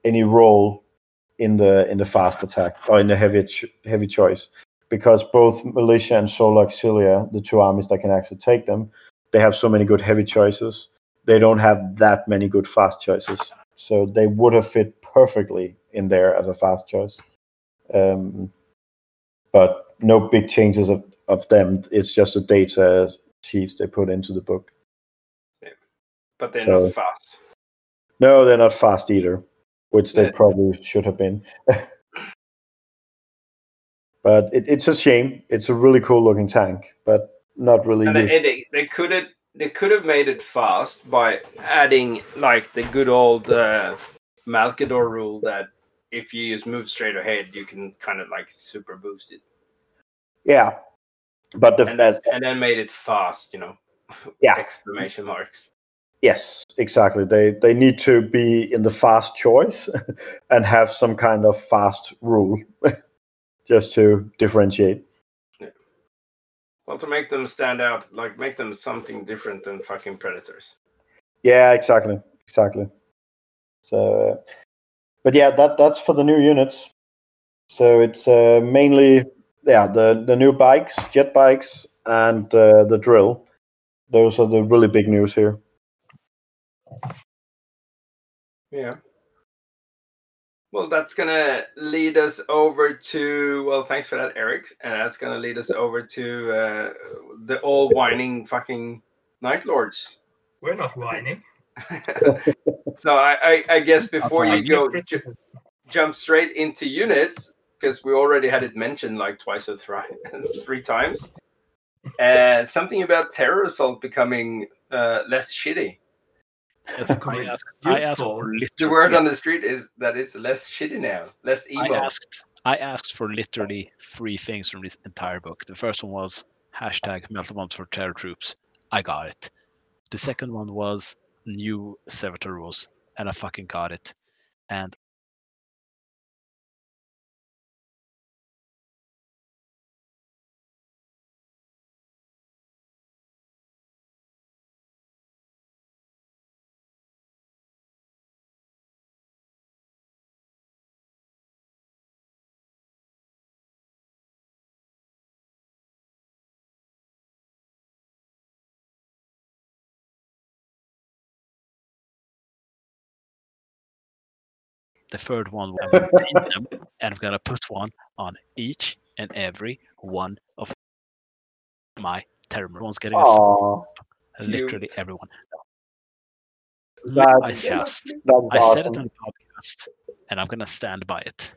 any role in the in the fast attack or in the heavy ch- heavy choice because both militia and solar auxilia, the two armies that can actually take them, they have so many good heavy choices. They don't have that many good fast choices. so they would have fit perfectly in there as a fast choice. Um, but no big changes of, of them. It's just the data sheets they put into the book. But they're So- not fast. No, they're not fast either, which they Yeah. probably should have been. but it, it's a shame. It's a really cool looking tank, but not really And they, used. they, they could have they could have made it fast by adding like the good old uh, Malkador rule that if you use move straight ahead, you can kind of like super boost it, Yeah, but the and, uh, and then made it fast. You know, Yeah. exclamation marks. yes, exactly. They they need to be in the fast choice and have some kind of fast rule, just to differentiate. Well, to make them stand out, like make them something different than fucking predators. Yeah, exactly, exactly. So, but yeah, that that's for the new units. So it's uh, mainly yeah the the new bikes, jet bikes, and uh, the drill. Those are the really big news here. Yeah. Well, that's gonna lead us over to. Well, thanks for that, Eric. And that's gonna lead us over to uh, the all whining fucking night lords. We're not whining. so I, I, I guess before you go ju- jump straight into units, because we already had it mentioned like twice or three, three times. Uh, something about terror assault becoming uh, less shitty. Yes, I asked, I asked useful. for The word on the street is that it's less shitty now, less I asked I asked for literally three things from this entire book. The first one was hashtag metal bombs for terror troops. I got it. The second one was new servitor rules, and I fucking got it. And the third one, I'm gonna them, and I'm gonna put one on each and every one of my terror. One's getting a f- Oh, literally Cute. everyone. I just that's I said it on the podcast, and I'm gonna stand by it.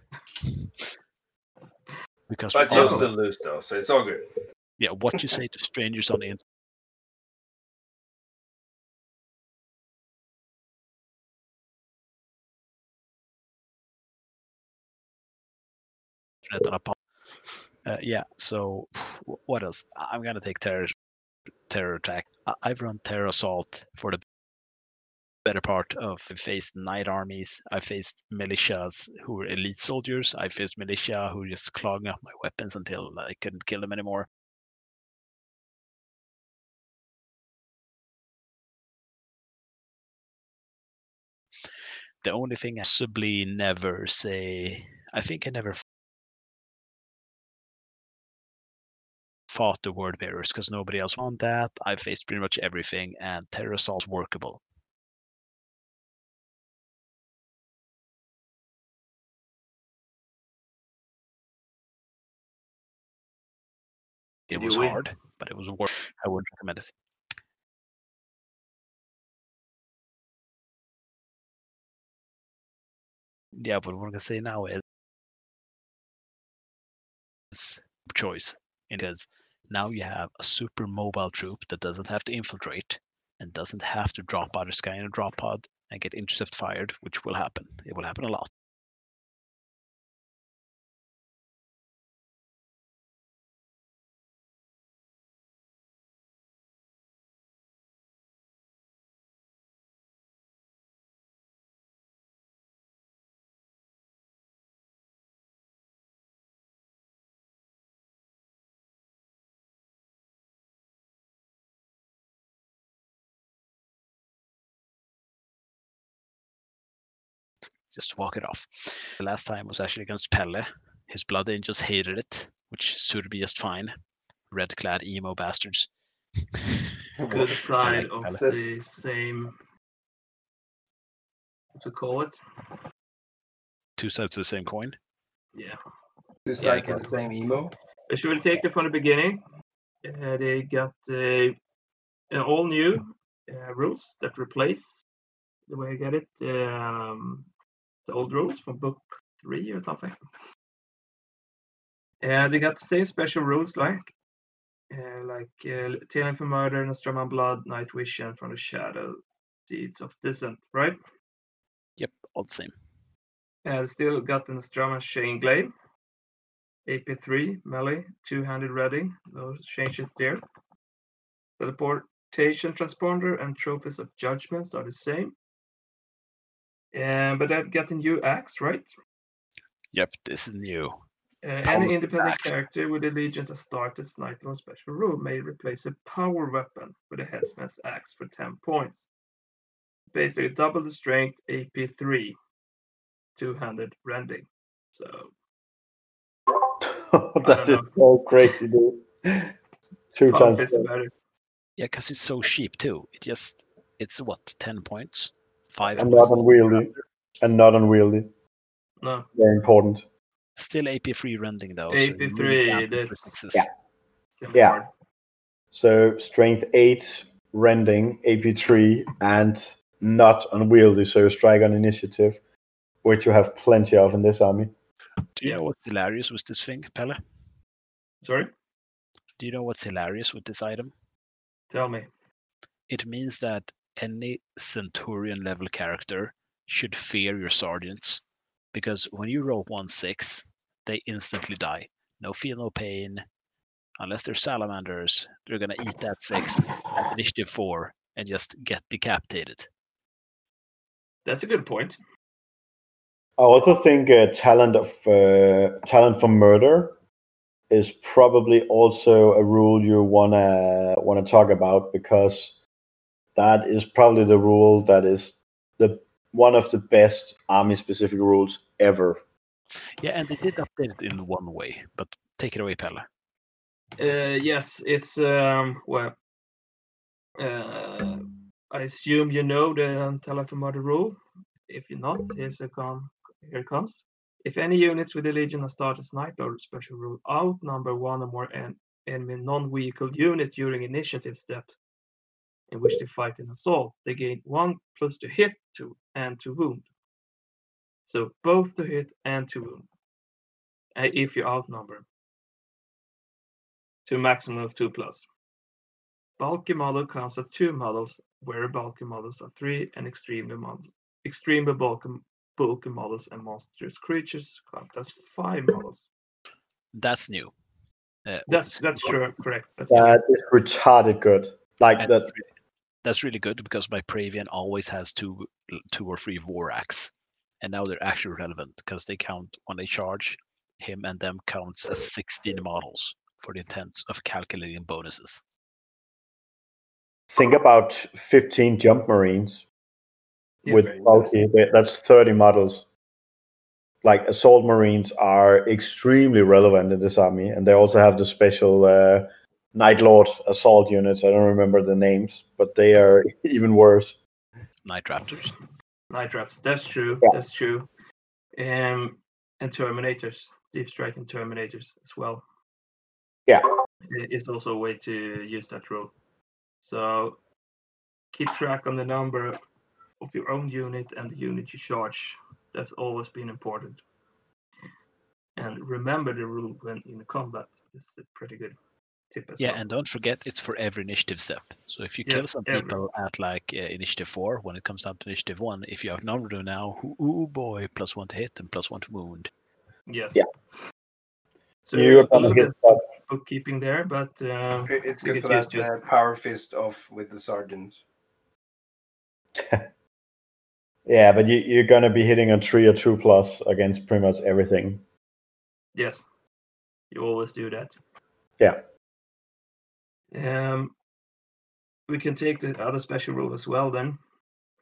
Because But we you'll still lose though, so it's all good. yeah, what you say to strangers on the internet on a pod. Uh, yeah. So what else? I'm gonna take terror terror attack. I've run terror assault for the better part of faced night armies. I faced militias who were elite soldiers. I faced militia who just clogging up my weapons until I couldn't kill them anymore. The only thing I possibly never say, I think I never fought the word bearers because nobody else wanted that. I faced pretty much everything, and terror assault's workable. It Did was hard, but it was worth. I wouldn't recommend it. Yeah, but what I'm gonna say now is is choice because now you have a super mobile troop that doesn't have to infiltrate and doesn't have to drop out of sky in a drop pod and get intercept fired, which will happen. It will happen a lot. Just walk it off. The last time was actually against Pelle. His blood angels hated it, which suited me just fine. Red clad emo bastards. Good side like of Pelle. the same What to call it. Two sides of the same coin. Yeah. Two sides of the same emo. But should we take it from the beginning? Uh, they got uh, an all new uh, rules that replace the way I get it um, the old rules from book three or something. Uh, they got the same special rules like uh, like uh, Talent for Murder, Nostraman Blood, Night Vision from the Shadow, Seeds of Dissent, right? Yep, all the same. Uh, still got the Nostraman Chain Glaive, AP3 melee, two-handed reading, no changes there. Teleportation transponder and trophies of judgments are the same. Um, but that got a new axe, right? Yep, this is new. Uh, Power any independent axe. character with allegiance as started Knight on special rule may replace a power weapon with a headsman's axe for 10 points. Basically, double the strength, AP3, two-handed rending. So that is don't is so crazy, dude. Two times. better. Yeah, because it's so cheap too. It just it's what ten points, five. And not unwieldy. And not unwieldy. No, Very important. Still AP free rending though. AP3, really can't that's- put sixes. Yeah. Yeah. So strength eight, rending, AP3, and not unwieldy. So strike on initiative, which you have plenty of in this army. Do you know what's hilarious with this thing, Pelle? Sorry, Do you know what's hilarious with this item? tell me. It means that any Centurion level character should fear your sergeants because when you roll one six, they instantly die. No feel, no pain. Unless they're salamanders, they're gonna eat that six at initiative four and just get decapitated. That's a good point. I also think uh, talent of uh, talent for murder is probably also a rule you wanna wanna talk about because that is probably the rule that is the one of the best army specific rules ever. Yeah, and they did update it in one way, but take it away, Pelle. Uh, yes, it's um, well. Uh, I assume you know the Telephomodel rule. If you're not, here's a com- here it comes. If any units with the Legiones Astartes Night Lord special rule outnumber one or more en- enemy non-vehicle unit during initiative step in which they fight an assault, they gain one plus to hit to and to wound. So both to hit and to wound. Uh, if you outnumber to a maximum of two plus. Bulky model counts as two models, where bulky models are three, and extremely models, extremely bulky, bulky models and monstrous creatures count as five models. That's new. Uh, That's that's true, correct. That's That is retarded good. Like and that. That's really- good because my Pravian always has two, two or three Vorax, and now they're actually relevant because they count when they charge him and them counts as 16 models for the intent of calculating bonuses. Think about 15 jump marines yeah, with very bulky. That's 30 models. Like assault marines are extremely relevant in this army, and they also have the special uh, Night Lord assault units. I don't remember the names, but they are even worse. Night Raptors. Night traps. That's true. Yeah. That's true. Um, and Terminators, Deep Strike and Terminators as well. Yeah. It's also a way to use that rule. So keep track on the number of your own unit and the unit you charge. That's always been important. And remember the rule when in combat. This is pretty good tip as Yeah, well. and don't forget it's for every initiative step. So if you kill some every. people at like uh, initiative four, when it comes down to initiative one, if you have outnumber them now, ooh, ooh boy, plus one to hit and plus one to wound. Yes. Yeah. So You're a gonna little hit bit that. bookkeeping there, but uh, It's good for that to it. uh, power fist off with the sergeants. Yeah, but you, you're gonna be hitting a three or two plus against pretty much everything. Yes, you always do that. Yeah. Um, we can take the other special rule as well. Then,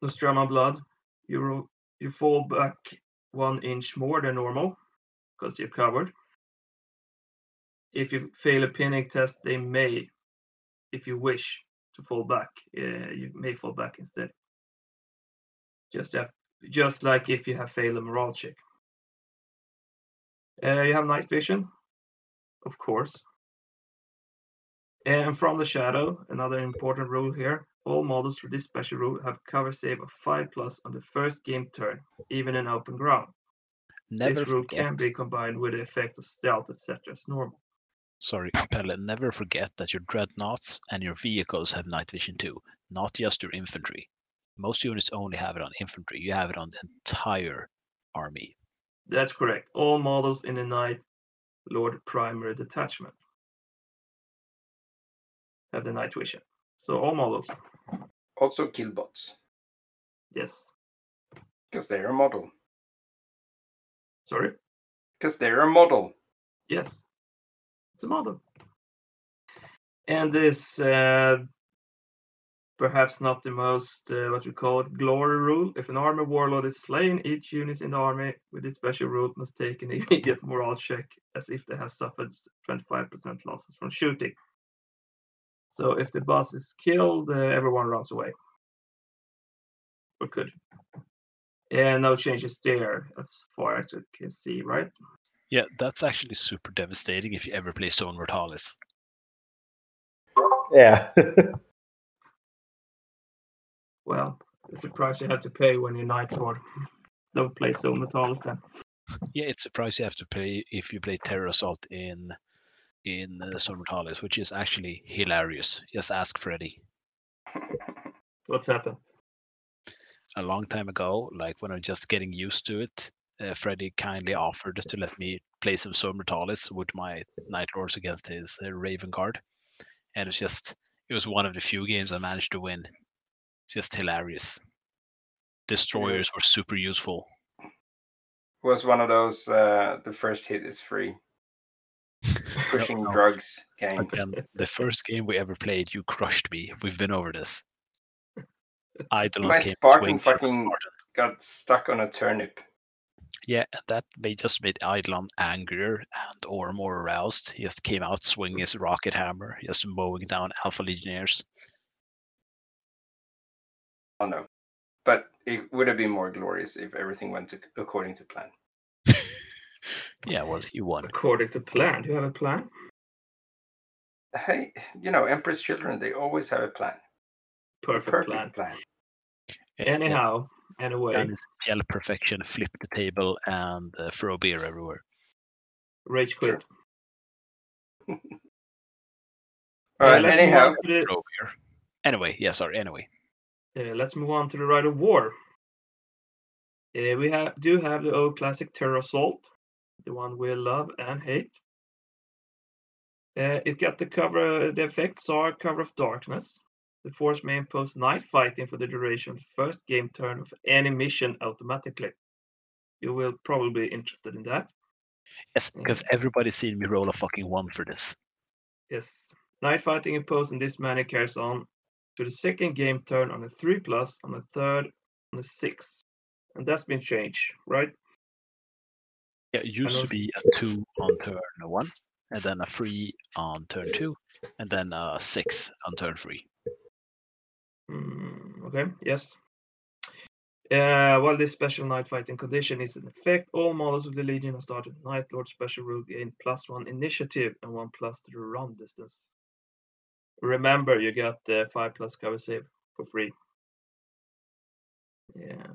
Nostrama blood. You ro- you fall back one inch more than normal because you're covered. If you fail a pinning test, they may, if you wish to fall back, uh, you may fall back instead. Just have just like if you have failed a morale check. Uh, you have night vision, of course. And from the shadow, another important rule here. All models for this special rule have cover save of 5 plus on the first game turn, even in open ground. Never this rule forget. can be combined with the effect of stealth, etc. as normal. Sorry, Pelle, never forget that your dreadnoughts and your vehicles have night vision too, not just your infantry. Most units only have it on infantry. You have it on the entire army. That's correct. All models in the Night Lord primary detachment have the night vision. So all models, Also killbots, yes. because they're a model. Sorry, Because they're a model. yes. It's a model. And this, uh, perhaps not the most, uh, what we call it, glory rule. If an army warlord is slain, each unit in the army with this special rule must take an immediate morale check as if they have suffered 25% losses from shooting. So if the boss is killed, uh, everyone runs away. Or could. And no changes there as far as we can see, right? Yeah, that's actually super devastating if you ever play Zone Mortalis. Yeah. Well, it's a price you have to pay when you're Night Lord. Don't play Zone Mortalis then. Yeah, it's a price you have to pay if you play Terror Assault in in uh, Zone Mortalis, which is actually hilarious. Just ask Freddy. What's happened? A long time ago, like when I'm just getting used to it, uh, Freddy kindly offered to let me play some Zone Mortalis with my Night Lords against his uh, Raven Guard, and it's just it was one of the few games I managed to win. It's just hilarious. Destroyers were super useful. was one of those uh, the first hit is free pushing no. drugs game. Again, um, the first game we ever played, you crushed me. We've been over this. Eidolon My came Spartan fucking got stuck on a turnip. Yeah, that may just made Eidolon angrier and or more aroused. He just came out swinging his rocket hammer, just mowing down Alpha Legionnaires. Oh no. But it would have been more glorious if everything went to, according to plan. Yeah, well, you won. According to plan. Do you have a plan? Hey, you know, Emperor's Children, they always have a plan. A Perfect, plan. plan. Yeah, yeah, Anyhow, anyway, plan is yell perfection, flip the table, and uh, throw beer everywhere. rage quit. All right, anyhow, the- Throw beer. Anyway, yeah, sorry. Anyway, Uh, let's move on to the Rite of War. Uh, we have do have the old classic Terror Assault, the one we love and hate. Uh, it got the cover, the effects are cover of darkness. The force may impose night fighting for the duration of the first game turn of any mission automatically. You will probably be interested in that. yes, because everybody's seen me roll a fucking one for this. Yes. Night fighting imposed in this manner carries on to the second game turn on a 3 plus, on a third on a 6. And that's been changed, right? Yeah, it used to be a two on turn one, and then a three on turn two, and then a six on turn three. Mm, okay, yes. Uh, while this special night fighting condition is in effect, all models of the Legiones Astartes Night Lord special rule gain plus one initiative and one plus to the run distance. Remember, you got uh, five plus cover save for free. Yeah,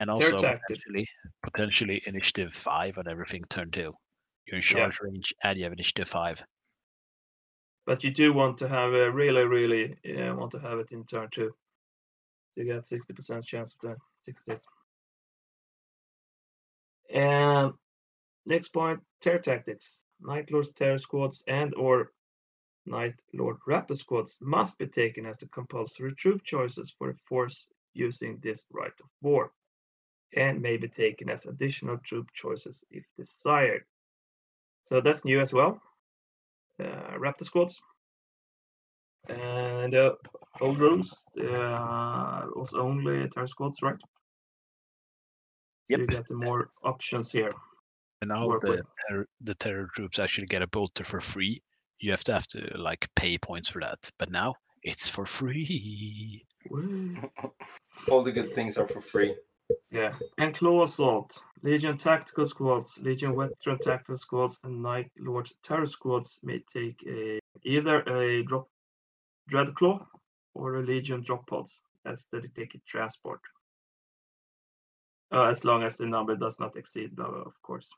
And also potentially, potentially initiative five on everything turn two. You're in Yeah. charge range and you have initiative five. but you do want to have a really, really uh, want to have it in turn two. So you got sixty percent chance of that. Sixty. And next point, terror tactics. Night Lord's terror squads and or Night Lord Raptor squads must be taken as the compulsory troop choices for the force using this Rite of War, and may be taken as additional troop choices if desired. So that's new as well. Uh, Raptor squads. And uh, old rules uh, was only terror squads, right? So you Yep. got the more options here. And now the terror, the terror troops actually get a bolter for free. You have to have to like pay points for that. But now it's for free. All the good things are for free. Yeah. And Claw Assault. Legion Tactical Squads, Legion Veteran Tactical Squads, and Night Lords Terror Squads may take a either a drop Dreadclaw or a Legion drop pods as dedicated transport. Uh, as long as the number does not exceed, blah, blah, of course.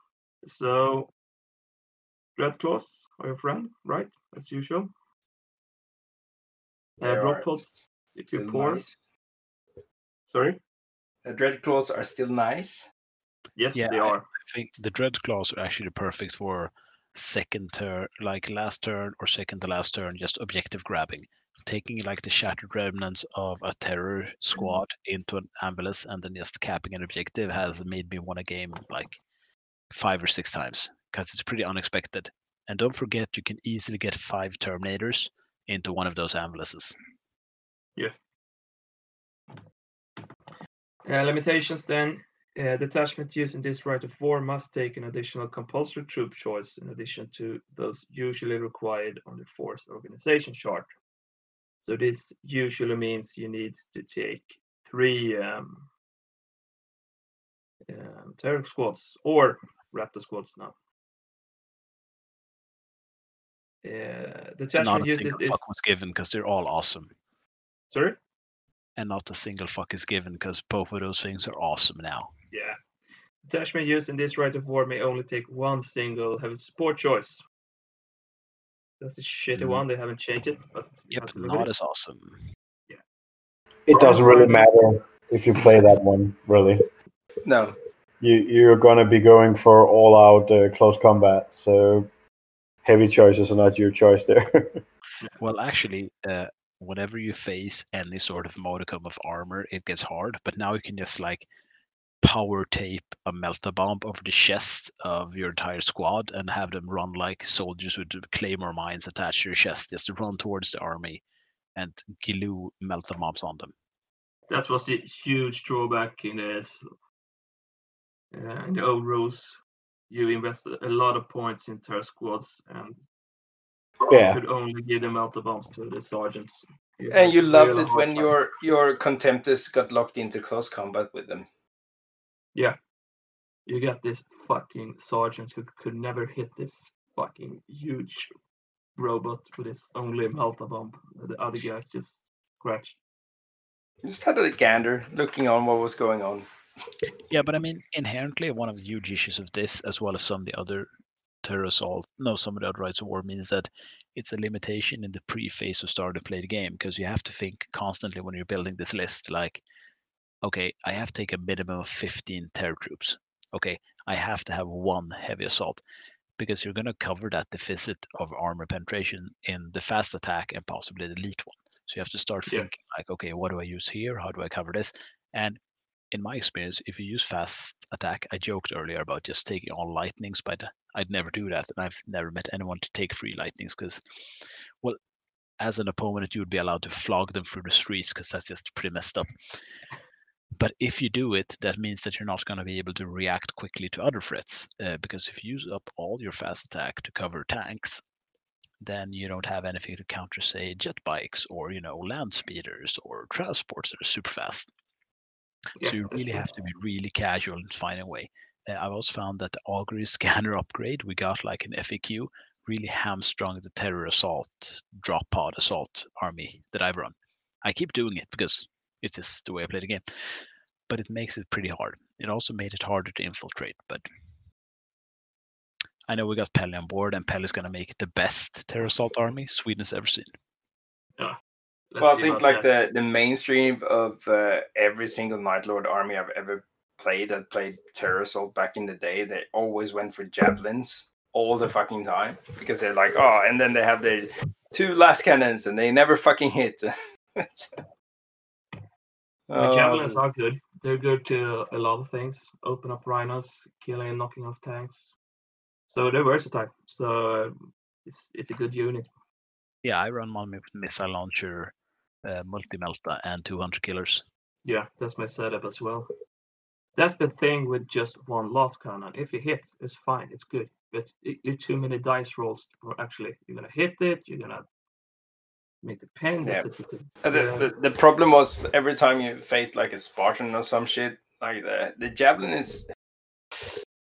So, Dreadclaws are your friend, right? As usual. Uh, drop pods, if you still pour. nice. Sorry? The dread claws are still nice. Yes, Yeah, they I- are. I think the dread claws are actually perfect for second turn, like last turn or second to last turn, just objective grabbing. Taking like the shattered remnants of a terror squad into an ambulance and then just capping an objective has made me win a game like five or six times because it's pretty unexpected. And don't forget, you can easily get five Terminators into one of those ambulances. Uh, limitations then. Uh, detachment using this Rite of War must take an additional compulsory troop choice in addition to those usually required on the force organization chart. So this usually means you need to take three um, um, terror squads or raptor squads now. Uh, And not detachment a single this. fuck was given because they're all awesome. Sorry. And not a single fuck is given because both of those things are awesome now. Yeah. Detachment used in this Rite of War may only take one single heavy support choice. That's a shitty Mm. one. They haven't changed it, but Yep, have to live with not as awesome. Yeah. It doesn't really matter if you play that one, really. No. You you're gonna be going for all out uh, close combat, so heavy choices are not your choice there. Well, actually, uh, whenever you face any sort of modicum of armor, it gets hard. But now you can just like power tape a melta bomb over the chest of your entire squad and have them run like soldiers with claymore mines attached to your chest, just to run towards the army and glue melta bombs on them. That was the huge drawback in the uh, in the old rules. You invested a lot of points in terror squads and yeah, could only give them out the bombs to the sergeants. And had you loved it when time. your your contemptors got locked into close combat with them. Yeah. You got this fucking sergeant who could never hit this fucking huge robot with his only melta bomb. The other guys just scratched. Just had a gander, looking on what was going on. Yeah, but I mean, inherently, one of the huge issues of this, as well as some of the other terror assault, no, some of the other rites of war, means that it's a limitation in the pre-phase of starting to play the game because you have to think constantly when you're building this list, like, okay, I have to take a minimum of 15 terror troops. Okay, I have to have one heavy assault because you're going to cover that deficit of armor penetration in the fast attack and possibly the elite one. So you have to start Yeah. thinking like, okay, what do I use here? How do I cover this? And in my experience, if you use fast attack, I joked earlier about just taking all lightnings, but I'd never do that, and I've never met anyone to take free lightnings because, well, as an opponent, you would be allowed to flog them through the streets because that's just pretty messed up. But if you do it, that means that you're not going to be able to react quickly to other threats uh, because if you use up all your fast attack to cover tanks, then you don't have anything to counter, say, jet bikes or you know land speeders or transports that are super fast Yeah, so you really have to be really casual and find a way. Uh, I've also found that the augury scanner upgrade we got like an FAQ really hamstrung the terror assault drop pod assault army that I've run. I keep doing it because it's just the way I play the game, but it makes it pretty hard. It also made it harder to infiltrate, but I know we got Pelle on board, and Pelle's going to make the best terror assault army Sweden's ever seen. Let's well, I think like that. the the mainstream of uh, every single Night Lord army I've ever played that played Terror Assault back in the day, they always went for javelins all the fucking time because they're like, oh, and then they have their two lascannons and they never fucking hit. The javelins are good. They're good to a lot of things. Open up rhinos, killing and knocking off tanks. So they're versatile. So uh, it's it's a good unit. Yeah, I run one with missile launcher, uh, multi melta, and 200 killers. Yeah, that's my setup as well. That's the thing with just one lascannon. If you hit, it's fine. It's good. But it, it's too many dice rolls. For actually, you're gonna hit it. You're gonna make the pin. Yeah. Uh, da- The, the, the problem was every time you faced like a Spartan or some shit, like the the javelin is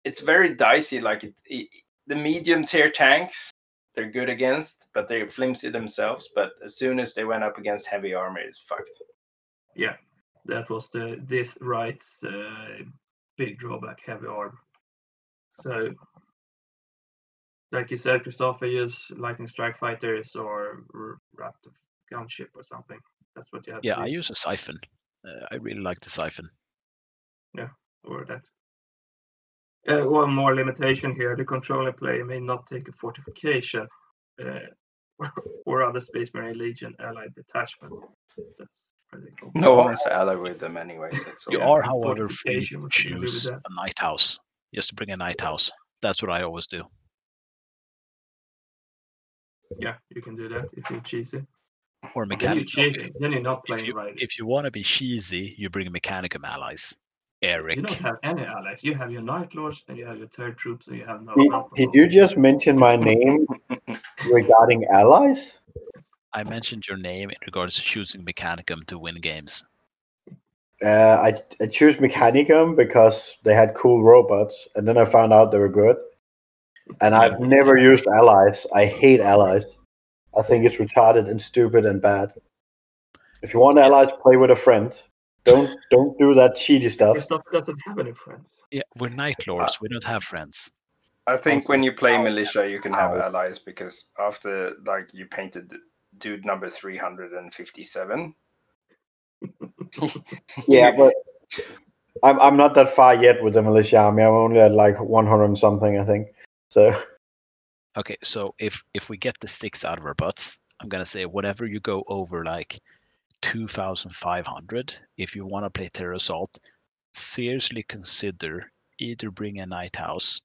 it's very dicey. Like it, it, the medium tier tanks, they're good against, but they're flimsy themselves. But as soon as they went up against heavy armor, it's fucked. Yeah, that was the this right's uh, big drawback, heavy armor. So, like you said, Christopher, use lightning strike fighters or r- raptor gunship or something. That's what you have. Yeah, to I use, use a siphon. Uh, I really like the siphon. Yeah, or that. Uh, one more limitation here: the controller player may not take a fortification uh, or other Space Marine Legion allied detachment. That's pretty cool. No one's ally with them anyways. It's You are, however, free fortification, to you choose a night house. Just to bring a night house. That's what I always do. Yeah, you can do that if you're cheesy. Or Then you're Then you're not If playing you, right. if you want to be cheesy, you bring Mechanicum allies. Eric. You don't have any allies. You have your Night Lords and you have your third Troops and you have no. Did, did you just mention my name regarding allies? I mentioned your name in regards to choosing Mechanicum to win games. Uh, I, I choose Mechanicum because they had cool robots, and then I found out they were good. And I've never used allies. I hate allies. I think it's retarded and stupid and bad. If you want allies, play with a friend. Don't don't do that cheaty stuff. Christoph doesn't have any friends. Yeah, we're Night Lords. We don't have friends. I think when you play oh, militia, you can have oh. allies because after like you painted dude number three hundred and fifty-seven. Yeah, but I'm I'm not that far yet with the militia army. I'm only at like 100 and something, I think. So Okay, so if if we get the sticks out of our butts, I'm gonna say whatever you go over like 2,500, if you want to play Terror Assault, seriously consider either bring a Night House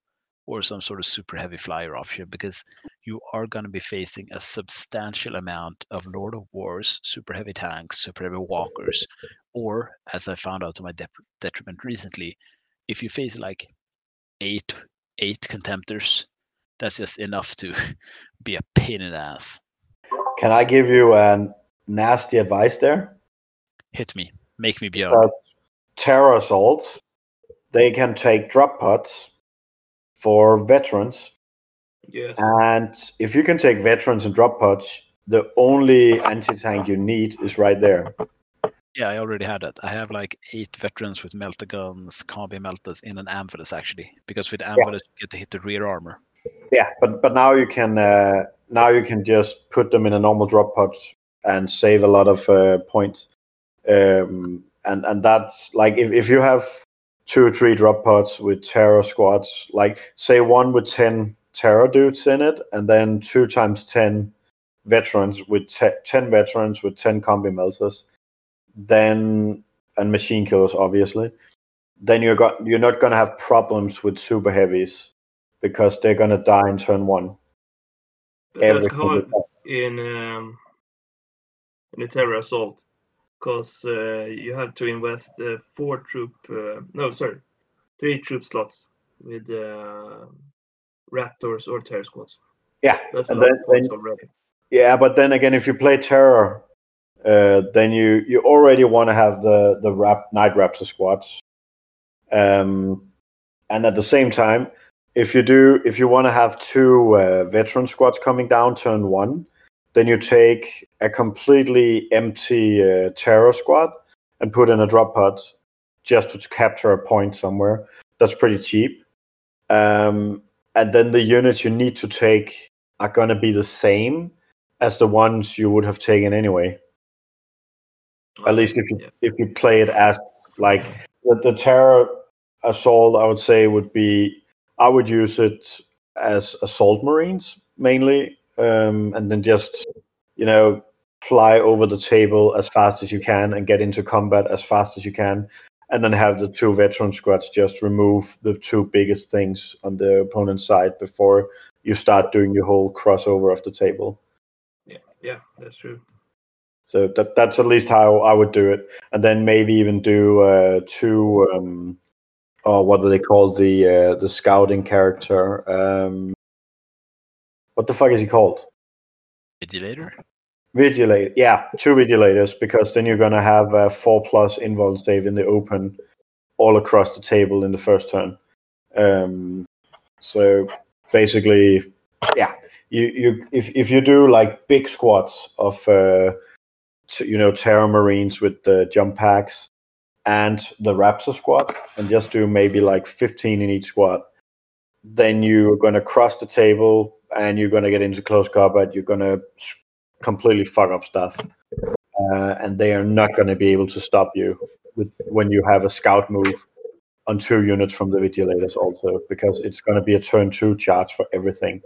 or some sort of super heavy flyer option because you are going to be facing a substantial amount of Lord of Wars, super heavy tanks, super heavy walkers, or as I found out to my detriment recently, if you face like eight eight contemptors, that's just enough to be a pain in the ass. can I give you a nasty advice there? Hit me, make me be Uh, terror assaults, they can take drop pods for veterans. Yes. And if you can take veterans and drop pods, the only anti tank you need is right there. Yeah, I already had that. I have like eight veterans with melta guns, combi meltas in an Amphilis actually, because with Amphilis you get to hit the rear armor. Yeah, but but now you can uh, now you can just put them in a normal drop pod and save a lot of uh, points. Um, and and that's like if, if you have two or three drop pods with terror squads, like say one with ten terror dudes in it, and then two times ten veterans with te- ten veterans with ten combi meltas, then and machine killers obviously, then you're got you're not gonna have problems with super heavies because they're gonna die in turn one. Every that's time. in um, terror assault because uh, you have to invest uh, four troop uh, no sorry three troop slots with uh, raptors or terror squads. Yeah, That's a and then- then- already. Yeah, but then again, if you play terror, uh, then you you already want to have the the rap night raptor squads, um, and at the same time, if you do if you want to have two uh, veteran squads coming down turn one, then you take a completely empty uh, terror squad and put in a drop pod just to capture a point somewhere. That's pretty cheap. Um, and then the units you need to take are going to be the same as the ones you would have taken anyway. At least if you if you play it as like the, the terror assault, I would say would be I would use it as assault marines mainly, um, and then just you know fly over the table as fast as you can and get into combat as fast as you can, and then have the two veteran squads just remove the two biggest things on the opponent's side before you start doing your whole crossover of the table. yeah, yeah, that's true. So that that's at least how I would do it, and then maybe even do uh, two. Um, oh, what do they call the uh, the scouting character? Um, what the fuck is he called? Vigilator? Vigilate. Yeah, two vigilators because then you're gonna have uh, four plus invuln save in the open, all across the table in the first turn. Um, so basically, yeah, you you if if you do like big squads of uh, t- you know Terra Marines with the jump packs and the Raptor squad, and just do maybe like 15 in each squad, then you're going to cross the table and you're going to get into close combat. You're going to completely fuck up stuff, uh, and they are not going to be able to stop you with when you have a scout move on two units from the vigilators also because it's going to be a turn two charge for everything.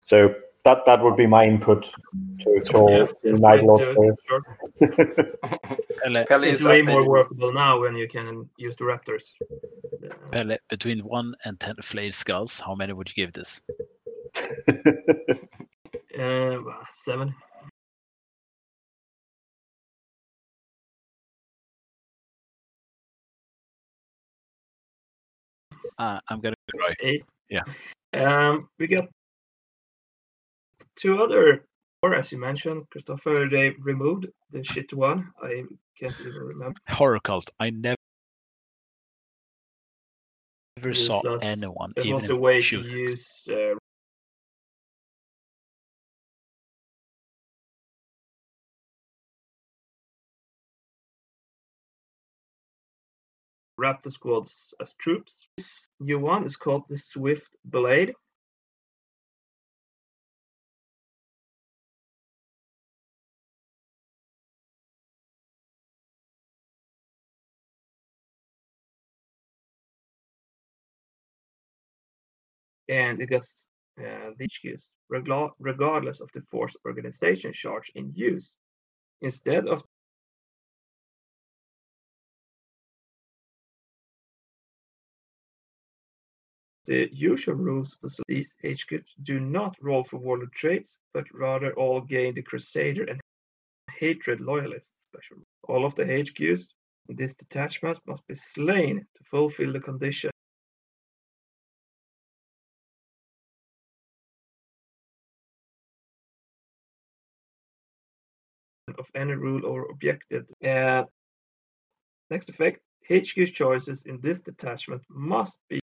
So that that would be my input to, to all Yeah, it's Night way Lord too players. Pelle, Pelle It's is way updated. more workable now when you can use the Raptors. Pelle, between one and ten flayed skulls, how many would you give this? Uh, seven. Uh, I'm gonna be right. eight. Yeah. Um, we got two other, or as you mentioned, Christopher, they removed the shit one. I can't even remember. Horror cult. I never never saw anyone There was even a way to shoot it. use uh, Raptor squads as troops. This new one is called the Swift Blade. And it gets uh, the HQs regardless of the force organization charge in use. Instead of the usual rules for these HQs do not roll for warlord traits, but rather all gain the Crusader and Hatred Loyalist special. All of the HQs in this detachment must be slain to fulfill the condition. Of any rule or objective. Uh, next effect, HQ choices in this detachment must be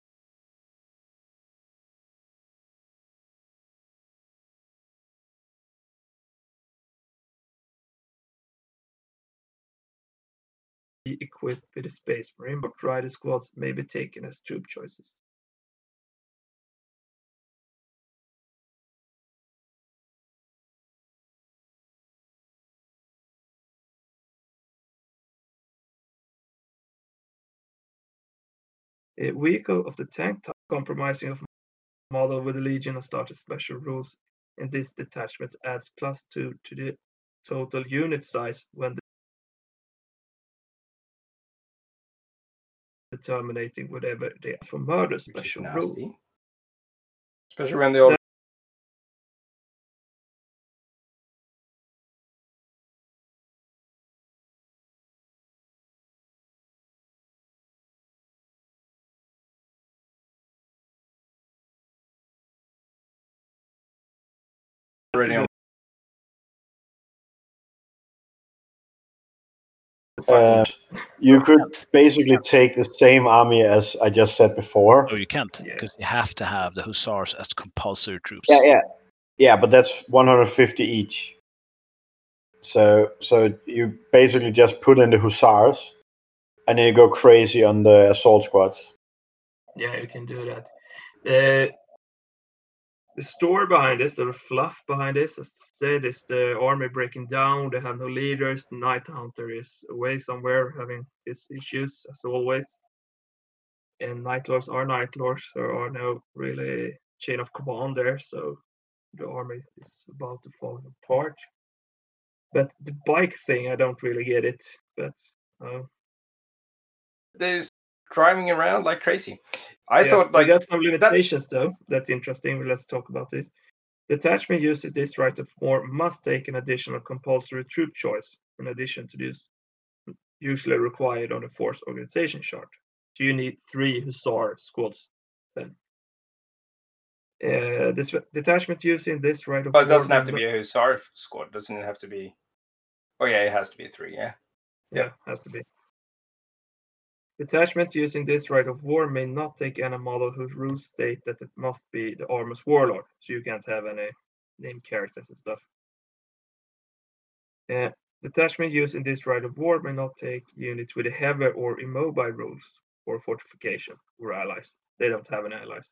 equipped with a space marine, but rider squads may be taken as troop choices. Vehicle of the tank type compromising of model with the Legiones Astartes special rules in this detachment adds plus two to the total unit size when determining whatever they are for murder which special rule. Especially when they all Uh, you could basically take the same army as I just said before. No, you can't Yeah. because you have to have the hussars as compulsory troops. Yeah, yeah, yeah, but that's 150 each. So, so you basically just put in the hussars, and then you go crazy on the assault squads. Yeah, you can do that. Uh, the story behind this, the fluff behind this, as I said, is the army breaking down. They have no leaders. The Night Hunter is away somewhere having his issues, as always. And Night Lords are Night Lords. There are no really chain of command there, so the army is about to fall apart. But the bike thing, I don't really get it. But uh, They're driving around like crazy. I Yeah, thought like got some limitations though. That's interesting. Let's talk about this. The attachment uses this Rite of War must take an additional compulsory troop choice in addition to this usually required on a force organization chart. So you need three hussar squads then. Uh, this detachment using this right of Well, it doesn't have to be a hussar squad, doesn't it have to be? Oh yeah, it has to be three. Yeah. Yeah, has to be. Detachment using this Rite of War may not take any model whose rules state that it must be the armor's warlord, so you can't have any named characters and stuff. Uh, detachment used in this Rite of War may not take units with a heavy or immobile rules or fortification or allies. They don't have any allies.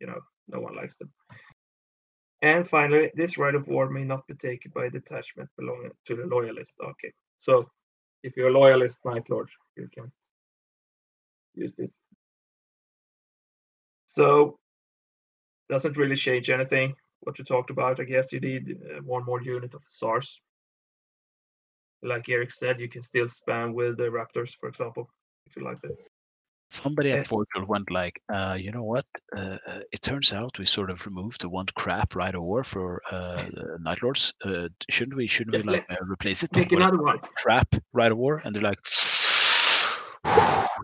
You know, no one likes them. And finally, this Rite of War may not be taken by a detachment belonging to the loyalist. Okay, so if you're a loyalist knight Lord, you can use this. So doesn't really change anything what you talked about. I guess you need uh, one more unit of SARS. Like Eric said, you can still spam with the Raptors, for example, if you like that. Somebody at Fortune went like, uh, you know what? Uh, uh, it turns out we sort of removed the one crap Rite of War for uh, the Night Lords. Uh, shouldn't we? Shouldn't Yeah, we like uh, replace it Take another one. crap Rite of War? And they're like,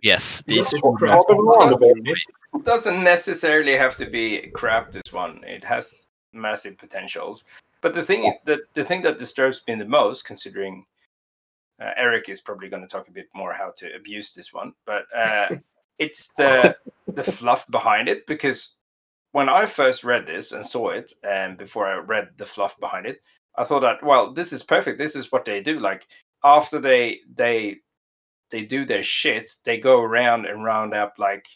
yes, these it's four crap. maps Open are one, baby. It doesn't necessarily have to be crap. This one, it has massive potentials. But the thing that the thing that disturbs me the most, considering uh, Eric is probably going to talk a bit more how to abuse this one, but uh, it's the the fluff behind it. Because when I first read this and saw it, and before I read the fluff behind it, I thought that well, this is perfect. This is what they do. Like after they they they do their shit, they go around and round up like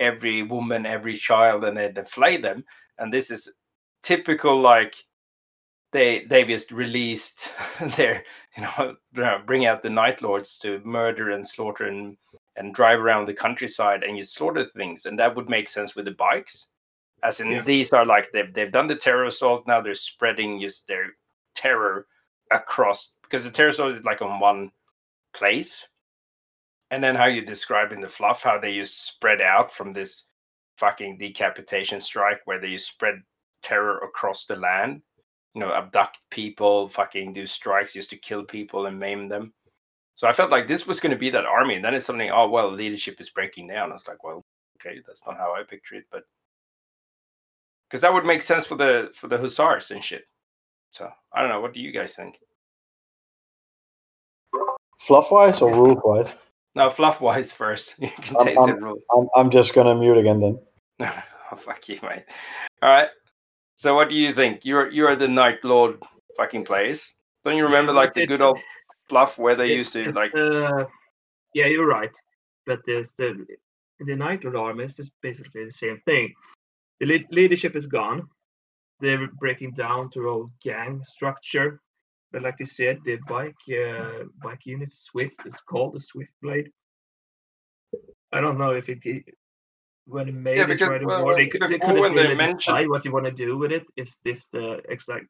every woman, every child, and they deflate them. And this is typical like they they've just released their you know bring out the night lords to murder and slaughter and and drive around the countryside and you slaughter things and that would make sense with the bikes as in Yeah. these are like they've they've done the terror assault now they're spreading just their terror across because the terror assault is like on one place and then how you describe in the fluff how they just spread out from this fucking decapitation strike where they just spread terror across the land. You know abduct people fucking do strikes just to kill people and maim them. So i felt like this was going to be that army and then it's something oh well leadership is breaking down. I was like well okay that's not how i picture it but because that would make sense for the for the hussars and shit. So i don't know what do you guys think? Fluff wise or rule wise? No fluff wise first you can Um, take um, the rule I'm, I'm just gonna mute again then. oh, fuck you, mate. All right. So, what do you think? You're you're the Night Lord fucking players. Don't you remember like the good old fluff where they used to like? uh, yeah, you're right. But there's the the Night Lord army is basically the same thing. The lead, leadership is gone. They're breaking down to old gang structure. But like you said, the bike uh, bike unit Swift. It's called the Swift Blade. I don't know if it when it made Yeah, because, right well, award, they, could- they before couldn't when they mentioned- decide what you want to do with it. Is this the exact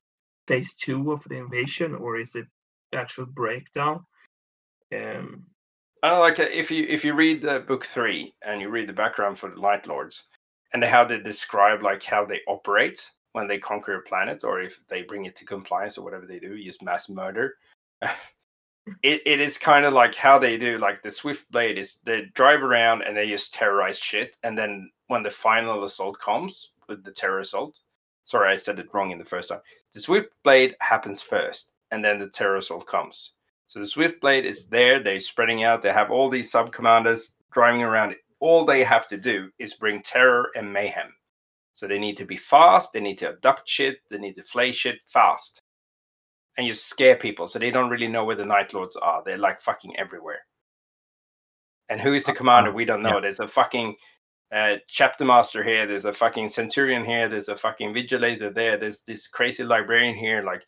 phase two of the invasion, or is it actual breakdown? Um, I don't know, like uh, if you if you read the book three and you read the background for the Night Lords and how they describe like how they operate when they conquer a planet or if they bring it to compliance or whatever they do, use mass murder. it, it is kind of like how they do like the Swift Blade is they drive around and they just terrorize shit and then when the final assault comes with the terror assault, sorry I said it wrong in the first time. The Swift Blade happens first and then the terror assault comes. So the Swift Blade is there. They're spreading out. They have all these sub commanders driving around. All they have to do is bring terror and mayhem. So they need to be fast. They need to abduct shit. They need to flay shit fast. And you scare people so they don't really know where the Night Lords are. They're like fucking everywhere. And who is the commander? We don't know. There's a fucking uh, chapter master here. There's a fucking centurion here. There's a fucking vigilator there. There's this crazy librarian here. Like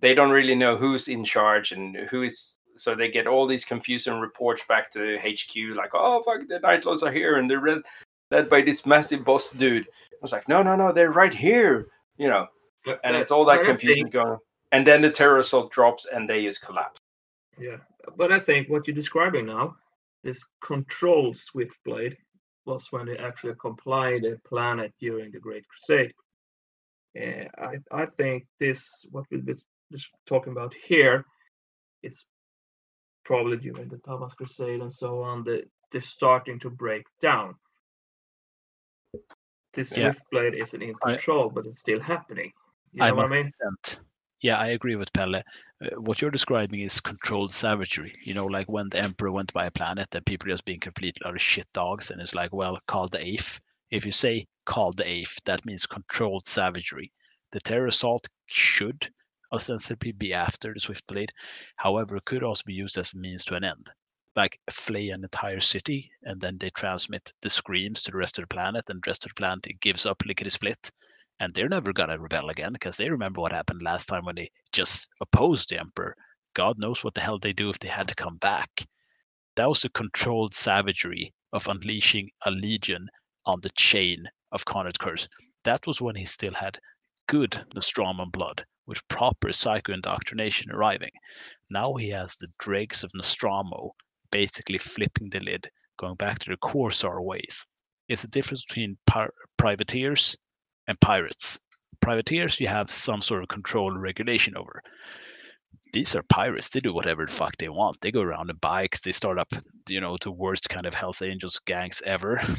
they don't really know who's in charge and who is so they get all these confusing reports back to HQ like oh fuck the night lords are here and they're led by this massive boss dude I was like no no no they're right here you know but- and it's all that confusion think- going and then the terror assault drops and they just collapse Yeah, but I think what you're describing now, this control Swift Blade, was when they actually complied a planet during the Great Crusade. Uh, I I think this what we're just just talking about here is probably during the Thramas Crusade and so on. The they're starting to break down. This Yeah. Swift Blade isn't in I- control, but it's still happening. You know I what I mean? Yeah, I agree with Pelle. Uh, what you're describing is controlled savagery. You know, like when the emperor went by a planet and people just being complete utter shit dogs, and it's like, well, call the eighth. If you say call the eighth, that means controlled savagery. The terror assault should ostensibly be after the Swift Blade. However, it could also be used as a means to an end. Like flay an entire city, and then they transmit the screams to the rest of the planet, and the rest of the planet gives up lickety split and they're never gonna rebel again because they remember what happened last time when they just opposed the emperor. God knows what the hell they do if they had to come back. That was the controlled savagery of unleashing a legion on the chain of Konrad Curze. That was when he still had good Nostramo blood, with proper psycho indoctrination arriving. Now he has the dregs of Nostramo, basically flipping the lid, going back to the Corsair ways. It's the difference between par- privateers and pirates. Privateers, you have some sort of control and regulation over. These are pirates. They do whatever the fuck they want. They go around in bikes. They start up, you know, the worst kind of Hells Angels gangs ever.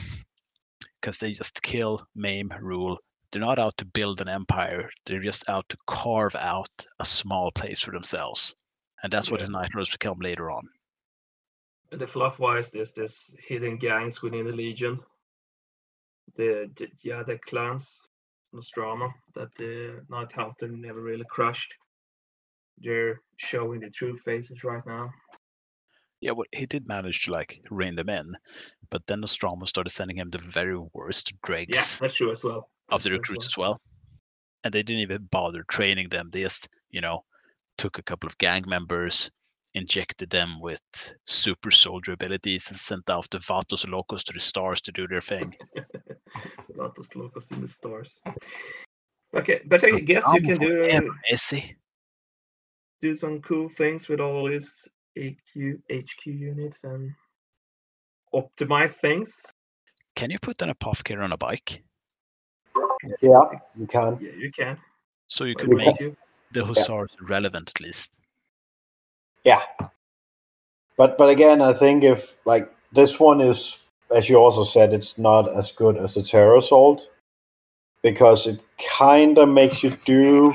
Because they just kill, maim, rule. They're not out to build an empire. They're just out to carve out a small place for themselves. And that's what Yeah. the Night Lords become later on. The fluff wise there's this hidden gangs within the legion the, the yeah the clans Nostramo that the Night Hunter never really crushed they're showing the true faces right now Yeah, well, he did manage to like rein them in, but then Nostramo started sending him the very worst dregs. yeah that's true as well of the That's true recruits as well. And they didn't even bother training them. They just, you know, took a couple of gang members, injected them with super soldier abilities, and sent out the Vatos Locos to the stars to do their thing. not as locals in the stars okay but I guess you can do Forever, Missy. do some cool things with all these AQ HQ units and optimize things Can you put an apothecary on a bike? Yeah, you can. yeah you can So you could make you? the hussars relevant at least. Yeah. But but again, I think if like this one is, as you also said, it's not as good as the terror assault because it kind of makes you do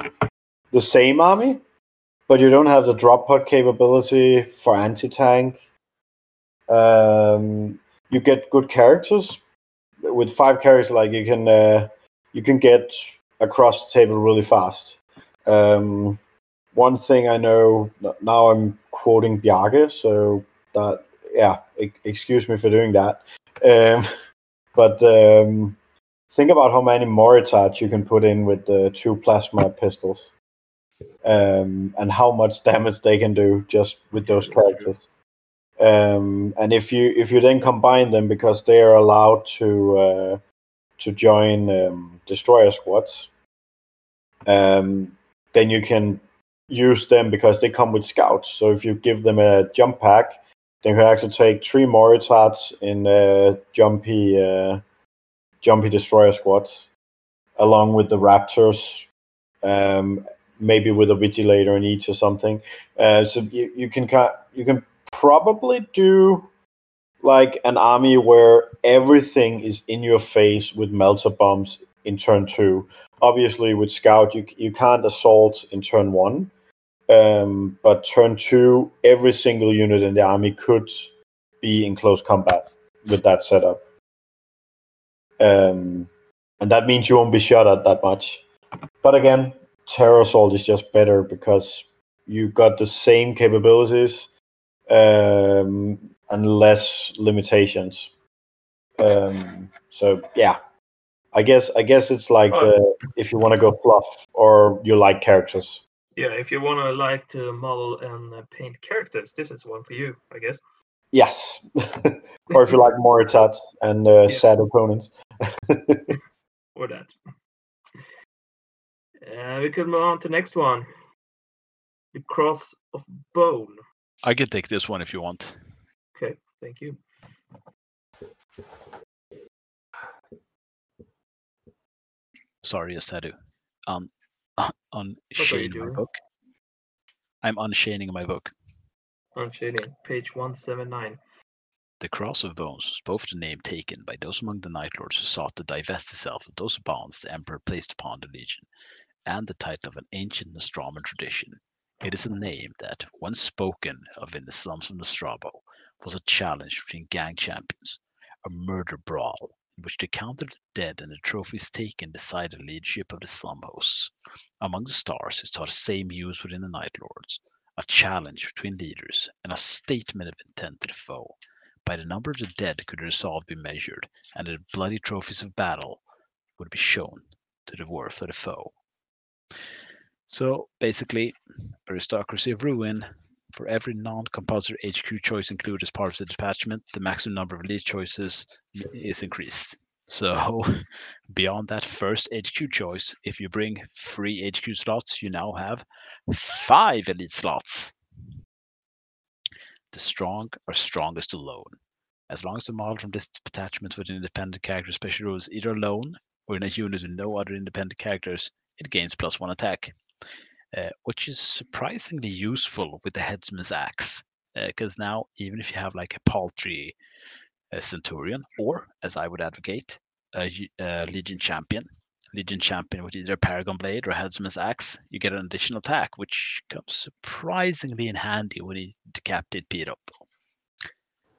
the same army, but you don't have the drop pod capability for anti tank. Um, you get good characters with five characters. Like you can uh, you can get across the table really fast. Um, one thing I know now I'm quoting Bjarke, so that yeah, excuse me for doing that. Um, but um, think about how many Moritats you can put in with the two plasma pistols, um, and how much damage they can do just with those characters. Um, and if you if you then combine them because they are allowed to uh, to join um, destroyer squads, um, then you can use them because they come with scouts. So if you give them a jump pack, they can actually take three Moritats in uh, jumpy uh, jumpy destroyer squads, along with the Raptors, um, maybe with a Vigilator in each or something. Uh, so you, you can ca- you can probably do like an army where everything is in your face with melta bombs in turn two. Obviously, with scout, you you can't assault in turn one, um, but turn two, every single unit in the army could be in close combat with that setup. Um, and that means you won't be shot at that much. But again, Terror Assault is just better because you got the same capabilities um, and less limitations. Um, so yeah, I guess I guess it's like the, if you want to go fluff or you like characters. Yeah, if you want to like to model and uh, paint characters, this is one for you, I guess. Yes, or if you like Moritats and uh, sad opponents. Or that. Uh, we can move on to next one. The Cross of Bone. I can take this one if you want. Okay, thank you. Sorry, just had to un- are you unchain my book. I'm unchaining my book. Unshading, page 179. The Cross of Bones was both the name taken by those among the Night Lords who sought to divest itself of those bonds the Emperor placed upon the Legion, and the title of an ancient Nostraman tradition. It is a name that, when spoken of in the slums of Nostramo, was a challenge between gang champions, a murder brawl which the count of the dead and the trophies taken decided the leadership of the slum hosts. Among the stars, it saw the same use within the Night Lords, a challenge between leaders and a statement of intent to the foe. By the number of the dead could the resolve be measured, and the bloody trophies of battle would be shown to the worth of the foe. So basically, aristocracy of ruin. For every non-compulsory HQ choice included as part of the detachment, the maximum number of elite choices is increased. So beyond that first HQ choice, if you bring three HQ slots, you now have five elite slots. The strong are strongest alone. As long as the model from this detachment with an independent character special rules either alone or in a unit with no other independent characters, it gains plus one attack, which is surprisingly useful with the headsman's axe. Because now, even if you have like a paltry uh, centurion, or as I would advocate, a, a legion champion, legion champion with either paragon blade or headsman's axe, you get an additional attack, which comes surprisingly in handy when you decapitate Piro.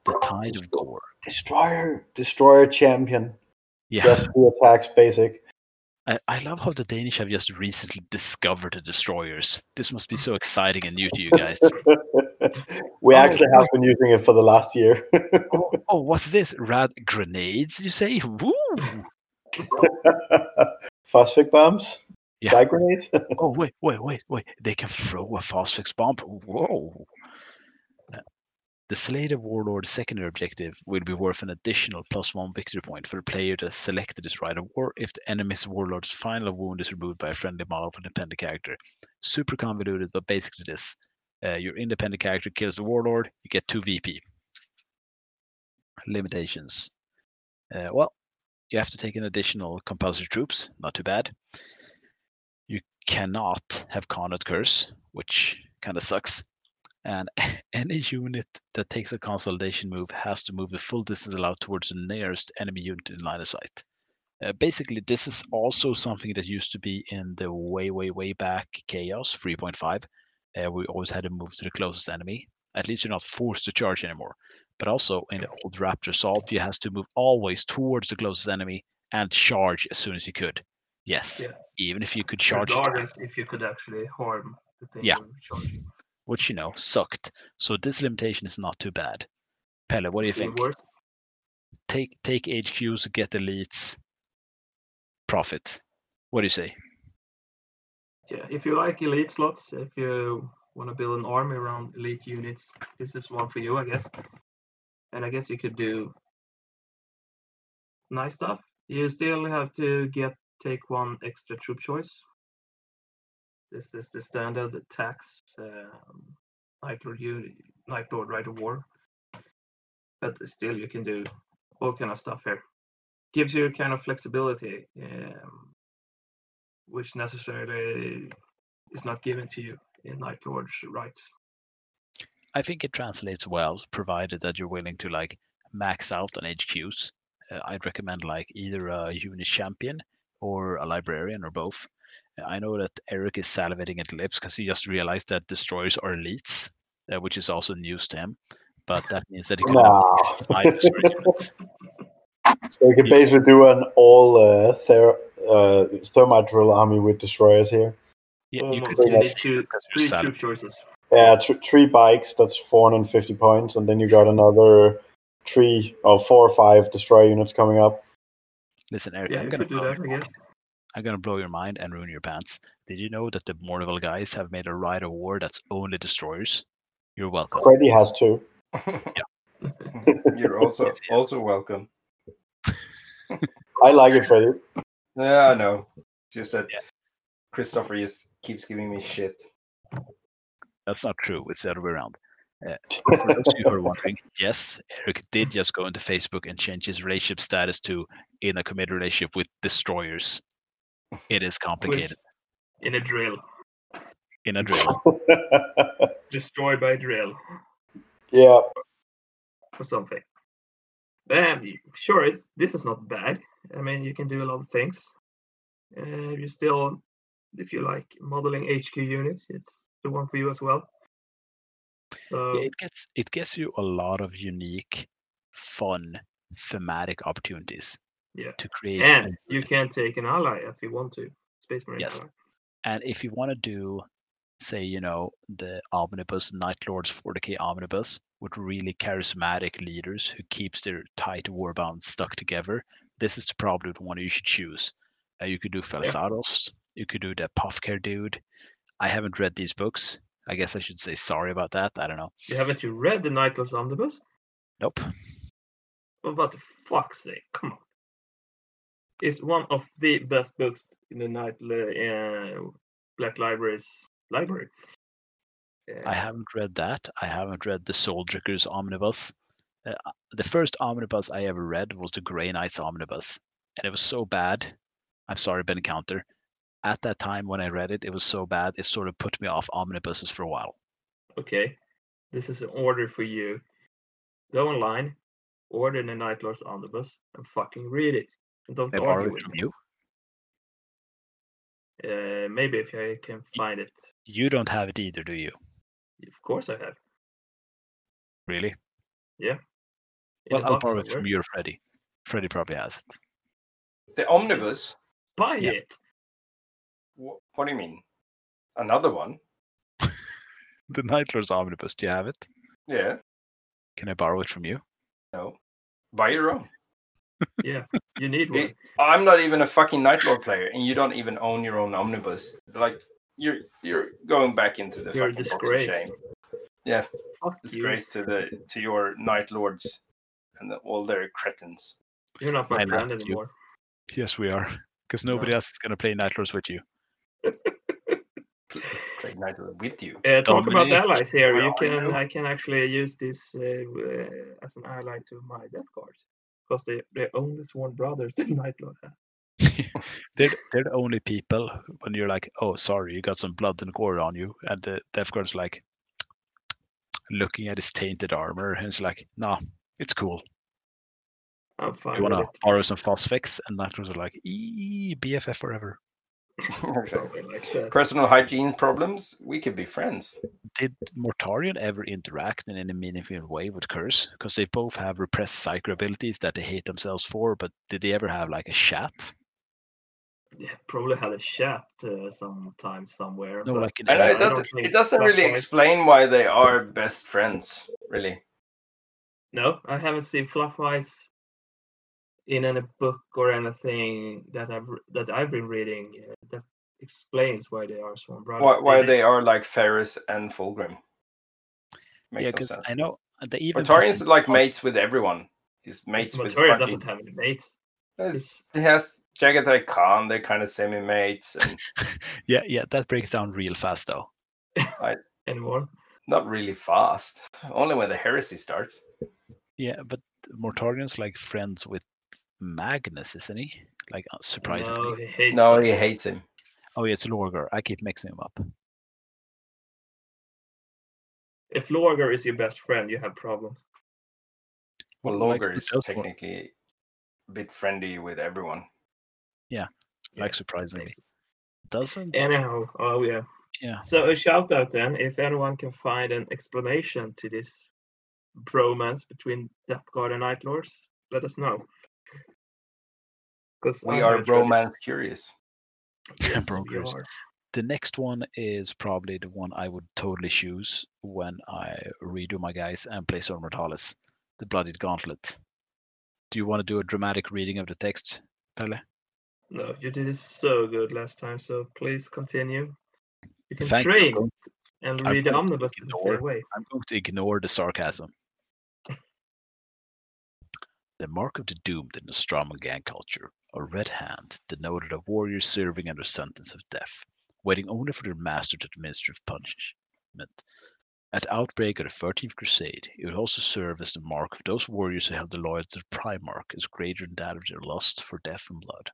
The tide of gore. Destroyer, destroyer champion. Yeah. Just attacks, basic. I, I love how the Danish have just recently discovered the destroyers. This must be mm. so exciting and new to you guys. we Oh, actually have been using it for the last year. oh, oh, what's this? Rad grenades, you say? Woo! Phosphoric bombs, Yeah. side grenades. Oh, wait, wait, wait, wait. They can throw a phosphex bomb. Whoa. The Slay the Warlord's secondary objective will be worth an additional plus one victory point for the player that has selected this rite of war if the enemy's warlord's final wound is removed by a friendly model of an independent character. Super convoluted, but basically this. Uh, your independent character kills the warlord, you get 2 VP. Limitations. Uh, well, you have to take an additional compulsory troops, not too bad. You cannot have Konrad Curze, which kind of sucks. And any unit that takes a consolidation move has to move the full distance allowed towards the nearest enemy unit in line of sight. Uh, basically, this is also something that used to be in the way, way, way back Chaos 3.5. Uh, we always had to move to the closest enemy. At least you're not forced to charge anymore. But also in the old Raptor Assault, you have to move always towards the closest enemy and charge as soon as you could. Yes, Yeah. even if you could charge regardless if you could actually harm the thing Yeah. Which you know sucked. So this limitation is not too bad. Pelle, what do you think? Take take HQs, get elites, profit. What do you say? Yeah, if you like elite slots, if you want to build an army around elite units, this is one for you, I guess. And I guess you could do nice stuff. You still have to get take one extra troop choice. This is the standard tax um, Night Lord unit, Night Lord Rite of War. But still, you can do all kind of stuff here. Gives you kind of flexibility. Um, which necessarily is not given to you in Night Lord's rites. I think it translates well, provided that you're willing to like max out on HQs. Uh, I'd recommend like either a unit champion or a librarian or both. I know that Eric is salivating at the lips because he just realized that destroyers are elites, uh, which is also news to him. But that means that he can Nah. have five destroyer. So you can basically do an all uh, ther- uh, Termite drill army with destroyers here. Yeah, you Almost could do need two, three troop choices. Yeah, th- three bikes. That's 450 points, and then you got another three or four or five destroyer units coming up. Listen, Eric, Yeah, I'm you gonna could do that, your I guess. I'm gonna blow your mind and ruin your pants. Did you know that the Mornival guys have made a rite of war that's only destroyers? You're welcome. Freddy has two. Yeah. You're also Yes, yes. also welcome. I like it, Freddy. Yeah, I know. It's just that Yeah. Christopher just keeps giving me shit. That's not true. It's the other way around. Uh, for those of you who are wondering, yes, Eric did just go into Facebook and change his relationship status to in a committed relationship with destroyers. It is complicated In a drill. in a drill. Destroyed by drill yeah, or something. Um, sure, it's, this is not bad. I mean, you can do a lot of things. Uh, you still if you like modeling HQ units, it's the one for you as well. So Yeah, it gets it gets you a lot of unique, fun, thematic opportunities Yeah. to create. and you can take an ally if you want to, Space Marine Yes. ally. And if you want to do, say, you know, the omnibus Night Lords 40k omnibus with really charismatic leaders who keeps their tight warband stuck together, this is probably the one you should choose. Uh, you could do Felsados, you could do the Puffcare dude. I haven't read these books. I guess I should say sorry about that. I don't know. You haven't you read the Night Lords Omnibus? Nope. Well, what the fuck's sake? Come on. It's one of the best books in the Night uh, Black Library's library. I Uh, haven't read that. I haven't read the Soul Drinkers omnibus. Uh, the first omnibus I ever read was the Grey Knights omnibus, and it was so bad. I'm sorry, Ben Counter. At that time when I read it, it was so bad it sort of put me off omnibuses for a while. Okay, this is an order for you. Go online, order the Night Lord's Omnibus, and fucking read it. And don't I borrowed argue it with from me. you. Uh, maybe if I can find it. You don't have it either, do you? Of course I have. Really? In Well, a I'll borrow it from somewhere. you or Freddie. Freddie probably has it. The omnibus. Buy Yeah. it. Wh- What do you mean? Another one? The Night Lords omnibus, do you have it? Yeah. Can I borrow it from you? No. Buy your own. Yeah, you need one. I'm not even a fucking Night Lord player, and you don't even own your own omnibus. Like you're you're going back into the You're a fucking box of disgrace. shame. Yeah, Fuck you. disgrace to the to your Night Lords and the, all their cretins. You're not my I friend at you. anymore. Yes, we are. Because nobody else is going to play Night Lords with you. Pl- Play Night Lord with you. Uh, talk about allies here. where You can you? I can actually use this uh, uh, as an ally to my Death Guards because they they're only sworn brothers the Night Lord they're, they're the only people when you're like, oh, sorry, you got some blood and gore on you. And the Death Guard's like looking at his tainted armor and it's like, nah, it's cool. I'm fine You want to borrow some Phosphex? And Night Lords are like, ee, BFF forever. Exactly. Like. Personal hygiene problems. We could be friends. Did Mortarion ever interact in any meaningful way with Curze? Because they both have repressed psycho abilities that they hate themselves for, but did they ever have like a chat? Yeah, probably had a chat uh, sometime somewhere. No, like in I know it doesn't. think It doesn't really Fluff-wise- explain why they are best friends. Really. No, I haven't seen Fluffwise in any book or anything that I've that I've been reading uh, that explains why they are so brothers. Why, why they are like Ferrus and Fulgrim. Makes yeah, because. I know the even. put Mortarion's in- like mates with everyone. He's mates with Mortarion fucking. doesn't have any mates. He has Jaghatai Khan. They're kind of semi mates, and Yeah, yeah, that breaks down real fast though. I... anymore. not really fast. Only when the heresy starts. Yeah, but Mortarion's like friends with Magnus, isn't he? Like uh, surprisingly. No, he hates. No, he hates him. Oh yeah, it's Lorgar. I keep mixing them up. If Lorgar is your best friend, you have problems. Well, like, Lorgar who is else technically a bit friendly with everyone. Yeah, like surprisingly. Doesn't Anyhow, oh yeah. yeah. So a shout out then, if anyone can find an explanation to this bromance between Death Guard and Night Lords, let us know. Because We are romance curious. Brokers. The next one is probably the one I would totally choose when I redo my guys and play Zone Mortalis, the Bloodied Gauntlet. Do you want to do a dramatic reading of the text, Pelle? No, you did it so good last time, so please continue. You can Thank train I'm and read the omnibus the ignore- same way. I'm going to ignore the sarcasm. The mark of the doomed in the Straman gang culture, a red hand, denoted a warrior serving under sentence of death, waiting only for their master to administer punishment. At outbreak of the Thirteenth Crusade, it would also serve as the mark of those warriors who held the loyalty to the Primarch as greater than that of their lust for death and blood.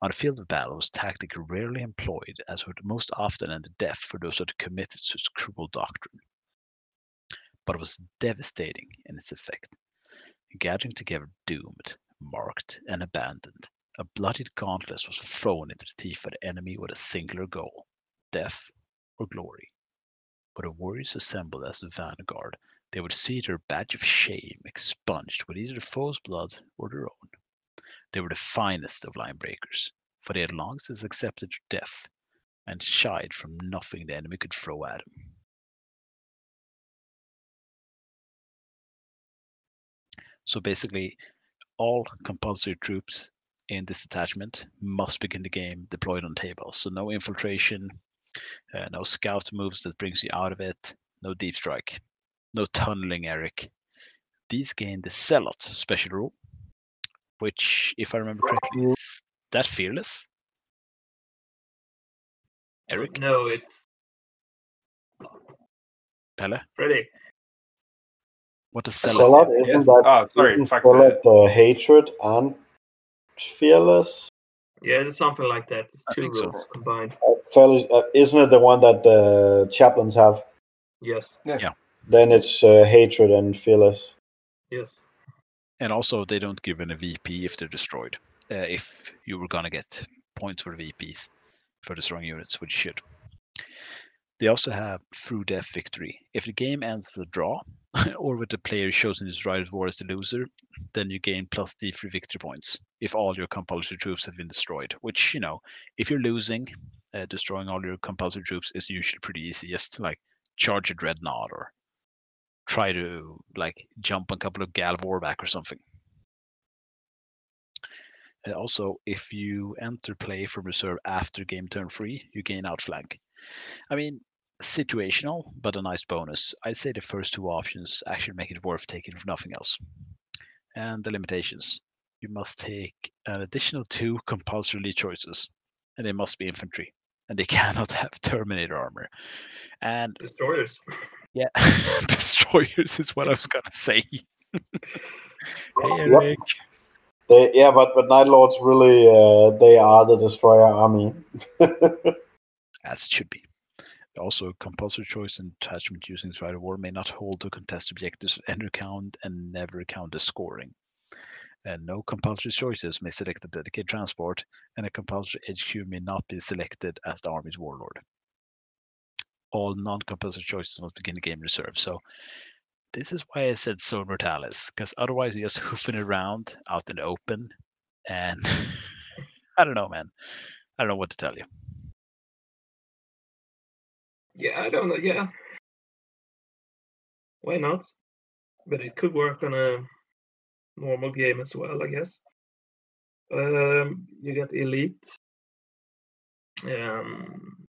On the field of battle, it was tactic rarely employed, as would most often end in death for those who had committed such cruel doctrine but it was devastating in its effect. Gathering together doomed, marked, and abandoned, a bloodied gauntlet was thrown into the teeth of the enemy with a singular goal death or glory. But the warriors assembled as the vanguard, they would see their badge of shame expunged with either the foe's blood or their own. They were the finest of line breakers, for they had long since accepted death and shied from nothing the enemy could throw at them. So basically, all compulsory troops in this detachment must begin the game deployed on table. So no infiltration, uh, no scout moves that brings you out of it, no deep strike, no tunneling, Eric. These gain the Zealot special rule, which, if I remember correctly, is that fearless. Eric, No, it's Pelle, Freddy. What does Zealot, Zealot? isn't Yes. that Oh, sorry, isn't fuck Zealot, uh, hatred and fearless? Yeah, it's something like that. It's two rules so. combined. Uh, fearless uh, isn't it the one that the chaplains have? Yes, Yeah. Then it's uh, hatred and fearless. yes. And also, they don't give an a VP if they're destroyed. Uh, if you were gonna get points for the VPs for destroying units, which you should. They also have through death victory. If the game ends as a draw, or with the player chosen rite of war as the loser, then you gain plus D3 victory points if all your compulsory troops have been destroyed. Which you know, if you're losing, uh, destroying all your compulsory troops is usually pretty easy. Just like charge a dreadnought or try to like jump a couple of Gal Vorbak or something. And also, if you enter play from reserve after game turn three, you gain outflank. I mean, situational, but a nice bonus. I'd say the first two options actually make it worth taking if nothing else. And the limitations. You must take an additional two compulsory choices, and they must be infantry, and they cannot have Terminator armor. And Destroyers. yeah, destroyers is what I was gonna say. hey Yep. They, yeah, but but Night Lords really uh, they are the destroyer army. as it should be. Also, compulsory choice and attachment using Stride of War may not hold to contest objectives any count and never count as scoring. And no compulsory choices may select a dedicated transport, and a compulsory HQ may not be selected as the army's warlord. All non-compulsory choices must begin the game reserve. So this is why I said Zone Mortalis, because otherwise you're just hoofing around out in the open, and I don't know, man. I don't know what to tell you. Yeah, I don't know. Yeah. Why not? But it could work on a normal game as well, I guess. Um, you get elite. Um,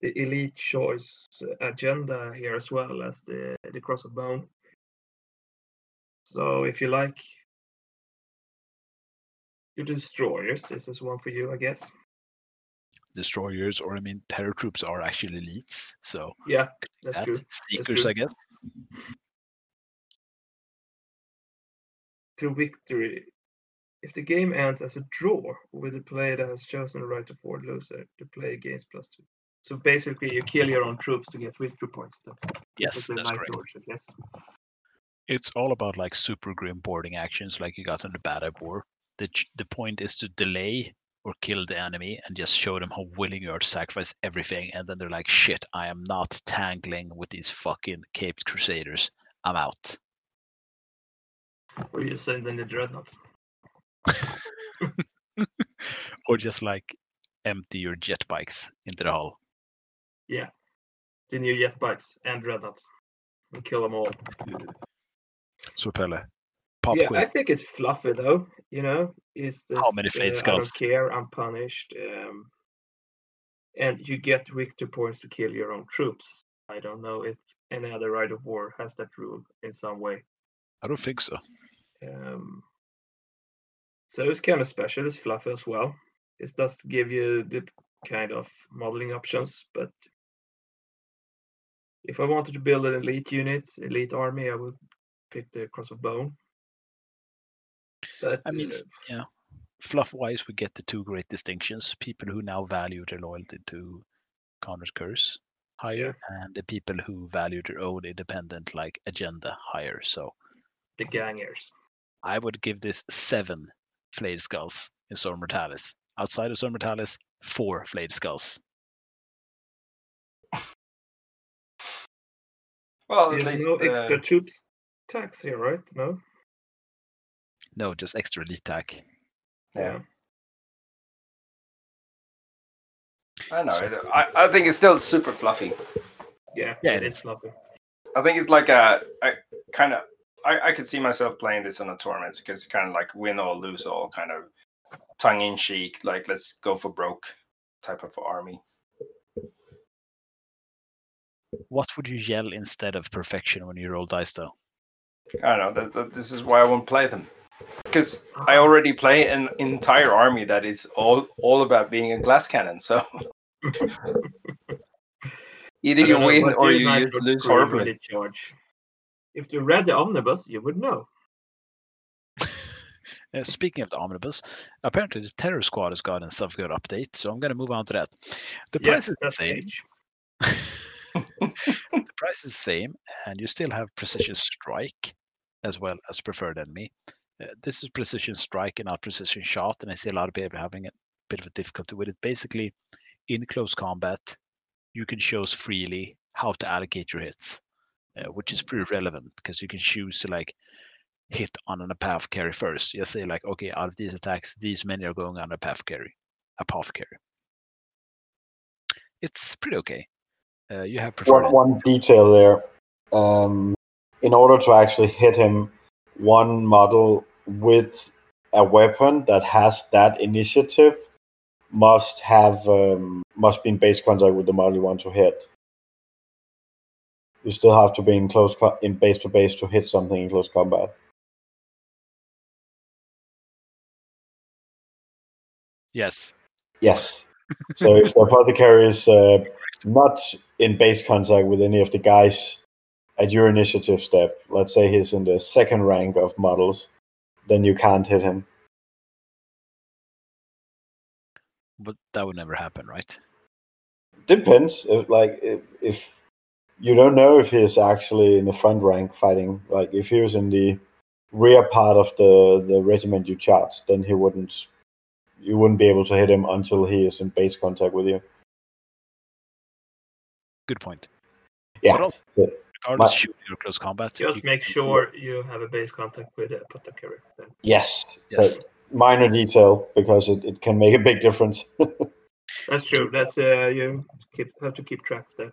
the elite choice agenda here as well as the the cross of bone. So if you like your destroyers, this is one for you, I guess. Destroyers, or I mean, terror troops are actually elites. So Yeah, that's that true. seekers, true. I guess. through victory. If the game ends as a draw with the player that has chosen the right to forward loser, the player gains plus two. So basically, you kill your own troops to get victory points. That's Yes, that's correct. I guess. It's all about like super grim boarding actions, like you got in the Badab War. The the point is to delay or kill the enemy and just show them how willing you are to sacrifice everything, and then they're like, "Shit, I am not tangling with these fucking caped crusaders. I'm out." Or you send in the dreadnoughts. or just like empty your jet bikes into the hull. Yeah, the new jet bikes and dreadnoughts, and kill them all. So Pelle, pop yeah, quiz. I think it's fluffy though. You know, it's this, How many Flayed uh, I don't care. I'm punished, um, and you get victory points to kill your own troops. I don't know if any other rite of war has that rule in some way. I don't think so. Um, so it's kind of special. It's fluffy as well. It does give you the kind of modeling options, but if I wanted to build an elite unit, elite army, I would pick the cross of bone. But I mean, uh, yeah. Fluff wise, we get the two great distinctions people who now value their loyalty to Conrad's Curse higher, and the people who value their own independent like agenda higher. So the gangers. I would give this seven flayed skulls in Storm Mortalis. Outside of Storm Mortalis, four flayed skulls. Well, at There's least no uh, extra troops tax here, right? No. No, just extra elite tack. yeah. I know. It, I, I think it's still super fluffy. Yeah. Yeah, it's fluffy. I think it's like a, a kind of. I, I could see myself playing this on a tournament because it's kind of like win all, lose all, kind of tongue in cheek, like let's go for broke type of army. What would you yell instead of perfection when you roll dice, though? I don't know. That, that, this is why I won't play them because I already play an entire army that is all all about being a glass cannon. So either you don't know, win or you you use- lose horribly. charge. If you read the omnibus, you would know. Uh, speaking of the omnibus, apparently the Terror Squad has gotten some good update, so I'm going to move on to that. The Yeah, price is the same. the price is the same, and you still have precision strike as well as preferred enemy. Uh, this is precision strike and not precision shot, and I see a lot of people having a bit of a difficulty with it. Basically, in close combat, you can choose freely how to allocate your hits, uh, which is pretty relevant because you can choose to like hit on an apothecary first. You say like, okay, out of these attacks, these many are going on apothecary, a path carry. It's pretty okay. Uh, you have preferred. One, one detail there. Um, in order to actually hit him, one model with a weapon that has that initiative must have um, must be in base contact with the model you want to hit. You still have to be in close co- in base to base to hit something in close combat. Yes. Yes. so if the apothecary is uh, not in base contact with any of the guys at your initiative step, let's say he's in the second rank of models, then you can't hit him. But that would never happen, right? Depends. If, like if, if you don't know if he's actually in the front rank fighting, like if he was in the rear part of the the regiment you charged, then he wouldn't. You wouldn't be able to hit him until he is in base contact with you. Good point. Yeah. But Regardless, shooting or close combat. Just make sure you have a base contact with the apothecary. Then. Yes. Yes. So minor detail because it, it can make a big difference. That's true. That's uh, you keep, have to keep track of that.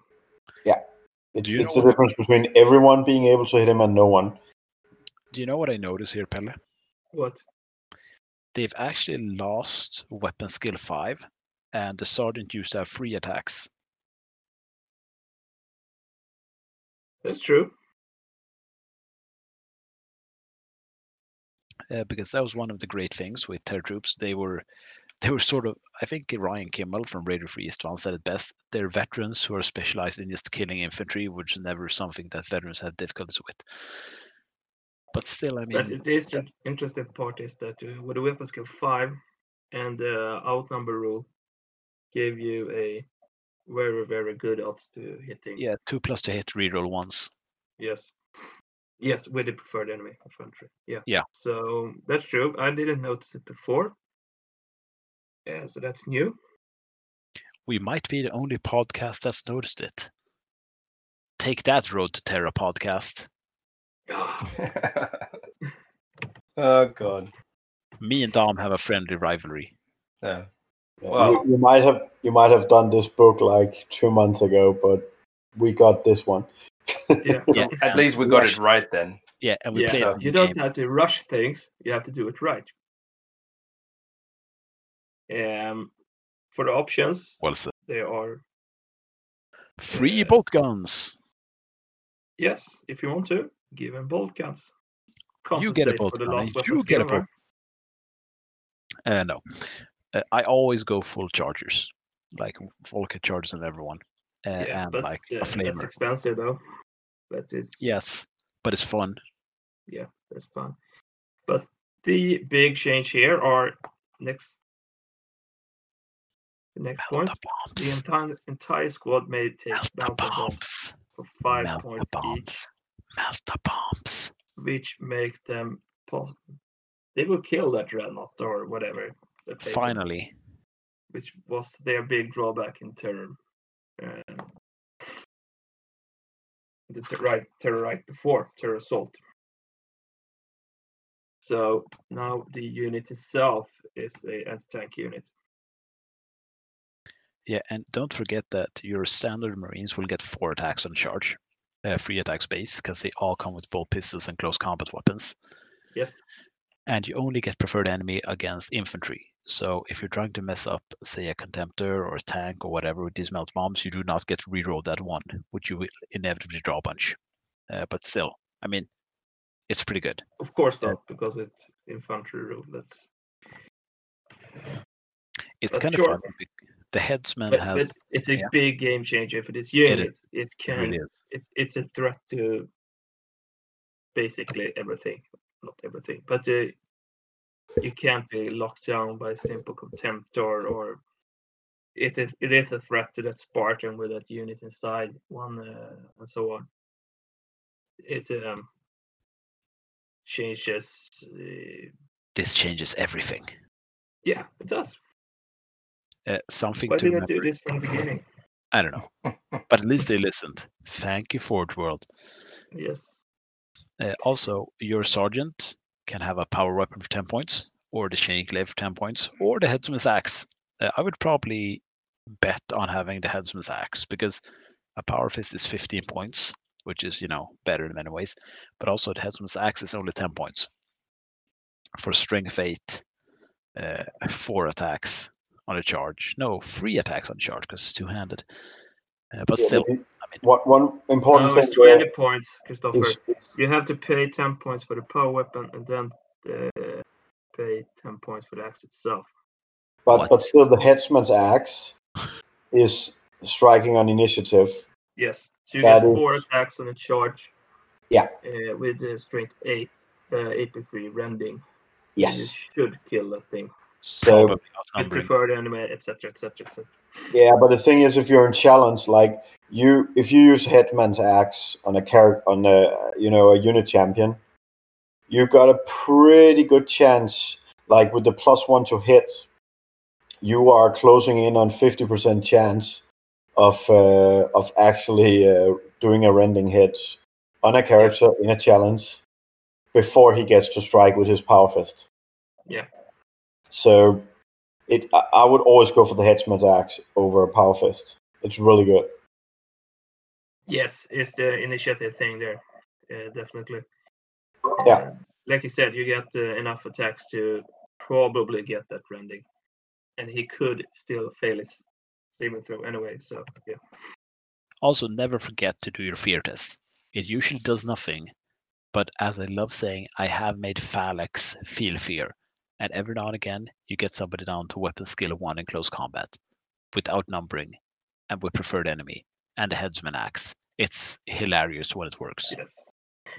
It's, Do you it's know the what- difference between everyone being able to hit him and no one. Do you know what I notice here, Pelle? What? They've actually lost weapon skill 5, and the sergeant used to have free attacks. That's true. Uh, because that was one of the great things with Terror Troops. They were they were sort of I think Ryan Kimmel from Radio Free East Eastbound said it best. They're veterans who are specialized in just killing infantry, which is never something that veterans have difficulties with. But still, I mean, But the inter- interesting part is that uh, with the weapon skill 5 and the outnumber rule gave you a very, very good odds to hitting. yeah, two plus to hit reroll once. Yes. Yes, with the preferred enemy infantry. Yeah. Yeah. So that's true. I didn't notice it before. Yeah, so that's new. We might be the only podcast that's noticed it. Take that, Road to Terra podcast. oh god. Me and Dom have a friendly rivalry. Yeah. Yeah, Wow. You, you might have you might have done this book like two months ago, but we got this one. Yeah. Yeah, At least we got rush- it right then. Yeah, and we yeah. played so You don't game. have to rush things. You have to do it right. Um, for the options, Well said. they are Free uh, bolt guns. yes, if you want to, give them bolt guns. You get a bolt gun, lost and weapon you get a bolt Uh, no, I always go full chargers, like Volkite chargers and everyone, uh. Yeah, and like uh, a that's expensive though. But it's Yes, but it's fun. yeah, that's fun. But the big change here are next. The next Melt point, the the entire entire squad may take Melta bombs bombs. for five Melt the points each, bombs. Melta bombs. which make them pos- they will kill that dreadnought or whatever. Finally. which was their big drawback in terror. Uh, the ter- right terror right before terror assault. So now the unit itself is a anti-tank unit. Yeah, and don't forget that your standard Marines will get four attacks on charge, uh, free attack space, because they all come with both pistols and close combat weapons. Yes. And you only get preferred enemy against infantry. So if you're trying to mess up, say, a contemptor or a tank or whatever with these melt bombs, you do not get to reroll that one, which you will inevitably draw a bunch. Uh, but still, I mean, it's pretty good. Of course Yeah. not, because it's infantry rule. That's It's But kind sure. of fun. The headsman but, has but it's a yeah. big game changer for this It unit. is. It, it can really is. it, it's a threat to basically everything not everything but uh, you can't be locked down by simple contempt or or it is it is a threat to that spartan with that unit inside one uh, and so on it um changes uh, This changes everything. yeah it does Uh, something why to didn't I do this from the beginning? I don't know, but at least they listened. Thank you, Forge World. yes Uh, also, your sergeant can have a power weapon for 10 points, or the chain glaive for 10 points, or the headsman's axe. Uh, I would probably bet on having the headsman's axe because a power fist is 15 points, which is, you know, better in many ways. But also, the headsman's axe is only 10 points. For strength 8, uh, four attacks on a charge. No, three attacks on charge because it's two handed. Uh, but Yeah, still, but I mean, One, one important no, thing it's 20 points christopher is, is You have to pay 10 points for the power weapon and then uh, pay 10 points for the axe itself. but What? but still the headsman's axe is striking on initiative. Yes. So you That get is- attacks on a charge. Yeah. Uh, with the strength 8, uh, 8 rending. Yes. You should kill that thing. So probably prefer outnumbering. preferred enemy, etc., etc., etc. yeah, but the thing is, if you're in challenge, like you, if you use headman's axe on a character on a you know a unit champion, you've got a pretty good chance. Like with the plus one to hit, you are closing in on fifty percent chance of uh, of actually uh, doing a rending hit on a character in a challenge before he gets to strike with his power fist. Yeah. So it I, I would always go for the headsman's axe over a power fist. It's really good. Yes, it's the initiative thing there. Uh, definitely. Yeah. Uh, like you said, you get uh, enough attacks to probably get that rending. And he could still fail his saving throw anyway. So, yeah. Also, never forget to do your fear test. It usually does nothing, but as I love saying, I have made Phalanx feel fear. And every now and again, you get somebody down to weapon skill of one in close combat, with outnumbering, and with preferred enemy, and the headsman axe. It's hilarious when it works. Yes,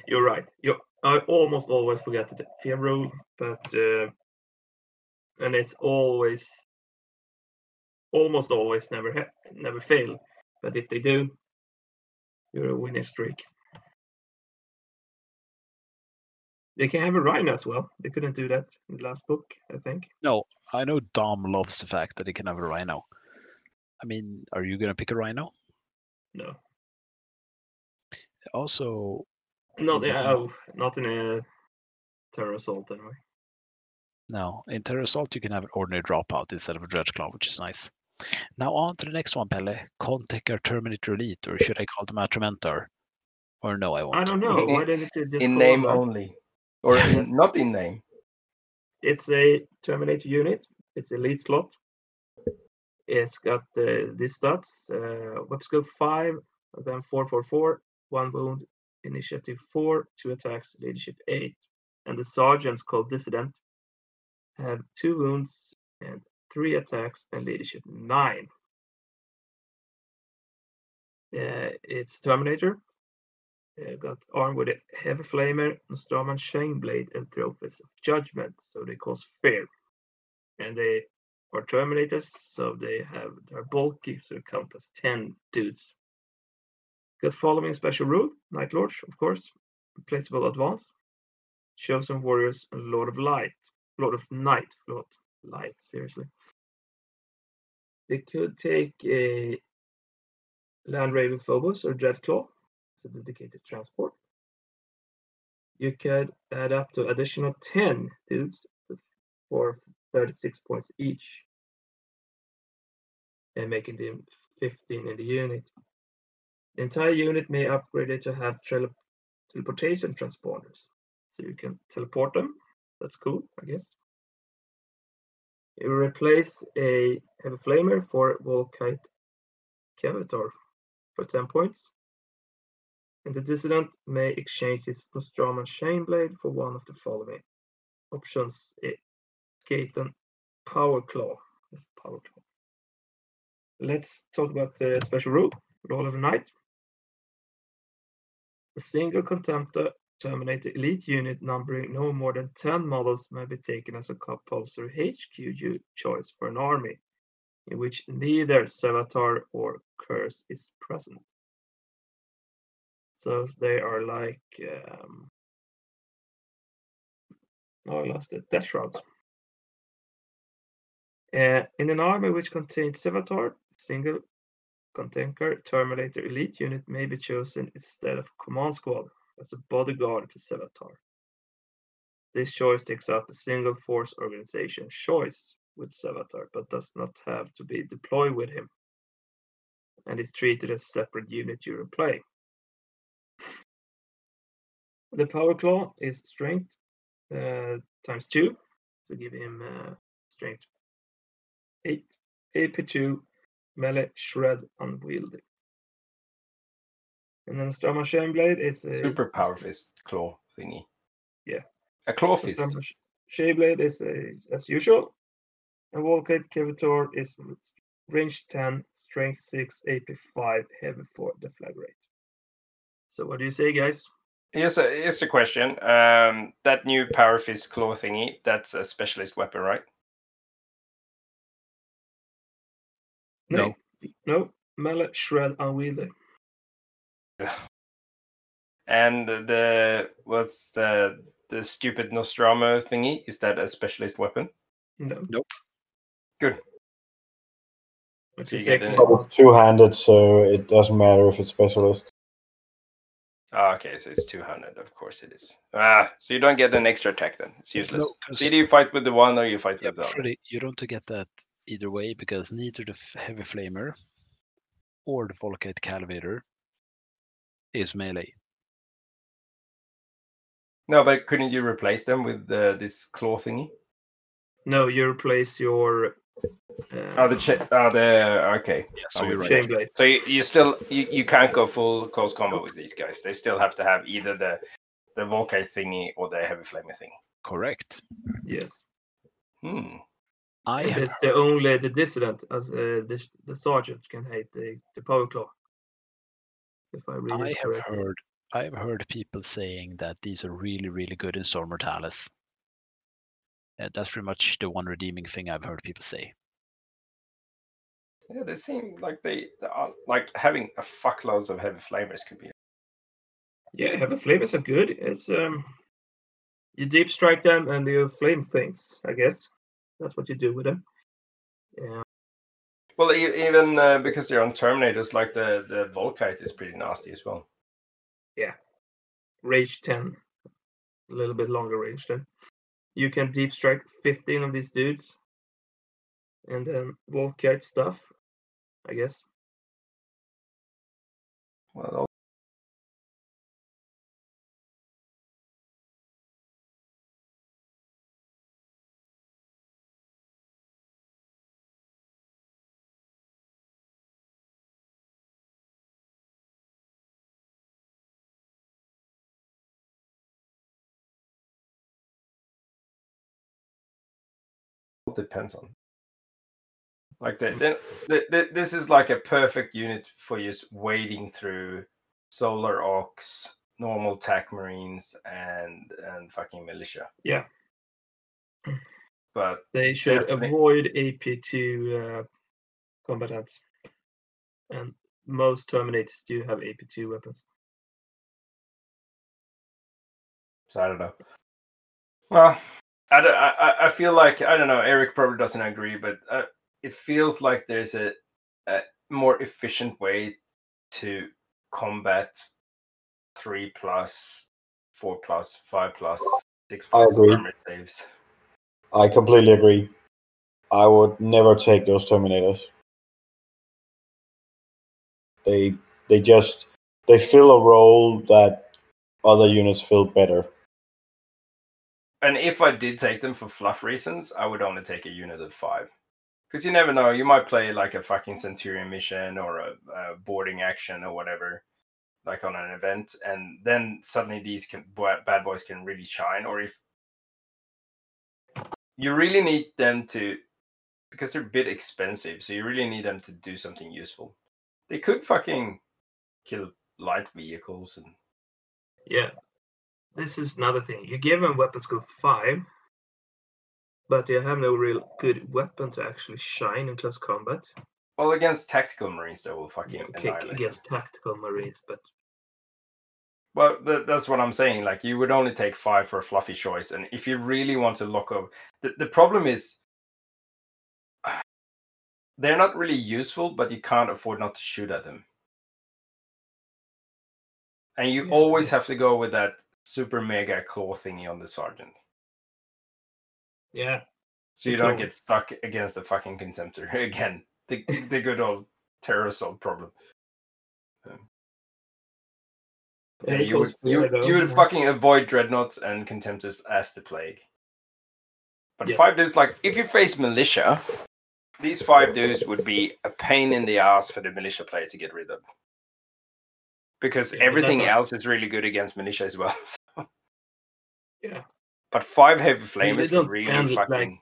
you're right. You, I almost always forget the fear rule, but uh, and it's always, almost always never never fail. But if they do, you're a winning streak. They can have a rhino as well. They couldn't do that in the last book, I think. No, I know Dom loves the fact that he can have a rhino. I mean, are you gonna pick a rhino? No, Also, not Mhm. oh, not in a terror assault anyway. No, in Terror Assault you can have an ordinary drop pod instead of a Dreadclaw, which is nice. Now on to the next one, Pelle. Contekar Terminator Elite, or should I call them Atormentor? Or no, I won't. I don't know. In- Why didn't they just in name them- only, or in, not in name. It's a Terminator unit. It's elite slot. It's got uh, these stats: uh, web scope five, then four four four, one wound, initiative four, two attacks, leadership eight, and the sergeants called dissident have two wounds and three attacks and leadership nine. Uh, it's Terminator. Eh, Got armed with a heavy flamer, Nostraman chain blade, and trophies of judgment, so they cause fear. And they are Terminators, so they have they're bulky, so they count as ten dudes. Got following special rule: Night Lords, of course, replaceable advance, Chosen Warriors, and Lord of Light. Lord of Night, Lord Light, seriously. They could take a Land Raider Phobos or Dreadclaw dedicated transport. You could add up to additional 10 dudes for 36 points each, and making them 15 in the unit. The entire unit may upgrade it to have tele- teleportation transponders, so you can teleport them. That's cool, I guess. It will replace a heavy flamer for Volkite Cavator for 10 points. The dissident may exchange his Nostraman Chainblade for one of the following options: a Skaten Power Claw. Yes, Power Claw. Let's talk about the special rule, Roll of the Night. A single Contekar Terminator Elite unit numbering no more than 10 models may be taken as a compulsory HQ choice for an army in which neither Sevatar or Curze is present. So they are like, um, oh, I lost it, Death Shroud. Uh, in an army which contains Sevatar, single Contekar Terminator Elite unit may be chosen instead of Command Squad as a bodyguard to Sevatar. This choice takes up a single force organization choice with Sevatar, but does not have to be deployed with him, and is treated as a separate unit during play. The Power Claw is strength uh, times two, to give him uh, strength eight, AP2, melee, shred, unwieldy. And then Strama Chainblade is a Super power fist claw thingy. Yeah. A claw fist. Strama Chainblade is a, as usual, and Volkite Cavator is range 10, strength 6, AP 5, heavy for the flag rate. So what do you say, guys? Here's a here's the question. Um, that new power fist claw thingy, that's a specialist weapon, right? No. No, melee, shred, unwieldy. And the what's the the stupid Nostromo thingy? Is that a specialist weapon? No. Nope. Good. So you you get an- But it's two-handed, so it doesn't matter if it's specialist. Ah, okay, so it's two hundred. Of course it is. Ah, so you don't get an extra attack then. It's useless. No, 'cause- So either you fight with the one or you fight Yeah, with the other. Freddy, you don't get that either way because neither the heavy flamer or the Volkite Calvator is melee. No, but couldn't you replace them with uh, this claw thingy? No, you replace your. Oh, the cha- oh, the okay. Yeah, so I'm you're right. blade. So you, you still you, you can't go full close combat with these guys. They still have to have either the the Volkite thingy or the heavy flamer thing. Correct. Yes. Hmm. I And have it's the only the dissident as uh, the, the sergeant can hate the, the power claw. If I read I have correctly. heard I have heard people saying that these are really, really good in Zone Mortalis. Uh, that's pretty much the one redeeming thing I've heard people say. Yeah, they seem like they, they are like having a fuckloads of heavy flamers could be. Yeah, heavy flamers are good. It's um, you deep strike them and you flame things. I guess that's what you do with them. Yeah, Well, e- even uh, because they're on Terminators, like the the Volkite is pretty nasty as well. Yeah, range ten, a little bit longer range then. You can deep strike fifteen of these dudes, and then Volkite stuff. I guess. Well, depends on. Like that, then the, the, this is like a perfect unit for just wading through Solar Ox, normal TAC Marines, and and fucking militia. Yeah. But They should Definitely. avoid AP2 uh, combatants. And most Terminators do have AP2 weapons. So I don't know. Well, I, don't- I, I- I feel like I don't know. Eric probably doesn't agree, but uh, it feels like there's a, a more efficient way to combat three plus, four plus, five plus, six plus armor saves. I completely agree. I would never take those Terminators. They they just they fill a role that other units fill better. And if I did take them for fluff reasons, I would only take a unit of five. Because you never know, you might play like a fucking Centurion mission or a, a boarding action or whatever, like on an event, and then suddenly these can bad boys can really shine. Or if you really need them to, because they're a bit expensive, so you really need them to do something useful. They could fucking kill light vehicles and Yeah. This is another thing. You give them weapon skill five, but you have no real good weapon to actually shine in close combat. well against tactical marines, they will fucking Okay, against tactical marines, but Well, th- that's what I'm saying. Like, you would only take five for a fluffy choice, and if you really want to lock up, the the problem is they're not really useful, but you can't afford not to shoot at them. And you Yeah, always yes. have to go with that super mega claw thingy on the sergeant, yeah, so you The don't get stuck against the fucking contemptor again. The the good old terror assault problem. Um, Yeah, Yeah, you would you, you would fucking avoid dreadnoughts and contemptors as the plague. But Yes. five dudes, like if you face militia, these five dudes would be a pain in the ass for the militia player to get rid of. Because Yeah, everything else is really good against militia as well. yeah. but five heavy they flamers don't can really spend, like, fucking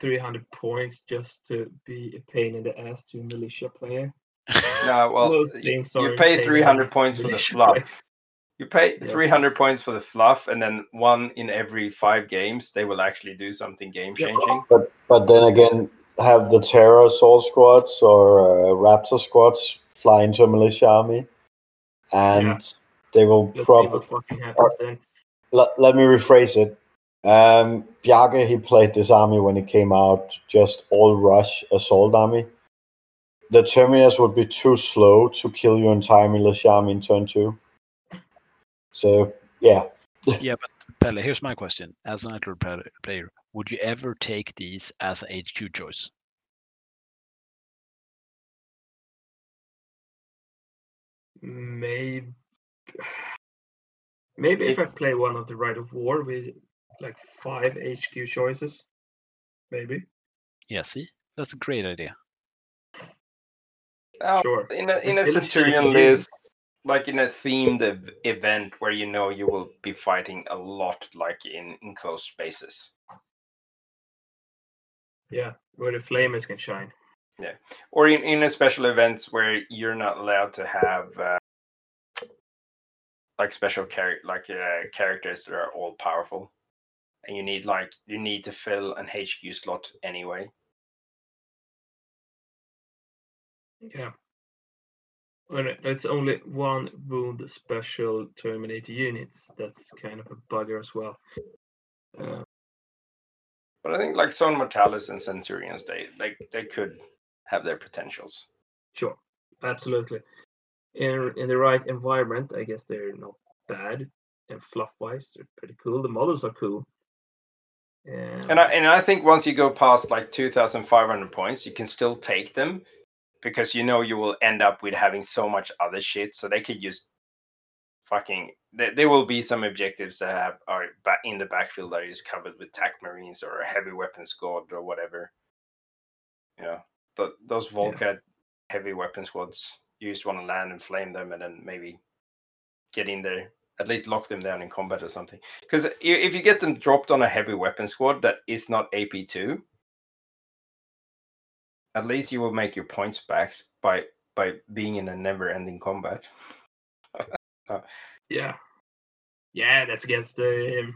300 points just to be a pain in the ass to a militia player. no well Most y- things you pay pain in three the hundred ass points for the fluff. player. You pay Yeah. 300 points for the fluff, and then one in every five games, they will actually do something game Yeah. changing. But but then again, have the Terror Soul squads or uh, Raptor squads fly into a militia army, and Yeah. they will probably. What fucking happens then. Let, let me rephrase it. Um, Bjarke, he played this army when it came out, just all rush assault army. The Terminus would be too slow to kill you your entire militia army in turn two. So yeah, Yeah, but Pelle, here's my question. As an Nightclub player, would you ever take these as an HQ choice? Maybe, maybe if I play one of the Rite of War with like five HQ choices, maybe. Yeah, see? That's a great idea. Oh, Sure. in a in a It's a Centurion shitty list, like in a themed ev- event where you know you will be fighting a lot, like in enclosed spaces, Yeah, where the flamers can shine. Yeah, or in in a special events where you're not allowed to have uh, like special char- like uh, characters that are all powerful, and you need like you need to fill an HQ slot anyway. Yeah. It- it's only one wound special Terminator units, that's kind of a bugger as well. Uh, But I think like Zone Mortalis and Centurions, they like they could have their potentials. sure, absolutely. In in the right environment, I guess they're not bad. And fluff wise, they're pretty cool. The models are cool. Um, And I and I think once you go past like two thousand five hundred points, you can still take them because you know you will end up with having so much other shit. So they could just fucking there, there will be some objectives that have are in the backfield that is covered with tac marines or a heavy weapon squad or whatever. You know, th- those Volkite heavy weapon squads you just want to land and flame them and then maybe get in there at least lock them down in combat or something because if you get them dropped on a heavy weapon squad that is not AP2, at least you will make your points back by by being in a never-ending combat. Yeah. Yeah, that's against the um,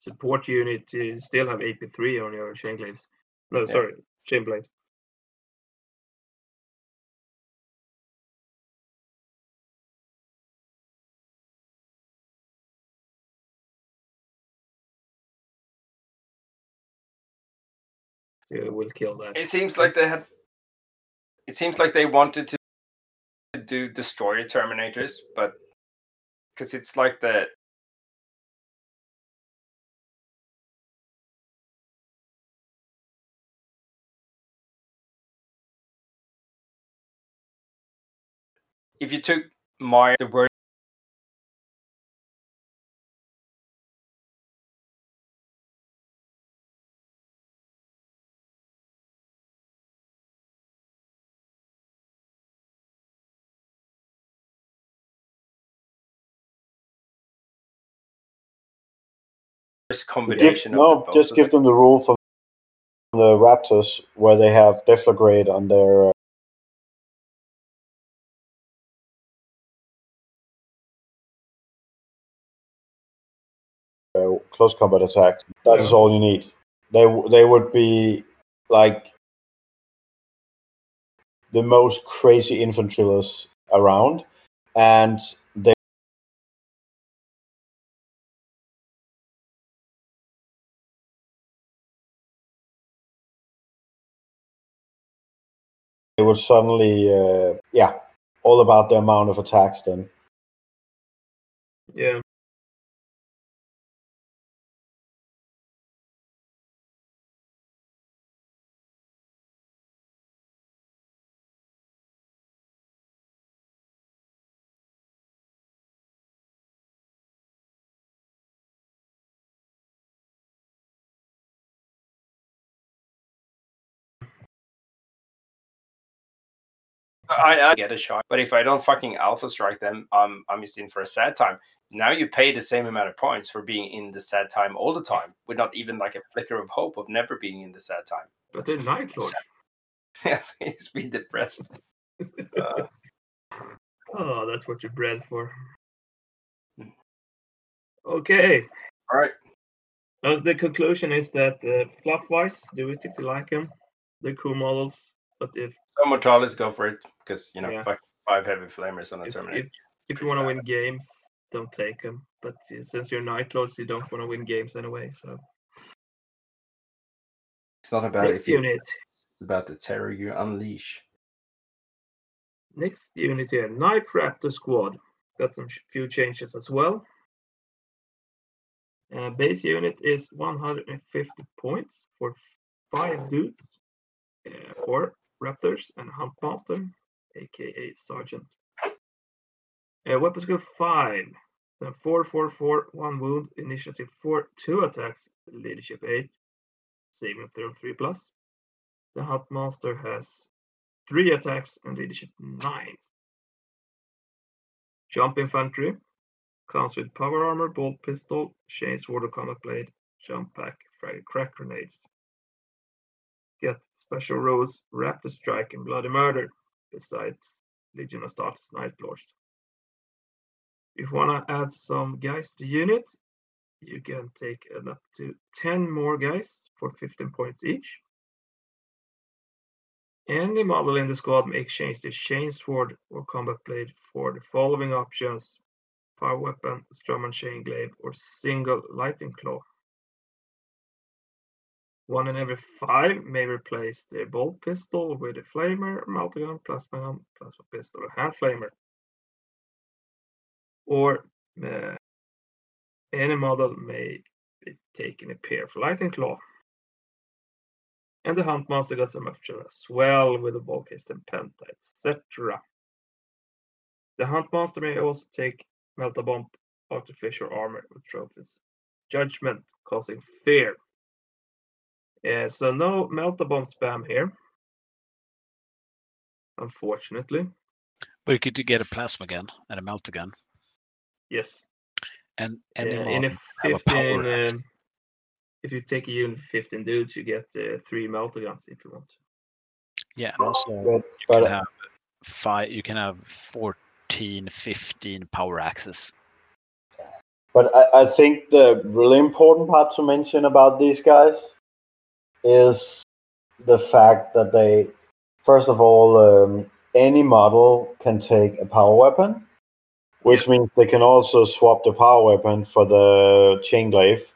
support unit. You still have AP3 on your chain glaives. No, Yeah. sorry, chain blades. Will kill that. It seems like they had. It seems like they wanted to do destroyer terminators, but because it's like the if you took my the word Give, combination no, of both just give them the rule from the Raptors where they have Deflagrate on their. Uh, uh, close combat attack. That is Yeah. all you need. They they would be like the most crazy infantry around, and they would suddenly uh, yeah all about the amount of attacks then. Yeah. I, I get a shot, but if I don't fucking alpha strike them, I'm I'm just in for a sad time. Now you pay the same amount of points for being in the sad time all the time, with not even like a flicker of hope of never being in the sad time. But they're Night Lord. yes, he's been depressed. Uh, Oh, that's what you're bred for. Okay. all right, Uh, the conclusion is that uh, fluff-wise, do it if you like them. They're cool models, but if so Mortalis, go for it because you know Yeah. fuck five heavy flamers on a if, Terminator. if, if you want to win games, don't take them. But since you're Night Lords, you don't want to win games anyway. So It's not about next if you, unit, it's about the terror you unleash. next unit here, Night Raptor Squad. Got some few changes as well. Uh, base unit is 150 points for five dudes, uh, four Raptors and Huntmaster, aka Sergeant. Uh, weapon skill 5, then 4, 4, 4, 1 wound, initiative 4, 2 attacks, leadership 8, saving throw 3 plus. The Huntmaster has 3 attacks and leadership 9. Jump infantry comes with power armor, bolt pistol, chain sword or combat blade, jump pack, frag crack grenades. Get special rules, raptor strike and bloody murder, besides Legiones Astartes Night Lords. If you wanna add some guys to unit, you can take it up to 10 more guys for 15 points each. Any model in the squad may exchange the chain sword or combat blade for the following options power weapon, strum and chain glaive, or single lightning claw. One in every five may replace the bolt pistol with a flamer, multi-gun, plasma gun, plasma pistol, or hand flamer. Or uh, any model may be taken a pair for lightning claw. And the hunt Huntmaster got some options as well with the bulk case and penta, etc. The hunt Huntmaster may also take Melta Bomb, Artificer Armor with trophies. Judgment, causing fear. Uh, so no Melta Bomb spam here. Unfortunately. But you could get a plasma gun and a melta gun, Yes. and Uh, any in a have a power 15, um, if you take a unit of 15 dudes, you get uh, three Melta Guns if you want. Yeah, and also But, you can have five. You can have 14, 15 power axes. But I, I think the really important part to mention about these guys is the fact that they, first of all, um, any model can take a power weapon, which means they can also swap the power weapon for the chain glaive.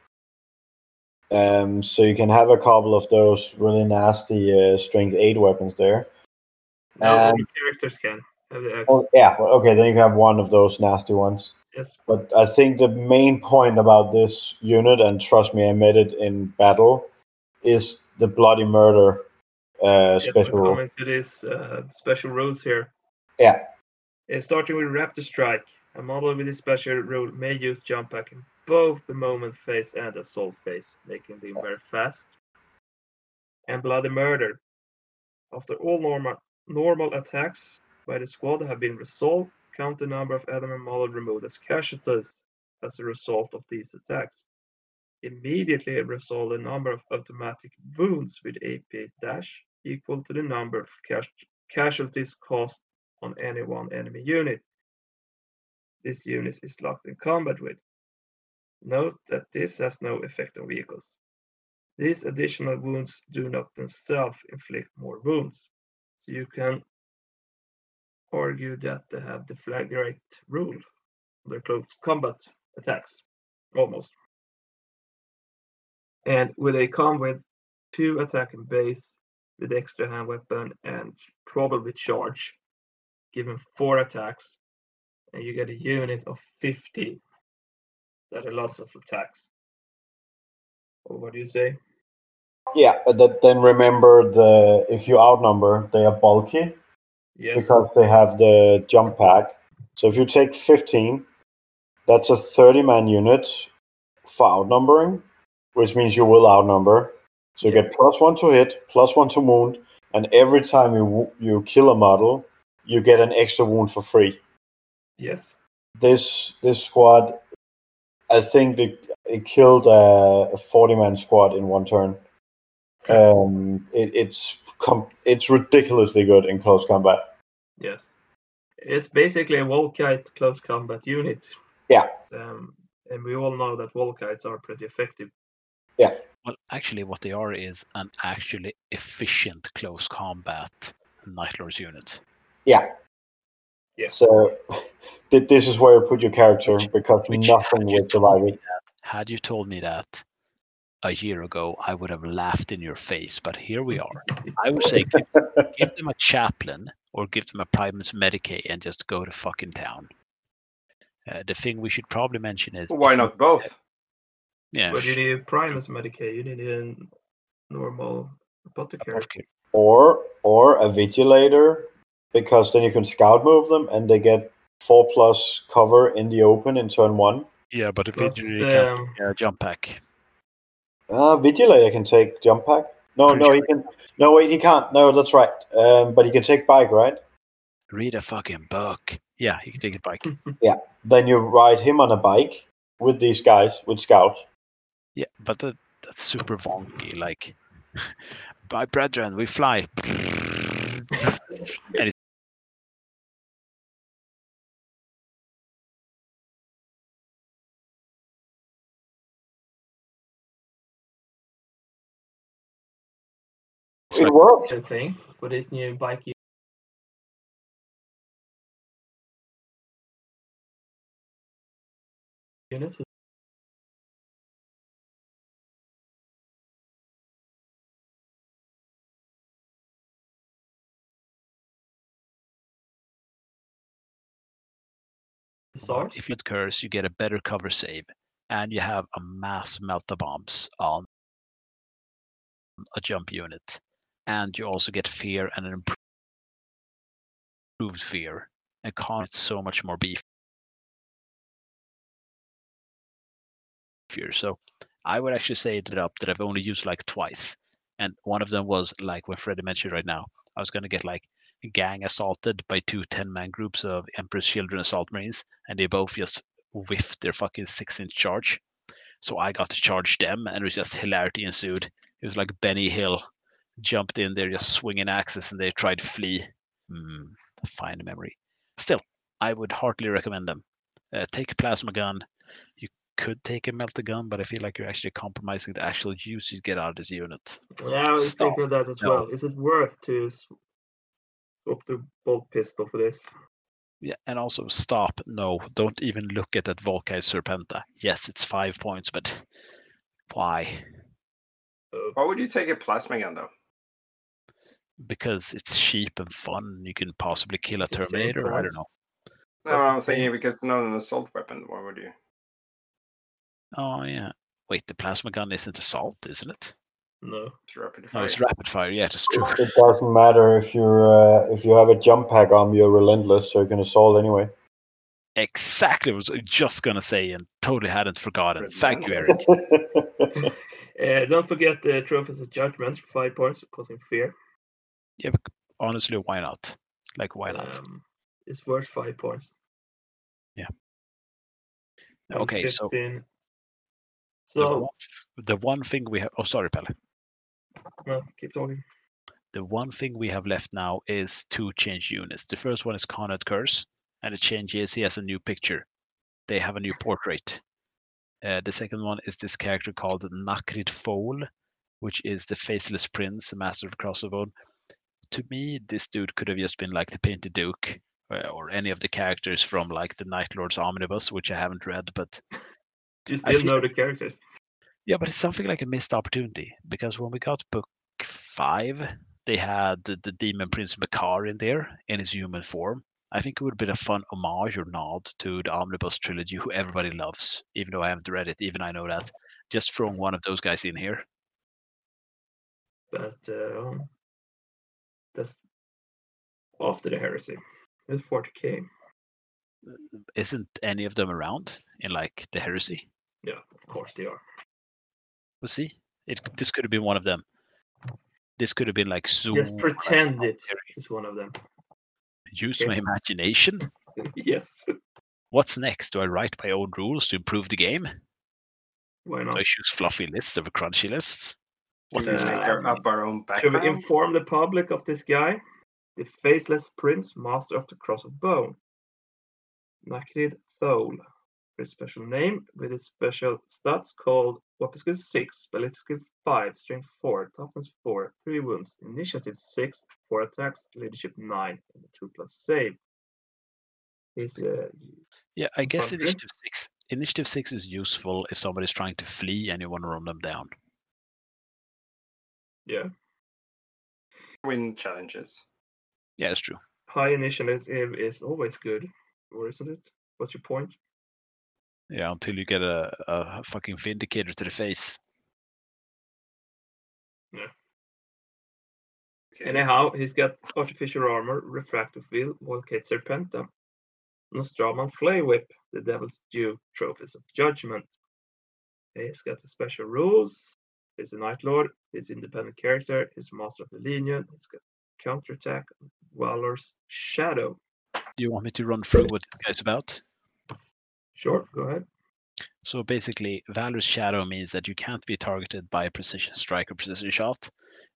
Um, so you can have a couple of those really nasty uh, strength eight weapons there. Um, all characters can have the axe. Oh yeah, okay. Then you have one of those nasty ones. Yes. But I think the main point about this unit, and trust me, I met it in battle, is the bloody murder uh, Yes, we're special. rule. coming to these uh, special rules here. Yeah. Uh, starting with Raptor Strike, a model with this special rule may use jump pack in both the moment phase and assault phase, making them very fast. And Bloody Murder. After all normal normal attacks by the squad have been resolved, count the number of enemy model removed as casualties as a result of these attacks. Immediately resolve the number of automatic wounds with AP dash equal to the number of cas- casualties caused on any one enemy unit. This unit is locked in combat with. Note that this has no effect on vehicles. These additional wounds do not themselves inflict more wounds, so you can argue that they have the flagrate rule their close combat attacks, almost. And will they come with two attack and base with extra hand weapon and probably charge, given four attacks, and you get a unit of 15. That are lots of attacks. Or what do you say? Yeah, but that, then remember the if you outnumber, they are bulky Yes. because they have the jump pack. So if you take 15, that's a 30 man unit for outnumbering, which means you will outnumber. So you get plus one to hit, plus one to wound, and every time you you kill a model, you get an extra wound for free. Yes. This this squad, I think it, it killed a, a 40 man squad in one turn. Um, it, it's com- it's ridiculously good in close combat. Yes. It's basically a Volkite close combat unit. Yeah. Um, and we all know that Volkites are pretty effective. Well, actually, what they are is an actually efficient close combat Night Lords unit. Yeah. Yeah. So th- this is where you put your character Which- because which nothing had you will survive told it. Had you told me that a year ago, I would have laughed in your face. But here we are. I would say give, give them a chaplain or give them a Primus Medicae and just go to fucking town. Uh, the thing we should probably mention is Why not both? Yeah, But you sh- need Primus Medicae, you need a normal apothecary. okay. Or or a vigilator because then you can scout move them and they get four plus cover in the open in turn one. yeah, but if Plus, you can uh, jump pack. Uh, vigilator can take jump pack. No, Pretty no, sure he can. No, wait, he can't. No, that's right. Um, but he can take bike, right? Read a fucking book. Yeah, you can take a bike. Yeah, then you ride him on a bike with these guys with scouts. Yeah, but that, that's super wonky. Like, my brethren, we fly. and it's It works. thing for this new bike u- Source? if it occurs, you get a better cover save, and you have a mass melta bombs on a jump unit, and you also get fear and an improved fear, and con it's so much more beef. Fear. So I would actually say it up uh, that I've only used like twice, and one of them was like what Freddie mentioned right now. I was gonna get like gang assaulted by two 10 man groups of Emperor's Children assault marines, and they both just whiffed their fucking six inch charge. So I got to charge them, and it was just hilarity ensued. It was like Benny Hill jumped in there just swinging axes, and they tried to flee. Mm, fine memory. Still, I would heartily recommend them. Uh, take a plasma gun. You could take a melta gun, but I feel like you're actually compromising the actual use you get out of this unit. Yeah, I was Stop. thinking of that as No. well. Is it worth to s- swap the bolt pistol for this? Yeah, and also stop. No, don't even look at that Volkite Serpenta. Yes, it's five points, but why? Uh, Why would you take a plasma gun though? because it's cheap and fun. You can possibly kill a It's the same Terminator. I don't know. No, I'm the thinking because it's not an assault weapon. Why would you? Oh yeah. Wait, the plasma gun isn't assault, isn't it? No. It's rapid No, fire. it's rapid fire. Yeah, that's true. It doesn't matter if you're uh, if you have a jump pack on, you're relentless, so you can assault anyway. Exactly. I was just gonna say and totally hadn't forgotten. Thank you, Eric. Uh, don't forget the trophies of judgment, five points, causing fear. Yeah, but honestly, why not? Like, why not? Um, it's worth five points. and okay, so 15. the So, one, the one thing we have. Oh, sorry, Pelle. No, keep talking. The one thing we have left now is two change units. The first one is Konrad Curze, and the change is he has a new picture. They have a new portrait. Uh, the second one is this character called Nakrid Foal, which is the faceless prince, the master of crossbone. To me, this dude could have just been like the Painted Duke, uh, or any of the characters from like the Night Lord's Omnibus, which I haven't read, but You still feel- know the characters. Yeah, but it's something like a missed opportunity because when we got book five, they had the, the demon prince Makar in there in his human form. I think it would have been a fun homage or nod to the omnibus trilogy, who everybody loves, even though I haven't read it. Even I know that. Just throwing one of those guys in here. But uh, that's after the heresy. It's 40k. Isn't any of them around in like the heresy? Yeah, of course they are. We'll see. It this could have been one of them. This could have been like Zoom. Just pretend it is one of them. Use Okay. my imagination. yes. What's next? Do I write my own rules to improve the game? Why Do not? I choose fluffy lists over crunchy lists? What We is Uh, make up our own Should we inform the public of this guy? The faceless prince, master of the cross of bone. Nakrid Thole. His special name with a special stats called weapon skill 6, ballistic skill 5, strength 4, toughness 4, 3 wounds, initiative 6, 4 attacks, leadership 9, and a 2 plus save. He's uh, Yeah, I guess Infantry? initiative six. Initiative six is useful if somebody's trying to flee and you want to run them down. yeah, Win challenges. Yeah, it's true. high initiative is always good, or isn't it? What's your point? Yeah, until you get a, a fucking vindicator to the face. Okay. Anyhow, he's got artificer armor, refractive wheel, Volkite Serpenta, Nostraman Flay Whip, the Devil's Due, Trophies of Judgment. He's got the special rules. He's a Night Lord. He's independent character. He's Master of the Legion. He's got counterattack, Valor's Shadow. Do you want me to run through what this guy's about? Sure, go ahead. So basically, Valor's Shadow means that you can't be targeted by a precision strike or precision shot.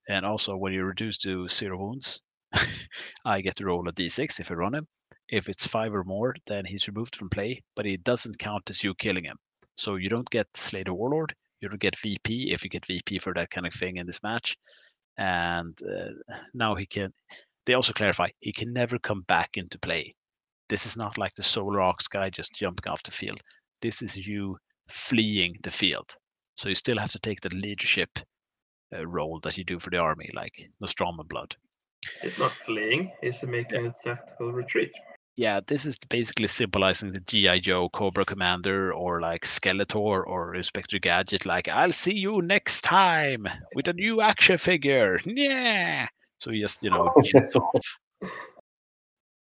And also, when you're reduced to zero wounds, I get to roll a d6 if I run him. If it's five or more, then he's removed from play, but it doesn't count as you killing him. So you don't get Slay the Warlord, you don't get VP if you get VP for that kind of thing in this match. And uh, now he can, they also clarify, he can never come back into play. This is not like the Solar Ox guy just jumping off the field this is you fleeing the field. So you still have to take the leadership uh, role that you do for the army, like Nostromo Blood. It's not fleeing, it's making a tactical retreat. Yeah, this is basically symbolizing the GI Joe Cobra Commander or like Skeletor or Inspector Gadget. Like, I'll see you next time with a new action figure. Yeah. So he just you know.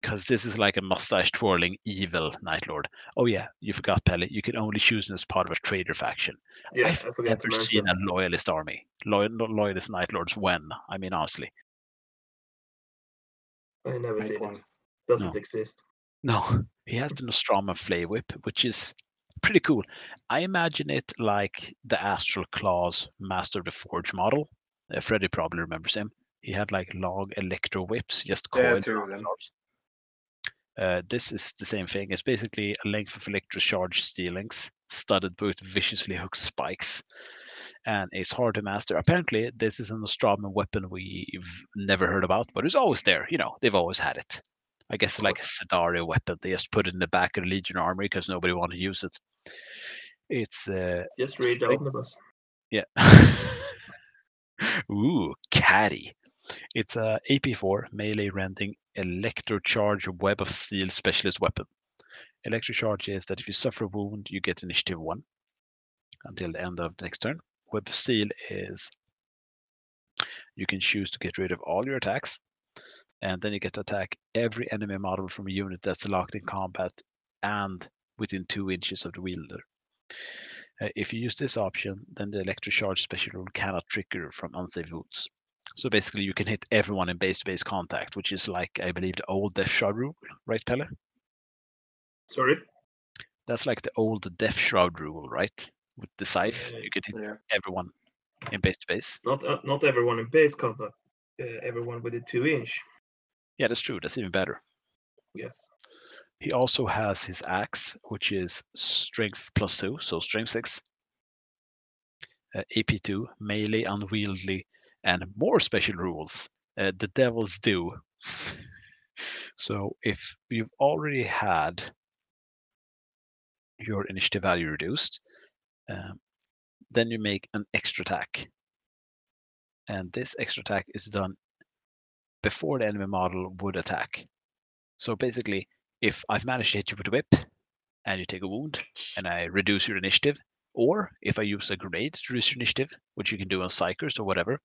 Because this is like a mustache twirling evil Night Lord. Oh yeah, you forgot Pelle. You can only choose him as part of a traitor faction. Yeah, I I've forgot never seen a loyalist army. Loyal, loyalist night lords when? I mean, honestly. I never Make seen one. it. Doesn't No. exist. No, he has the Nostromo Flay Whip, which is pretty cool. I imagine it like the Astral Claws Master of the Forge model. Uh, Freddy probably remembers him. He had like long electro whips, just Yeah, coiled two of around his them. arms. Uh, this is the same thing. It's basically a length of electrocharge steel links, studded with viciously hooked spikes. And it's hard to master. Apparently, this is an Nostromo weapon we've never heard about, but it's always there. You know, they've always had it. I guess like a Sidaria weapon. They just put it in the back of the Legion armory because nobody wanted to use it. It's uh, Just read the omnibus. yeah. Ooh, Caddy. It's a AP4 melee rending electrocharge web of steel specialist weapon. Electrocharge is that if you suffer a wound, you get initiative one until the end of the next turn. Web of steel is you can choose to get rid of all your attacks, and then you get to attack every enemy model from a unit that's locked in combat and within two inches of the wielder. Uh, if you use this option, then the electrocharge special rule cannot trigger from unsafe wounds. So basically, you can hit everyone in base-to-base contact, which is like I believe the old Death Shroud rule, right, Pelle? Sorry. That's like the old Death Shroud rule, right? With the scythe, Yeah, you can hit Yeah. everyone in base-to-base. Not uh, not everyone in base contact. Uh, everyone a two inch. Yeah, that's true. That's even better. Yes. He also has his axe, which is strength plus two, so strength six. Uh, AP2, melee, unwieldy, and more special rules. Uh, the Devil's do. so if you've already had your initiative value reduced, um, then you make an extra attack. And this extra attack is done before the enemy model would attack. So basically, if I've managed to hit you with a whip and you take a wound and I reduce your initiative, or if I use a grenade to reduce your initiative, which you can do on Psykers or whatever,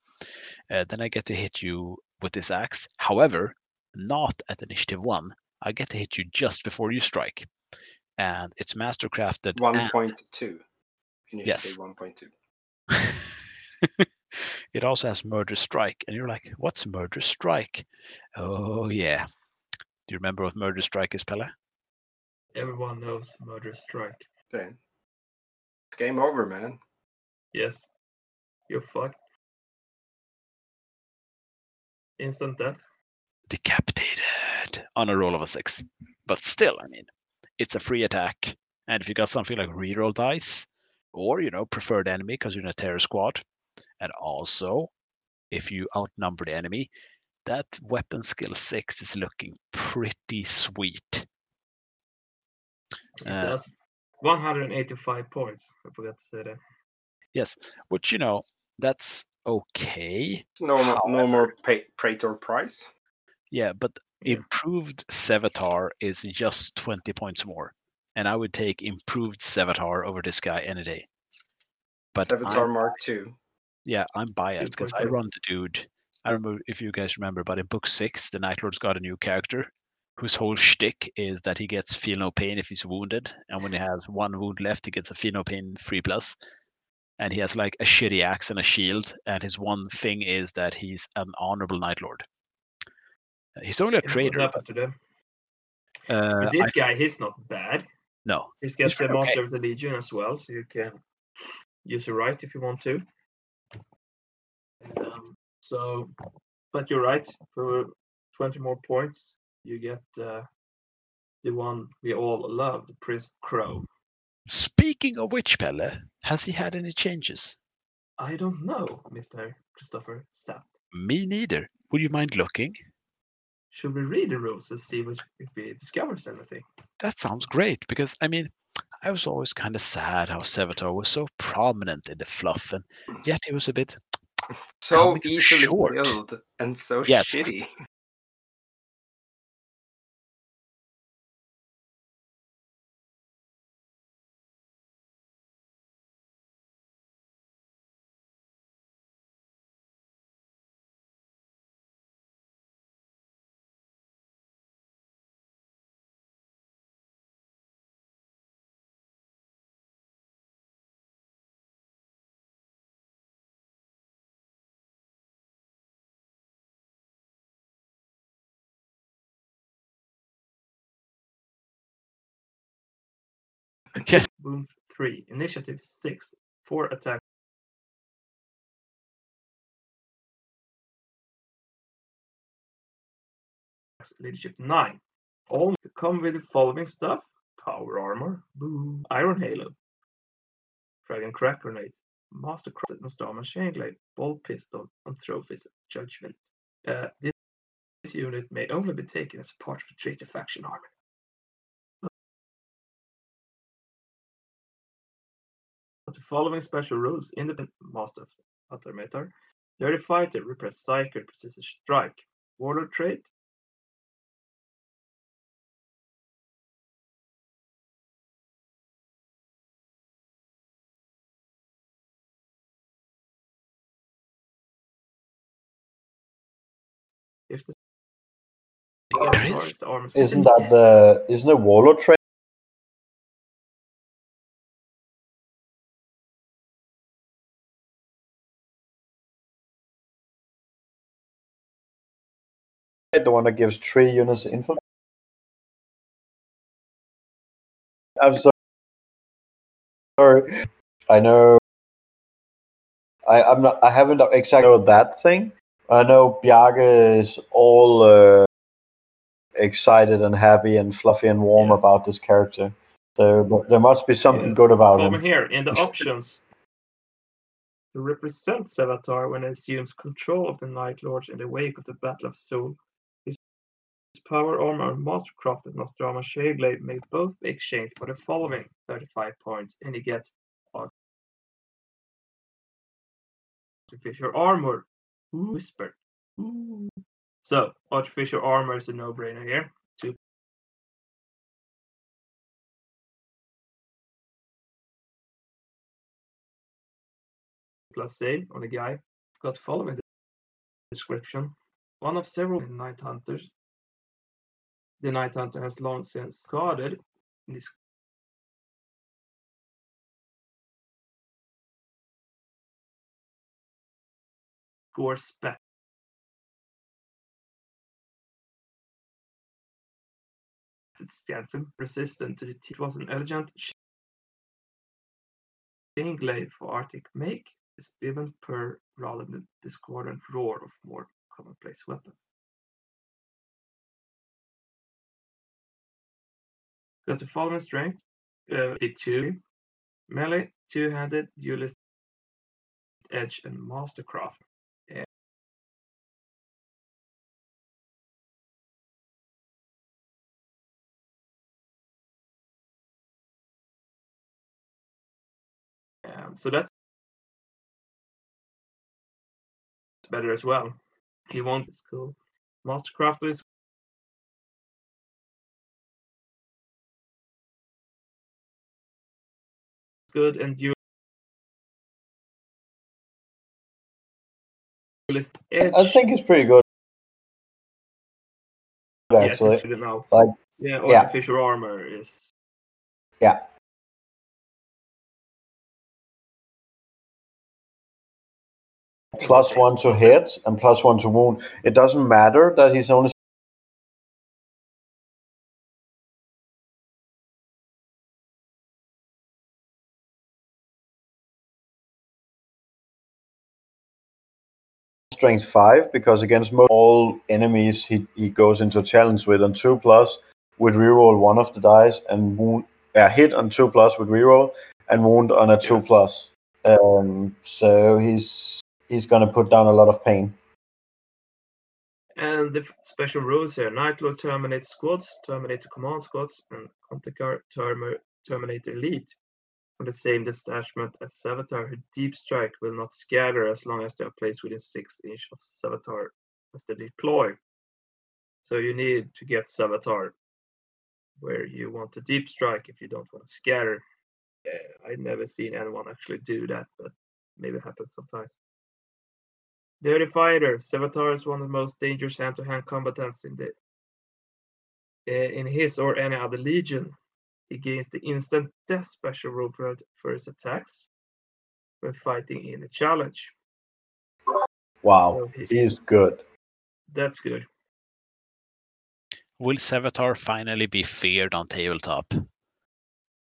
uh, then I get to hit you with this axe. However, not at initiative one. I get to hit you just before you strike. And it's mastercrafted. One and- point. Initiative Yes. one point two. it also has murder strike and you're like what's murder strike oh yeah do you remember what murder strike is Pelle Everyone knows murder strike. Okay. It's game over, man. Yes. You're fucked. Instant death. decapitated on a roll of a six but still i mean it's a free attack and if you got something like reroll dice or you know preferred enemy because you're in a terror squad and also if you outnumber the enemy that weapon skill six is looking pretty sweet It Uh, does 185 points. I forgot to say that. Yes, which you know that's okay. It's no more, no more pay, Praetor price. Yeah, but Yeah. improved Sevatar is just twenty points more, and I would take improved Sevatar over this guy any day. But Avatar I'm, Mark two. yeah, I'm biased because I run the dude. I remember if you guys remember, but in book six, the Night Lord's got a new character whose whole shtick is that he gets feel no pain if he's wounded, and when he has one wound left, he gets a feel no pain free plus. And he has like a shitty axe and a shield, and his one thing is that he's an honorable knight Lord. He's only a Yeah, what traitor. happened to them? Uh, this I, guy, he's not bad. no, He's got the pretty okay. Master of the Legion as well, so you can use a right if you want to. Um, so, but you're right. For 20 more points, you get uh, the one we all love, the Prince Crow. Speaking of which, Pelle, has he had any changes? I don't know, Mr. Christopher Stapp. Me neither. Would you mind looking? Should we read the rules and see which, if we discovers anything? That sounds great because I mean, I was always kind of sad how Sevatar was so prominent in the fluff, and yet he was a bit. So easily short. killed and so Yes. shitty. Yeah. Wounds 3. Initiative 6. 4 attack. Leadership 9. All come with the following stuff power armor, boom, iron halo, dragon crack grenade, master crafted Nostraman chain glaive, bolt pistol, and trophies of judgment. Uh, this, unit may only be taken as part of the treaty faction army. But the following special rules independent master of Automator. Dirty Fighter, Repress Psyker, Precision Strike. Warlord trait. If the Chris? is the armor Isn't that the isn't the Warlord trait? The one that gives three units info. I'm so- sorry. I know. I I'm not. I haven't exactly that thing. I know Bjarke is all uh, excited and happy and fluffy and warm Yes. about this character. So but there must be something good about Over him. here in the options. To represent Sevatar when he assumes control of the Night Lords in the wake of the Battle of Seoul, power armor and Mastercrafted Nostraman Shadeblade may both be exchanged for the following 35 points, and he gets Artificer Armor. Whisper. Ooh. So, Artificer Armor is a no brainer here. Plus save on the guy. Got following the description. One of several night hunters. The night hunter has long since guarded in this score spec. Stealth resistant to the. It was an elegant glaive for Arctic make a Steven purr rather than discordant roar of more commonplace weapons. Got the following strength, uh, big two, melee, two-handed, duelist, edge, and mastercraft. Um, so that's better as well. He wants it's cool. Mastercraft is good and you. I think it's pretty good. yes, Actually, it's good. Like, yeah, yeah. artificer armor is yeah. Plus one to hit and plus one to wound. It doesn't matter that he's only strength five because against most all enemies he, he goes into a challenge with on two plus with reroll one of the dice and wound uh, hit on two plus with reroll and wound on a two Yes. plus. Um, so he's he's gonna put down a lot of pain. And the special rules here: Nightlord terminates squads, Terminator command squads, and term- Terminator elite from the same detachment as Sevatar. Who deep strike will not scatter as long as they are placed within six inch of Sevatar as they deploy. So you need to get Sevatar where you want to deep strike if you don't want to scatter. I've never seen anyone actually do that, but maybe it happens sometimes. Dirty Fighter. Sevatar is one of the most dangerous hand-to-hand combatants in the uh, in his or any other legion. He gains the instant death special rule for, for his attacks when fighting in a challenge. Wow, So he- is good. that's good. Will Sevatar finally be feared on tabletop?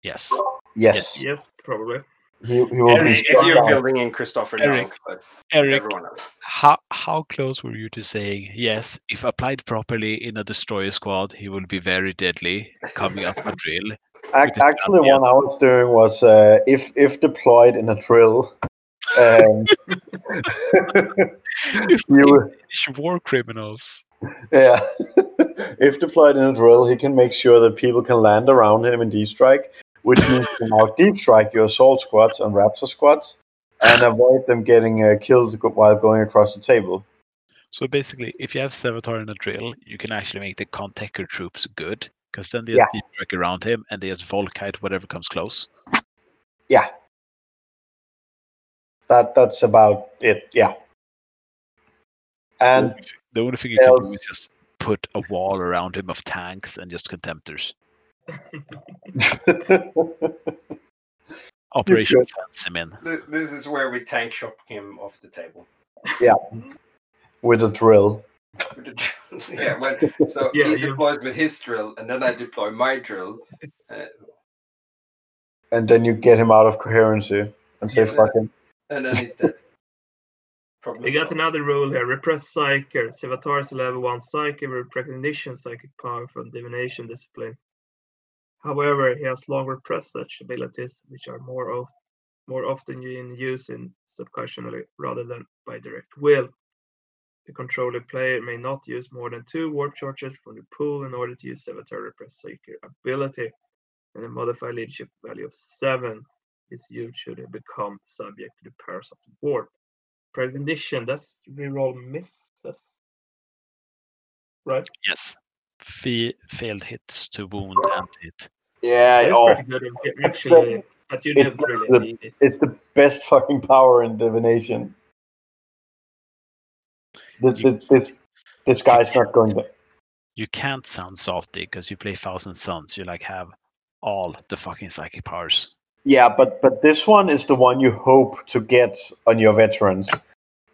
Yes. Yes, Yes, probably. he, he will be If you're down. in Christopher now, Eric. but Eric, everyone else. how how close were you to saying yes? If applied properly in a destroyer squad, he will be very deadly. Coming up a drill. Ac- Actually, one I was doing was uh, if if deployed in a drill. Um, you, war criminals. yeah, if deployed in a drill, he can make sure that people can land around him in deep strike, which means you can now deep strike your assault squads and raptor squads, and avoid them getting uh, killed while going across the table. So basically, if you have Sevatar in a drill, you can actually make the Contekar troops good, because then they Yeah. just deep strike around him and they just Volkite whatever comes close. Yeah. That that's about it. Yeah. And The only thing you can do is just put a wall around him of tanks and just contemptors. Operation could. fence him in. This is where we tank shock him off the table. Yeah, with a drill. With the dr- yeah, when, so Yeah, he you- deploys with his drill, and then I deploy my drill. Uh, and then you get him out of coherency and say Yeah. fuck him. and then he's dead. Problem We got another rule here. Repress Psyker. Sevatar is a level 1 Psyker with recognition psychic power from divination discipline. However, he has long repress such abilities, which are more of, more often in use in subconsciously rather than by direct will. The controller player may not use more than two warp charges from the pool in order to use Sevatar Repress Psyker ability, and a modified leadership value of 7 is used should it become subject to the powers of the warp. Precondition, that's reroll misses. Right? Yes. Fe- failed hits to wound and hit. Yeah, That's oh, pretty good actually, but you It's didn't really the- need it. it's the best fucking power in divination. This, You- this, this, guy's not going to. You can't sound salty because you play Thousand Suns. You like have all the fucking psychic powers. Yeah, but but this one is the one you hope to get on your veterans.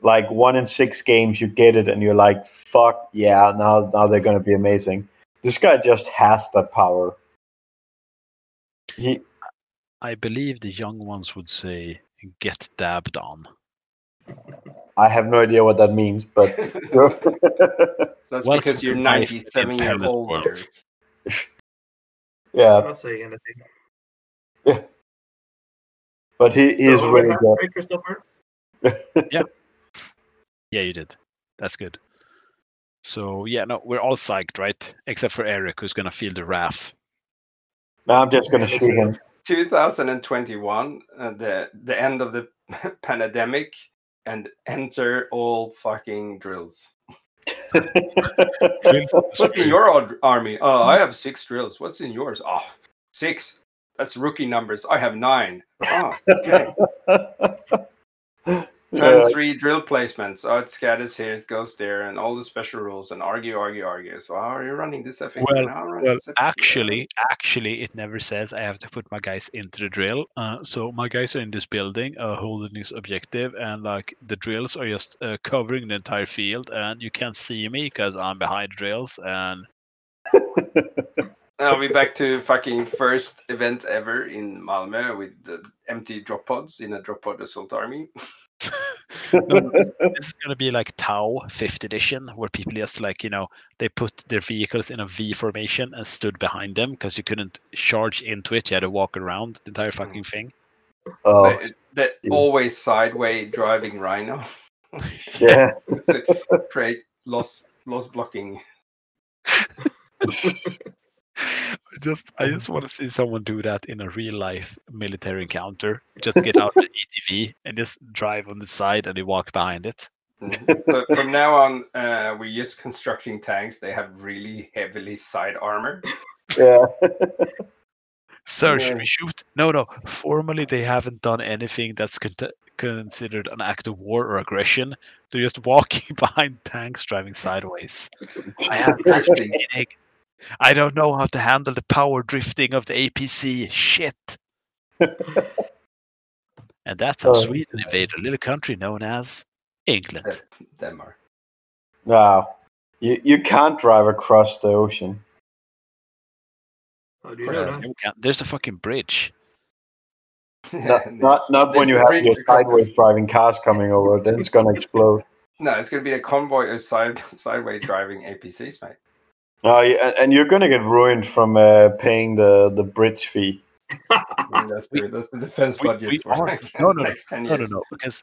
Like one in six games, you get it, and you're like, "Fuck yeah!" Now now they're gonna be amazing. This guy just has that power. He I believe the young ones would say get dabbed on. I have no idea what that means, but That's Welcome because you're 97 in years old. World. Eric. I'm yeah, not saying anything. Yeah. But he, he is So, really good. hey, Christopher. Yeah, you did. That's good. So yeah, no, we're all psyched, right? Except for Eric, who's gonna feel the wrath. Now I'm just gonna shoot him. 2021, uh, the the end of the pandemic, and enter all fucking drills. What's in your army? Oh, I have six drills. What's in yours? Oh, six. That's rookie numbers. I have nine. Oh, okay. Yeah. three drill placements. Oh, it scatters here, it goes there, and all the special rules and argue, argue, argue. So how are you running this FAQ? Well, How are you running Well, this actually, actually, it never says I have to put my guys into the drill. Uh, so my guys are in this building, uh, holding this objective, and like the drills are just uh, covering the entire field, and you can't see me because I'm behind drills. And I'll be back to fucking first event ever in Malmö with the empty drop pods in a drop pod assault army. no, no, this, this is gonna be like Tau Fifth Edition, where people just like you know they put their vehicles in a V formation and stood behind them because you couldn't charge into it. You had to walk around the entire hmm. fucking thing. oh, the, the yeah. always sideway driving rhino. yeah. to create loss loss blocking. I just I just want to see someone do that in a real life military encounter. Just get out the ATV and just drive on the side and they walk behind it. But from now on, uh, we're just constructing tanks. They have really heavily side armor. yeah. Sir, should we shoot? No, no. Formally, they haven't done anything that's con- considered an act of war or aggression. They're just walking behind tanks driving sideways. I have Drifting. training. I don't know how to handle the power drifting of the APC. Shit. and that's how Oh. Sweden invaded a little country known as England. Denmark. No, you you can't drive across the ocean. How you know not. that? You can't- There's a fucking bridge. Not not, not when you have your across the- sideways driving cars coming over. Then it's gonna explode. no, it's gonna be a convoy of side sideway driving APCs, mate. Oh, yeah, and- and you're gonna get ruined from uh, paying the the bridge fee. And that's, We- the, that's the defense we- budget we for like, no, no, the next ten years. no, no. no. Because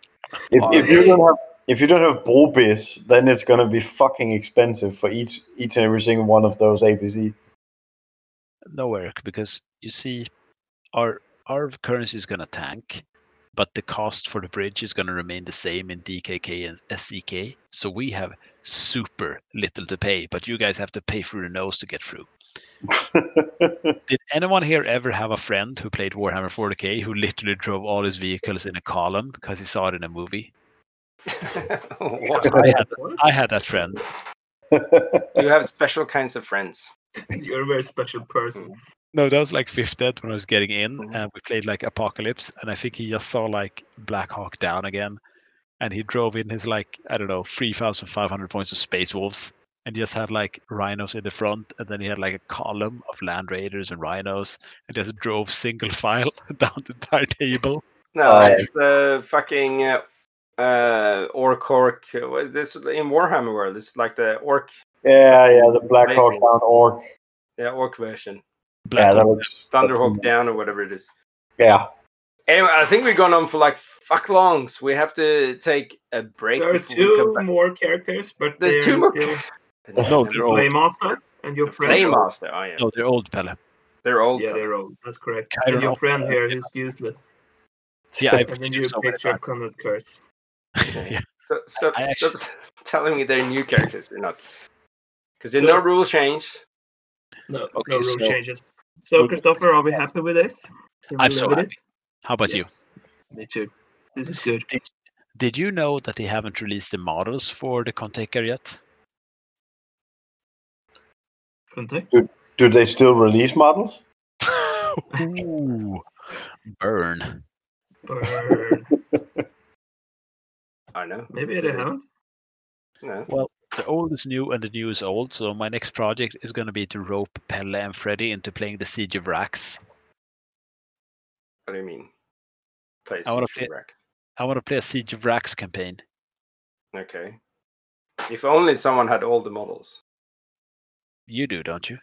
If, Oh, if you don't have if you don't have BroBizz, then it's gonna be fucking expensive for each each and every single one of those APC. no, Eric, because you see, our our currency is gonna tank, but the cost for the bridge is going to remain the same in DKK and SEK. So we have super little to pay, but you guys have to pay through the nose to get through. Did anyone here ever have a friend who played Warhammer 40k who literally drove all his vehicles in a column because he saw it in a movie? What? I had, I had that friend. you have special kinds of friends. You're a very special person. No, that was like fifth ed when I was getting in, Mhm. and we played like Apocalypse, and I think he just saw like Black Hawk Down again, and he drove in his like I don't know three thousand five hundred points of Space Wolves, and just had like rhinos in the front, and then he had like a column of Land Raiders and rhinos, and just drove single file down the entire table. No, Uh, it's uh, fucking uh, uh, orc orc. uh, This in Warhammer world. It's like the orc, yeah, yeah, the Black Hawk Down orc. yeah, orc version. Black Yeah, that looks Thunderhawk down or whatever it is. Yeah, Anyway, I think we've gone on for like fuck longs. so we have to take a break. There are before we come two more characters, but There's they're two more. still oh, No, they're old. Flaymaster and your friend. Flaymaster. Oh yeah, No, they're old, Pelle. they're old. Yeah, though. they're old. That's correct. Chiron And your friend here is yeah. useless. Yeah, I've And then you so many picture times. Konrad Curze. yeah. So, stop, I stop telling me they're new characters. They're not. Because there's So- no rule change. No, Okay, no rule so- changes. So, Christopher, are we happy with this? Can I'm so with happy. How about you? Yes. Me too. This is good. Did you know that they haven't released the models for the Contekar yet? Conte? do they still release models? Ooh, burn. Burn. I know. Maybe they haven't. No. Well, the old is new and the new is old. So my next project is going to be to rope Pelle and Freddy into playing the Siege of Rax. What do you mean? Play I wanna Siege of play- Rack. I want to play a Siege of Rax campaign. Okay. If only someone had all the models. You do, don't you?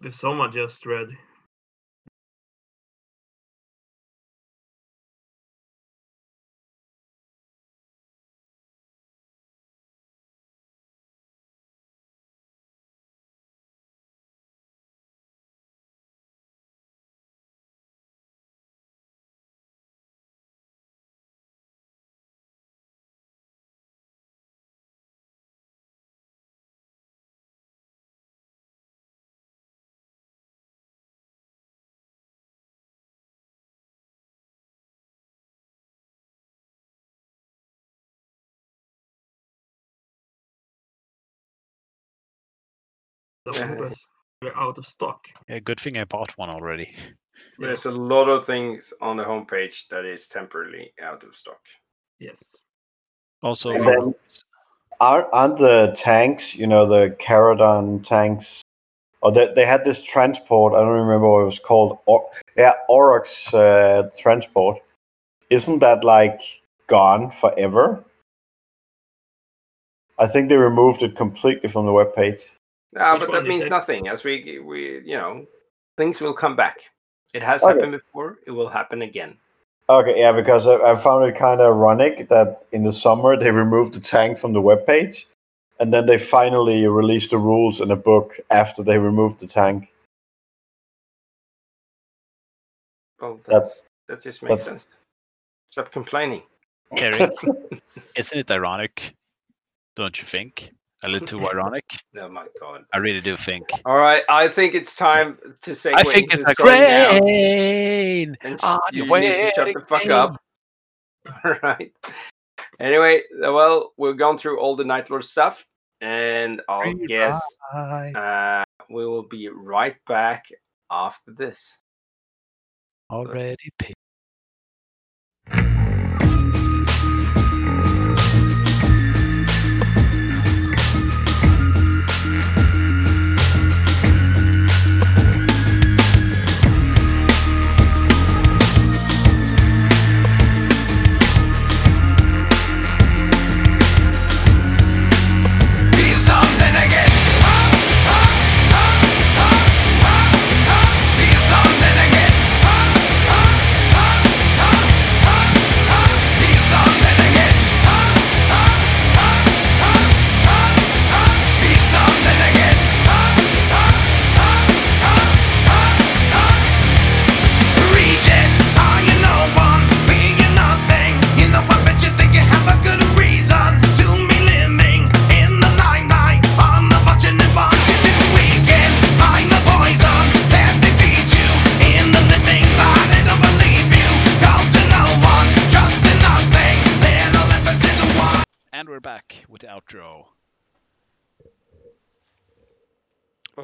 There's someone just read. The Yeah. Obras. They're out of stock. Yeah, good thing I bought one already. There's a lot of things on the homepage that is temporarily out of stock. Yes. Also, then- Aren't, aren't the tanks, you know, the Caradon tanks, or they, they had this transport, I don't remember what it was called. Or, yeah, Aurochs uh, transport. Isn't that like gone forever? I think they removed it completely from the webpage. No, Which but that means say? nothing. As we, we, you know, things will come back. It has Okay. happened before. It will happen again. Okay, yeah, because I, I found it kind of ironic that in the summer they removed the tank from the web page, and then they finally released the rules in a book after they removed the tank. Well, That's- that's, that just makes that's- sense. Stop complaining. Eric, isn't it ironic? Don't you think? A little too ironic? Oh my god. I really do think. All right, I think it's time to say. I think it's like rain. And on you your need to shut the fuck up. All right. Anyway, well, we've gone through all the Night Lord stuff, and I'll guess uh, we will be right back after this. Already paid.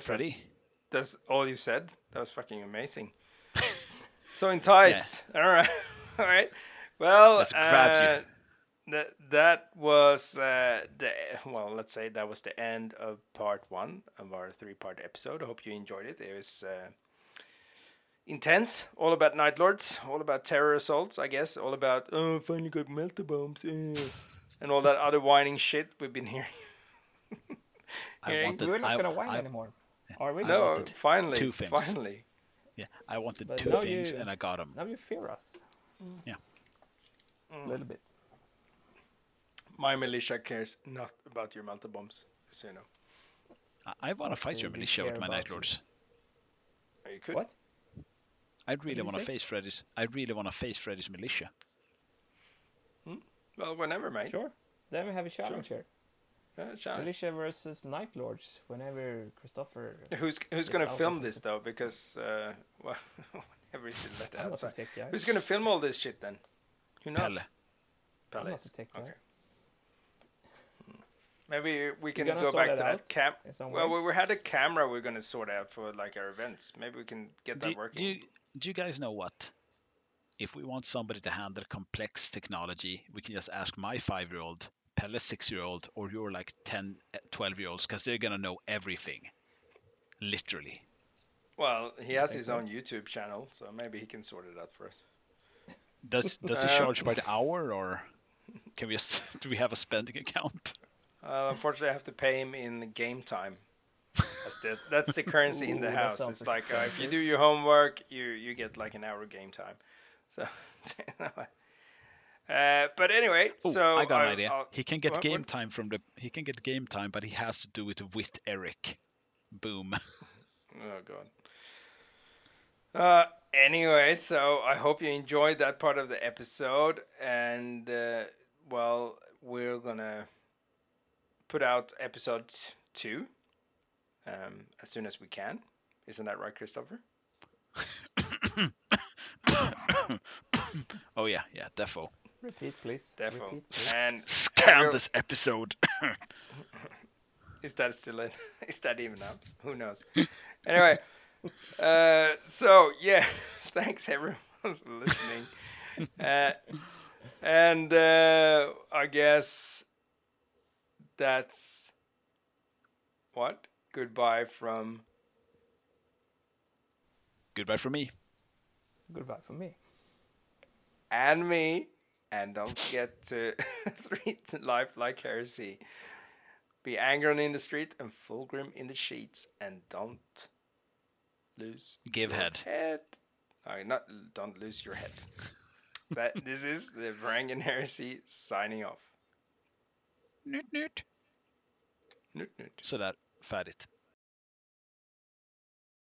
That? Freddy? That's all you said. That was fucking amazing. so enticed. All right, all right. Well, uh, that that was uh, the well. Let's say that was the end of part one of our three-part episode. I hope you enjoyed it. It was uh, intense. All about night lords. All about terror assaults. I guess. All about oh, finally got melta bombs. eh," and all that other whining shit we've been hearing. I wanted, We're not I, gonna whine I- anymore, are we? I no, wanted finally, two things. finally. Yeah, I wanted But two things you- and I got them. Now you fear us. Mm. Yeah. A little bit. My militia cares not about your melta bombs, so you know. I, I want to fight They your do militia with my Night. Lords. Oh, you could. What? I did really want to face Freddy's. I really want to face Freddy's militia. Hmm? Well, whenever, mate. Sure. Then we have a challenge here. Yeah, challenge. Militia versus Night Lords. Whenever Christopher. Who's who's gonna film this- this though? Because uh, well, whenever is it let I'm outside? tech guy. Who's gonna film all this shit then? Who knows? Pelle. I'm not the tech guy. Okay. Maybe we can go back to that cam. Well, we, we had a camera we're gonna sort out for like our events. Maybe we can get that Do, working. do, you, do you guys know what? If we want somebody to handle complex technology, we can just ask my five year old, Pelle's six year old, or your like 10, 12 year olds, because they're going to know everything. Literally. Well, he has his own YouTube channel, so maybe he can sort it out for us. Does does he Um, charge by the hour, or can we just do we have a spending account? Uh, unfortunately, I have to pay him in game time. That's the, that's the currency in the house. It's like uh, if you do your homework, you you get like an hour game time. So, uh, but anyway, Oh, so I got an I- idea. I'll- he can get what- game what? time from the. He can get game time, but he has to do it with Eric. Boom. Oh god. Uh, anyway, so I hope you enjoyed that part of the episode, and uh, well, we're gonna put out episode two um, as soon as we can. Isn't that right, Christopher? oh yeah, yeah, defo. Repeat, please. Defo. Repeat, please. And Scan this episode. Is that still in? Is that even up? Who knows? Anyway, uh, so yeah, thanks everyone for listening. Uh, and uh, I guess that's what goodbye from Goodbye from me. Goodbye from me. and me. And don't forget to treat life like heresy. Be angry in the street and fulgrim in the sheets, and don't lose Give head. head. No, not don't lose your head. but this is the Varangian heresy signing off. Newt, newt. Newt, newt. Sådär, färdigt.